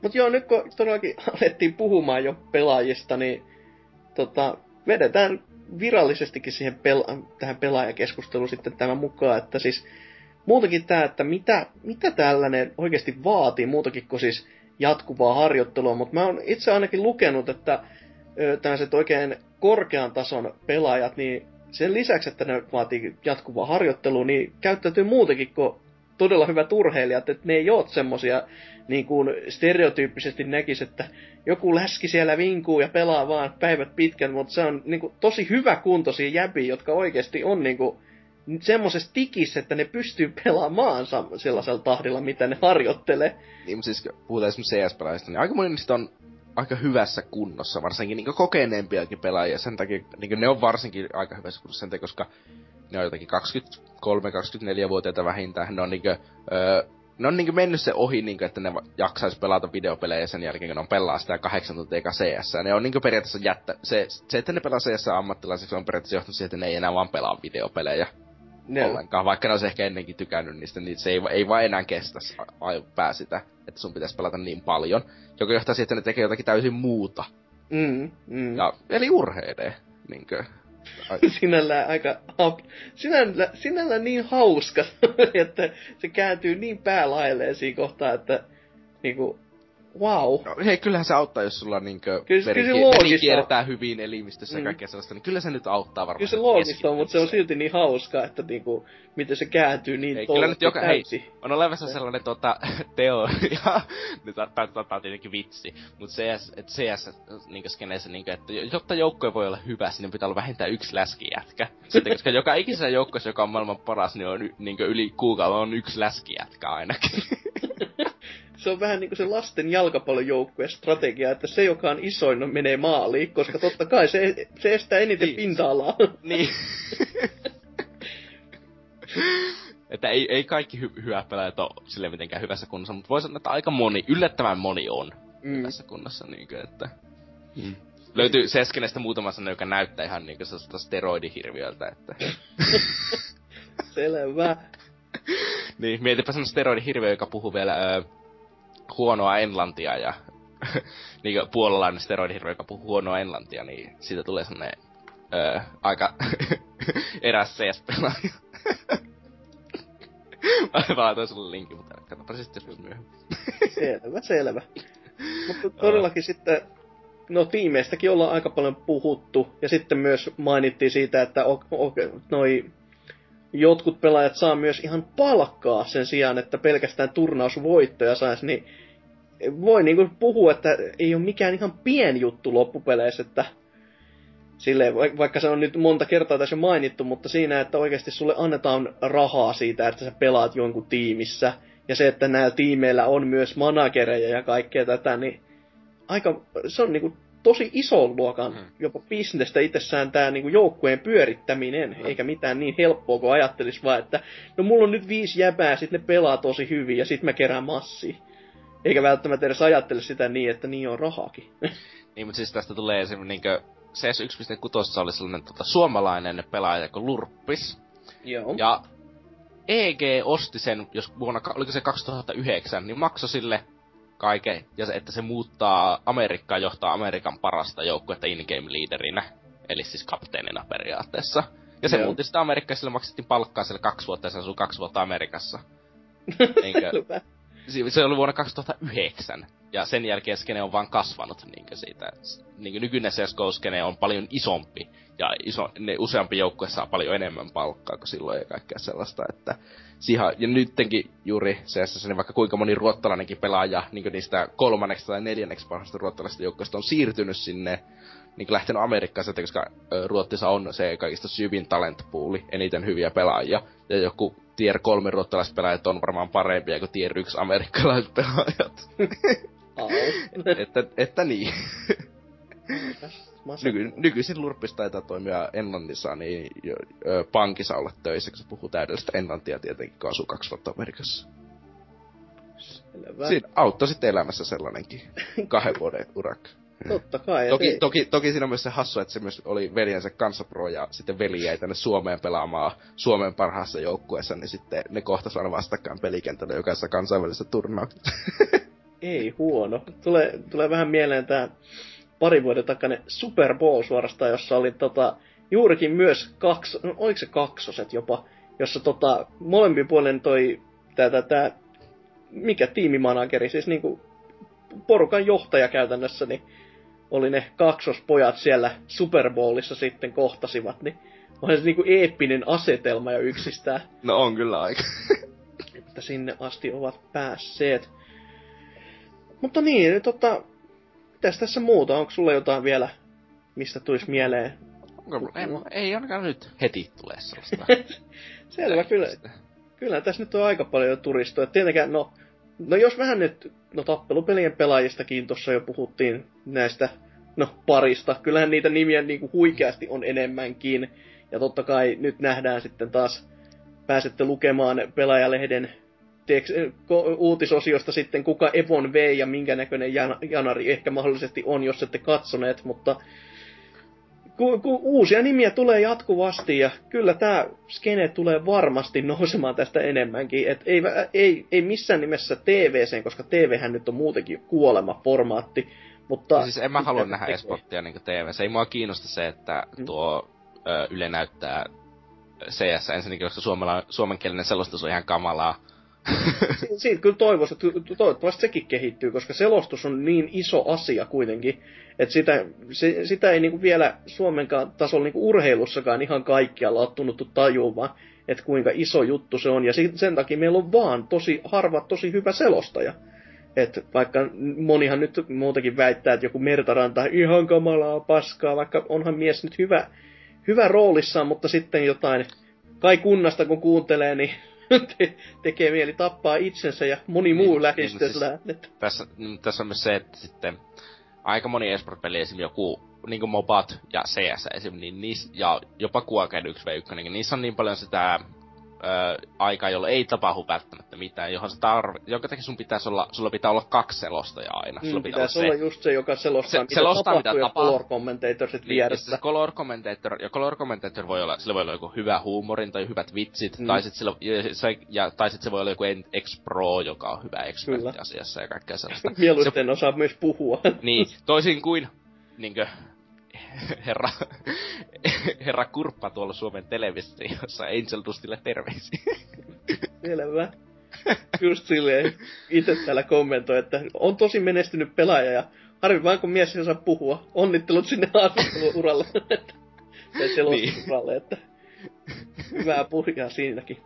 Mutta joo, nyt kun todellakin alettiin puhumaan jo pelaajista, niin tota, vedetään virallisestikin siihen pela- tähän pelaajakeskusteluun sitten tämä mukaan, että siis muutakin tämä, että mitä, mitä tällainen oikeasti vaatii, muutakin kuin siis jatkuvaa harjoittelua, mutta mä oon itse ainakin lukenut, että tällaiset oikein korkean tason pelaajat, niin sen lisäksi, että ne vaatii jatkuvaa harjoittelua, niin käyttäytyy muutenkin kuin todella hyvät urheilijat, että ne ei ole semmosia niin kuin stereotyyppisesti näkisi, että joku läski siellä vinkuu ja pelaa vaan päivät pitkän, mutta se on niin kuin, tosi hyvä kuntoisia jäbiä, jotka oikeasti on niin kuin, semmoisessa tikissä, että ne pystyy pelaamaan sellaisella tahdilla, mitä ne harjoittelee. Niin, mutta siis puhutaan esimerkiksi CS-pelaajista, niin aika moni niistä on aika hyvässä kunnossa, varsinkin niin kokeneempiakin pelaajia. Sen takia niin ne on varsinkin aika hyvässä kunnossa sen takia, koska ne on jotakin 23-24-vuotiaita vähintään. Ne on niin kuin, öö, ne on niinku mennyt se ohi, niinku, että ne jaksais pelata videopelejä sen jälkeen, kun ne on pelaa sitä kahdeksan tuntia CS. Ne on niinku periaatteessa jättä, se, se että ne pelaa CS ammattilaiseksi on periaatteessa johtanut siihen, että ne ei enää vaan pelaa videopelejä ne. ollenkaan. Vaikka ne olisi ehkä ennenkin tykännyt niistä, niin se ei, ei vaan enää kestä pää sitä, että sun pitäisi pelata niin paljon. Joka johtaa siihen, että ne tekee jotakin täysin muuta. Mm, mm. Ja, eli urheilee. Niinkö? Sinällään aika sinällä, sinällä niin hauska, että se kääntyy niin päälailleen siinä kohtaa, että niinku, wow. No, hei, kyllähän se auttaa, jos sulla niinkö kyllä, veri, kyllä veri kiertää hyvin elimistössä mm. ja kaikkea sellaista, niin kyllä se nyt auttaa varmaan. Kyllä se loogista on, mutta se on silti niin hauska, että niinku, miten se kääntyy niin Ei, kyllä nyt joka, hei, on olemassa sellainen tota, teoria, nyt tämä on tietenkin vitsi, mutta CS, et CS niinkö skeneessä, niinkö, että jotta joukkoja voi olla hyvä, niin pitää olla vähintään yksi läskijätkä. Sitten, koska joka ikisessä joukkoissa, joka on maailman paras, niin on niinkö yli kuukauden on yksi läskijätkä ainakin. Se on vähän niin kuin se lasten jalkapallojoukkueen strategia, että se, joka on isoin, no, menee maaliin, koska totta kai se, se estää eniten niin. pinta-alaa. Niin. että ei, ei kaikki hy- hyvät pelaajat ole sille mitenkään hyvässä kunnossa, mutta voi sanoa, että aika moni, yllättävän moni on mm. hyvässä kunnossa, niin kuin, että... Mm. Löytyy Seskenestä muutama sana, joka näyttää ihan niinku sellaista steroidihirviöltä, että... Selvä. niin, mietipä semmonen steroidihirviö, joka puhuu vielä öö, huonoa englantia ja niin puolalainen steroidihirviö, joka puhuu huonoa englantia, niin siitä tulee semmonen öö, aika eräs CS-pelaaja. Mä laitoin sulle linkin, mutta katsopa sitten joskus myöhemmin. selvä, selvä. Mutta todellakin sitten, no tiimeistäkin ollaan aika paljon puhuttu, ja sitten myös mainittiin siitä, että o, o, noi jotkut pelaajat saa myös ihan palkkaa sen sijaan, että pelkästään turnausvoittoja saisi, niin voi niinku puhua, että ei ole mikään ihan pien juttu loppupeleissä, että sille, vaikka se on nyt monta kertaa tässä mainittu, mutta siinä, että oikeasti sulle annetaan rahaa siitä, että sä pelaat jonkun tiimissä, ja se, että näillä tiimeillä on myös managereja ja kaikkea tätä, niin aika, se on niinku tosi ison luokan mm. jopa bisnestä itsessään tämä niinku joukkueen pyörittäminen, mm. eikä mitään niin helppoa kuin ajattelis vaan, että no mulla on nyt viisi jäbää, sit ne pelaa tosi hyvin ja sit mä kerään massi. Eikä välttämättä edes ajattele sitä niin, että niin on rahakin. niin, mutta siis tästä tulee semmoinen niinkö CS 1.6 oli sellainen tota, suomalainen pelaaja kuin Lurppis. Joo. Ja EG osti sen, jos vuonna, oliko se 2009, niin maksoi sille kaiken, ja se, että se muuttaa Amerikkaa, johtaa Amerikan parasta joukkuetta in-game leaderinä, eli siis kapteenina periaatteessa. Ja se Joo. muutti sitä Amerikkaa, sille maksettiin palkkaa sille kaksi vuotta, ja se asui kaksi vuotta Amerikassa. Enkö, se oli vuonna 2009. Ja sen jälkeen skene on vaan kasvanut niinkö siitä. Niinkö nykyinen CSGO-skene on paljon isompi. Ja iso, ne useampi joukkue saa paljon enemmän palkkaa kuin silloin ja kaikkea sellaista, että siihen, ja nyttenkin juuri CS, niin vaikka kuinka moni ruottalainenkin pelaaja niin niistä kolmanneksi tai neljänneksi parhaista ruottalaisista joukkoista on siirtynyt sinne niin lähtenyt Amerikkaan sieltä, koska Ruotsissa on se kaikista syvin talentpooli, eniten hyviä pelaajia. Ja joku tier 3 ruottalaispelaajat on varmaan parempia kuin tier 1 amerikkalaispelaajat. että, että niin. Nyky, nykyisin Lurppis taitaa toimia Englannissa, niin jo, ö, pankissa olla töissä, kun se puhuu täydellistä englantia tietenkin, kun asuu kaksi vuotta Amerikassa. Siinä auttoi sitten elämässä sellainenkin kahden vuoden urakka. Totta kai. Toki, ei... toki, toki siinä on myös se hassu, että se myös oli veljensä kanssa pro ja sitten veli jäi tänne Suomeen pelaamaan Suomen parhaassa joukkueessa, niin sitten ne kohtas aina vastakkain pelikentällä jokaisessa kansainvälisessä turnauksessa. ei huono. Tulee, tulee vähän mieleen tämä pari vuoden takainen Super Bowl suorastaan, jossa oli tota, juurikin myös kaksi, no, oliko se kaksoset jopa, jossa tota, molemmin puolen toi tää, tää, mikä tiimimanageri, siis niinku porukan johtaja käytännössä, niin oli ne kaksospojat siellä Super Bowlissa sitten kohtasivat, niin onhan se niinku eeppinen asetelma jo yksistään. No on kyllä aika. että sinne asti ovat päässeet. Mutta niin, tota, mitäs tässä muuta? Onko sulla jotain vielä, mistä tulisi mieleen? Onko, ei, ei ainakaan nyt heti tule sellaista. Selvä, kyllä. Kyllä tässä nyt on aika paljon turistoja. Tietenkään, no, no jos vähän nyt, no tappelupelien pelaajistakin tuossa jo puhuttiin näistä, no parista. Kyllähän niitä nimiä niin kuin huikeasti on enemmänkin. Ja totta kai nyt nähdään sitten taas, pääsette lukemaan pelaajalehden ko, uutisosiosta sitten, kuka Evon vei ja minkä näköinen jan, janari ehkä mahdollisesti on, jos ette katsoneet, mutta ku, ku, uusia nimiä tulee jatkuvasti ja kyllä tämä skene tulee varmasti nousemaan tästä enemmänkin. Et ei, ei, ei missään nimessä TVC, koska TVhän nyt on muutenkin kuolema formaatti. Mutta ja siis en mä halua nähdä esporttia niin TV. Se ei mua kiinnosta se, että mm. tuo ö, Yle näyttää CS ensinnäkin, koska suomala, suomenkielinen selostus on ihan kamalaa. si- siitä kyllä toivoisi, että toivottavasti sekin kehittyy, koska selostus on niin iso asia kuitenkin, että sitä, se, sitä ei niinku vielä Suomen tasolla niinku urheilussakaan ihan kaikkialla ole tunnuttu tajumaan, että kuinka iso juttu se on. Ja sen takia meillä on vaan tosi harva, tosi hyvä selostaja. Et vaikka monihan nyt muutakin väittää, että joku Mertaranta ihan kamalaa paskaa, vaikka onhan mies nyt hyvä, hyvä roolissaan, mutta sitten jotain, kai kunnasta kun kuuntelee, niin te- tekee mieli tappaa itsensä ja moni muu niin, lähistöllään. Niin, siis tässä, tässä on myös se, että sitten aika moni esport-peli, esimerkiksi joku niin Mobat ja CS esim, niin niissä, ja jopa Kuoken 1v1, niin niissä on niin paljon sitä ö, aikaa, jolloin ei tapahdu välttämättä mitään, johon se tarvi, jonka takia sun pitäisi olla, sulla pitää olla kaksi selostajaa aina. Mm, sulla pitää pitäisi olla, se, just se, joka selostaa, se, mitä selostaa, tapahtuu, mitä tapahtuu, color commentator sit niin, vieressä. Se color commentator, ja color commentator voi olla, sillä voi olla joku hyvä huumorin tai hyvät vitsit, mm. tai sit sillä, se, ja, tai sit se voi olla joku ex-pro, joka on hyvä ekspertti asiassa ja kaikkea sellaista. Mieluiten osaa myös puhua. niin, toisin kuin niinkö, herra, herra Kurppa tuolla Suomen televisiossa Angel Dustille terveisiä. Selvä. Just silleen itse täällä kommentoi, että on tosi menestynyt pelaaja ja harvi vaan kun mies ei osaa puhua. Onnittelut sinne haastatteluuralle. tai selostusuralle, niin. että hyvää puhjaa siinäkin.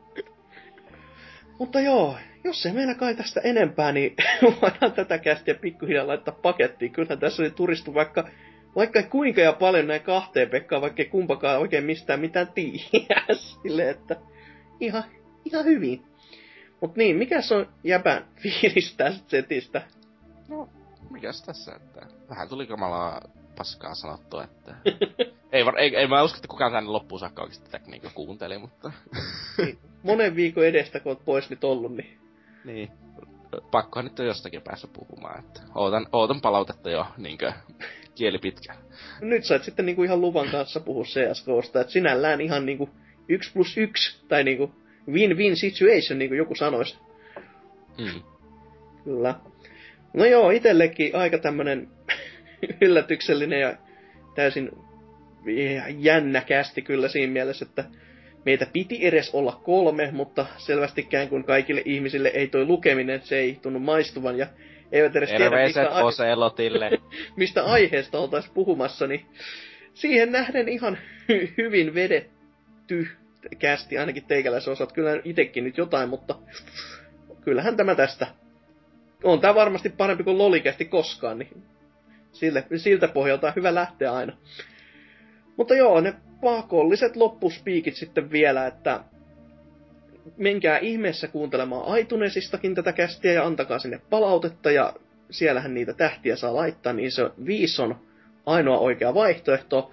Mutta joo, jos ei meillä kai tästä enempää, niin voidaan tätä kästiä pikkuhiljaa laittaa pakettiin. Kyllähän tässä oli turistu vaikka vaikka kuinka ja paljon näin kahteen Pekkaan, vaikka kumpakaan oikein mistään mitään tiedä. Silleen, että ihan, ihan hyvin. Mut niin, mikä se on jäbän fiilis tästä setistä? No, mikäs tässä, että vähän tuli kamalaa paskaa sanottua, että... ei, var, ei, ei, mä usko, että kukaan tänne loppuun saakka oikeasti tätä niin kuunteli, mutta... niin, monen viikon edestä, kun oot pois nyt ollut, niin... Niin. Pakkohan nyt on jostakin päässä puhumaan, että ootan, ootan palautetta jo niinkö kieli pitkä. Nyt sait sitten niinku ihan luvan kanssa puhua CSGOsta, että sinällään ihan niinku 1 plus 1, tai niinku win-win situation, niinku joku sanoisi. Mm. Kyllä. No joo, itsellekin aika tämmönen yllätyksellinen ja täysin jännä kästi kyllä siinä mielessä, että meitä piti edes olla kolme, mutta selvästikään kun kaikille ihmisille ei toi lukeminen, se ei tunnu maistuvan ja eivät edes tiedä, mistä, Oselotille. mistä aiheesta oltaisiin puhumassa, niin siihen nähden ihan hy- hyvin vedetty kästi, ainakin teikäläisen osat. Kyllä itekin nyt jotain, mutta kyllähän tämä tästä. On tämä varmasti parempi kuin lolikästi koskaan, niin sille, siltä pohjalta on hyvä lähteä aina. Mutta joo, ne pakolliset loppuspiikit sitten vielä, että menkää ihmeessä kuuntelemaan iTunesistakin tätä kästiä ja antakaa sinne palautetta ja siellähän niitä tähtiä saa laittaa, niin se viisi on ainoa oikea vaihtoehto.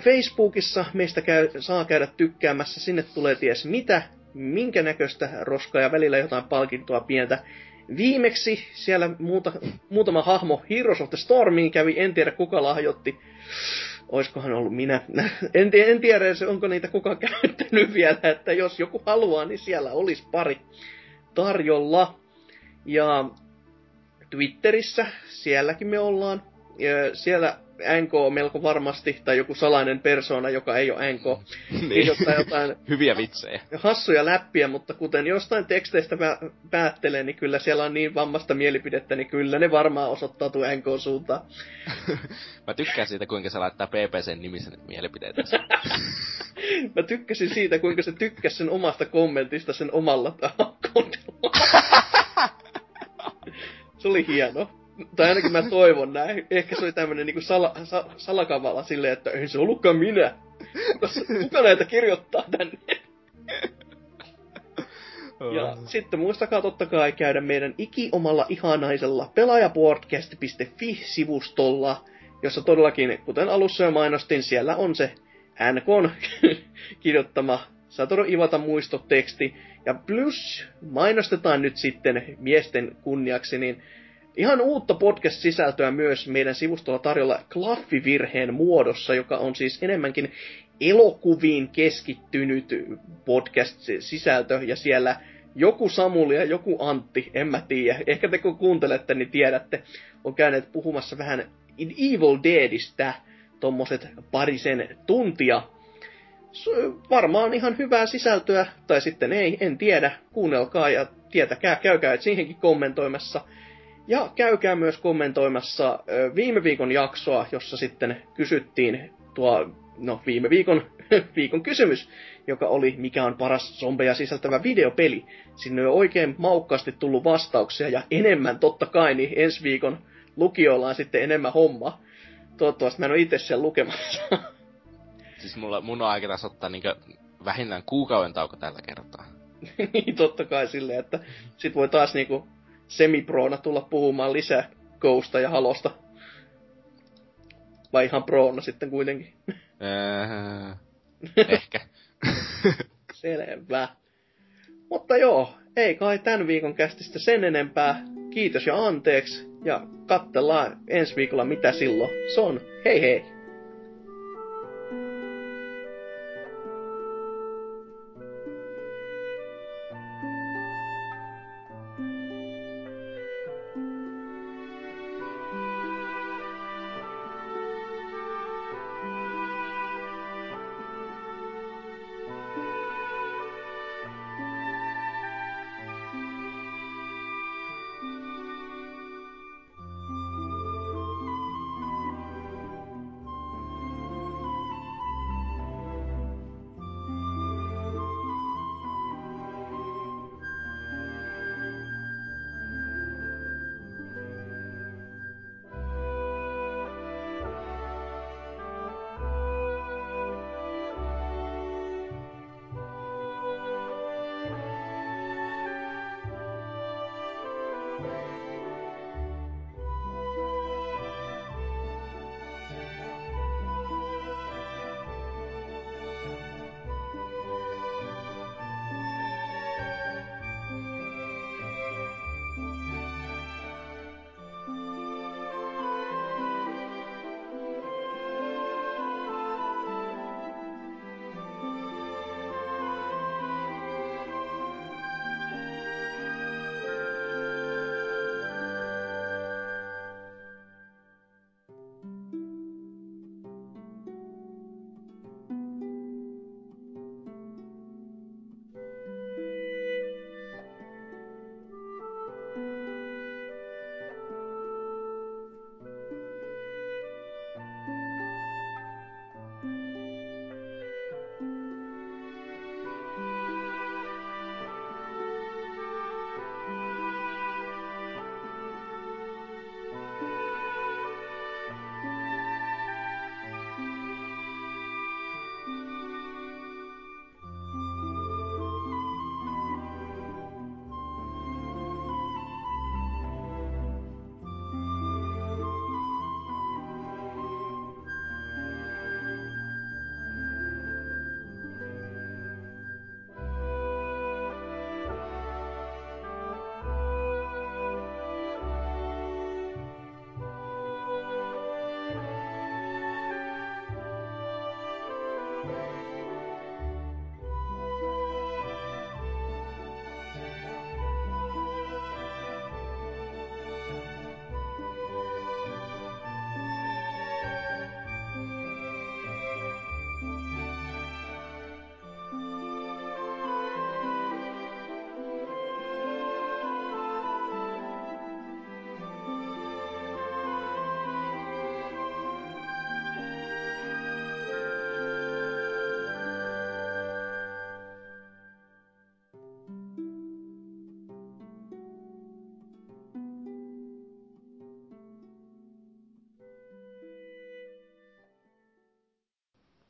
Facebookissa meistä käy, saa käydä tykkäämässä, sinne tulee ties mitä, minkä näköistä roskaa ja välillä jotain palkintoa pientä. Viimeksi siellä muuta, muutama hahmo Heroes of the Stormiin kävi, en tiedä kuka lahjoitti oiskohan ollut minä. En, en tiedä, onko niitä kukaan käyttänyt vielä, että jos joku haluaa, niin siellä olisi pari tarjolla. Ja Twitterissä, sielläkin me ollaan. Siellä NK on melko varmasti, tai joku salainen persona, joka ei ole NK, niin. jotain Hyviä vitsejä. Hassuja läppiä, mutta kuten jostain teksteistä pä- päättelee, niin kyllä siellä on niin vammasta mielipidettä, niin kyllä ne varmaan osoittautuu NK-suuntaan. Mä tykkään siitä, kuinka se laittaa PPCn nimisen mielipiteitä. Mä tykkäsin siitä, kuinka se tykkäsi sen omasta kommentista sen omalla akkontilla. se oli hieno tai ainakin mä toivon näin. Ehkä se oli tämmönen niinku sala, sa, salakavala silleen, että ei se ollutkaan minä. Kuka, näitä kirjoittaa tänne? Ja sitten muistakaa totta kai käydä meidän iki-omalla ihanaisella pelaajapodcast.fi-sivustolla, jossa todellakin, kuten alussa jo mainostin, siellä on se NK kirjoittama Satoru Iwata muistoteksti. Ja plus mainostetaan nyt sitten miesten kunniaksi, niin ihan uutta podcast-sisältöä myös meidän sivustolla tarjolla klaffivirheen muodossa, joka on siis enemmänkin elokuviin keskittynyt podcast-sisältö, ja siellä joku Samuli ja joku Antti, en mä tiedä, ehkä te kun kuuntelette, niin tiedätte, on käyneet puhumassa vähän Evil Deadistä, tommoset parisen tuntia. Varmaan ihan hyvää sisältöä, tai sitten ei, en tiedä. Kuunnelkaa ja tietäkää, käykää siihenkin kommentoimassa. Ja käykää myös kommentoimassa viime viikon jaksoa, jossa sitten kysyttiin tuo, no viime viikon, viikon kysymys, joka oli mikä on paras zombeja sisältävä videopeli. Sinne on oikein maukkaasti tullut vastauksia ja enemmän totta kai, niin ensi viikon lukijoilla on sitten enemmän homma. Toivottavasti mä en ole itse sen lukemassa. Siis mulla, mun on aika tässä ottaa niinkö vähintään kuukauden tauko tällä kertaa. niin, totta kai silleen, että sit voi taas niinku semiproona tulla puhumaan lisää Ghosta ja Halosta. Vai ihan proona sitten kuitenkin? Äh, ehkä. Selvä. Mutta joo, ei kai tämän viikon kästistä sen enempää. Kiitos ja anteeksi. Ja katsellaan ensi viikolla mitä silloin. Se on. Hei hei!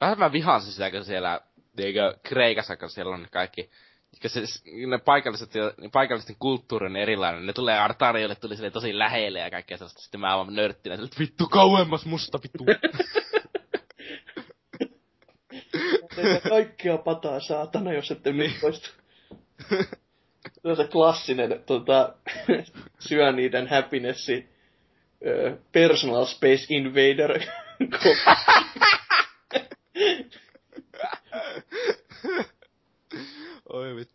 Vähän mä vihaan sitä, kun siellä eikö Kreikassa, kun siellä on kaikki se, ne paikalliset, paikallisten kulttuuri on erilainen. Ne tulee Artariolle, tuli sille tosi lähelle ja kaikkea sellaista. Sitten mä aivan nörttinä, että vittu kauemmas musta, vittu. teitä kaikkia pataa saatana, jos ette nyt poistu. Se on se klassinen tota, syö niiden happinessi personal space invader